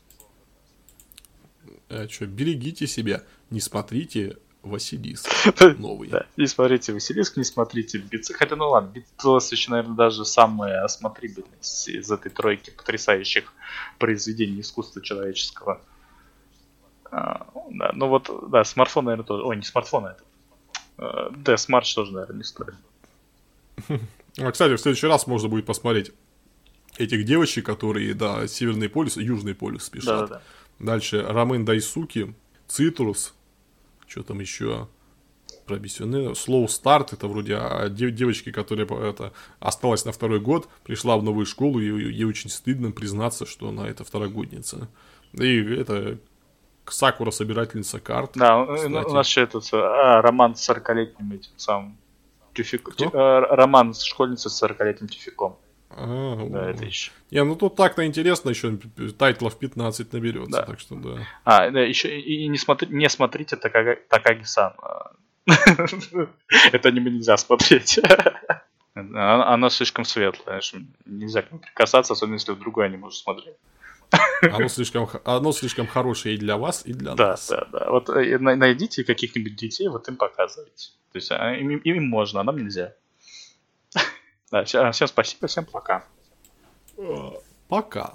А что, берегите себя, не смотрите Василиск новый. Да, не смотрите Василиск, не смотрите Beatless. Хотя, ну ладно, Beatless еще, наверное, даже самая смотрибельность из этой тройки потрясающих произведений искусства человеческого. А, да, ну вот, да, смартфон, наверное, тоже. Ой, не смартфон, а это. А, да, смарт тоже, наверное, не стоит. А, кстати, в следующий раз можно будет посмотреть этих девочек, которые, да, Северный полюс, Южный полюс спешат. Да, да, да. Дальше Рамен Дайсуки, Цитрус, что там еще? Про Slow Start, это вроде о девочке, которая это, осталась на второй год, пришла в новую школу, и ей очень стыдно признаться, что она это второгодница. И это Сакура собирательница карт. Да, кстати. у нас еще этот а, роман с 40-летним этим самым тюфик, тю, а, роман с школьницей с 40-летним тюфиком. А, Да, это еще. Не, ну тут так-то интересно, еще тайтлов 15 наберется, Да. так что да. А, да, еще и и не, смотри, не смотрите Такага- Такаги-сан. А, Это аниме нельзя смотреть. Оно оно слишком светлое, знаешь, нельзя к нему прикасаться, особенно если в другое не можешь смотреть. Оно слишком, оно слишком хорошее и для вас, и для Да, нас. да, да. Вот э, на- найдите каких-нибудь детей, вот им показывайте. То есть а, им, им можно, а нам нельзя. Да, всем спасибо, всем пока. Пока.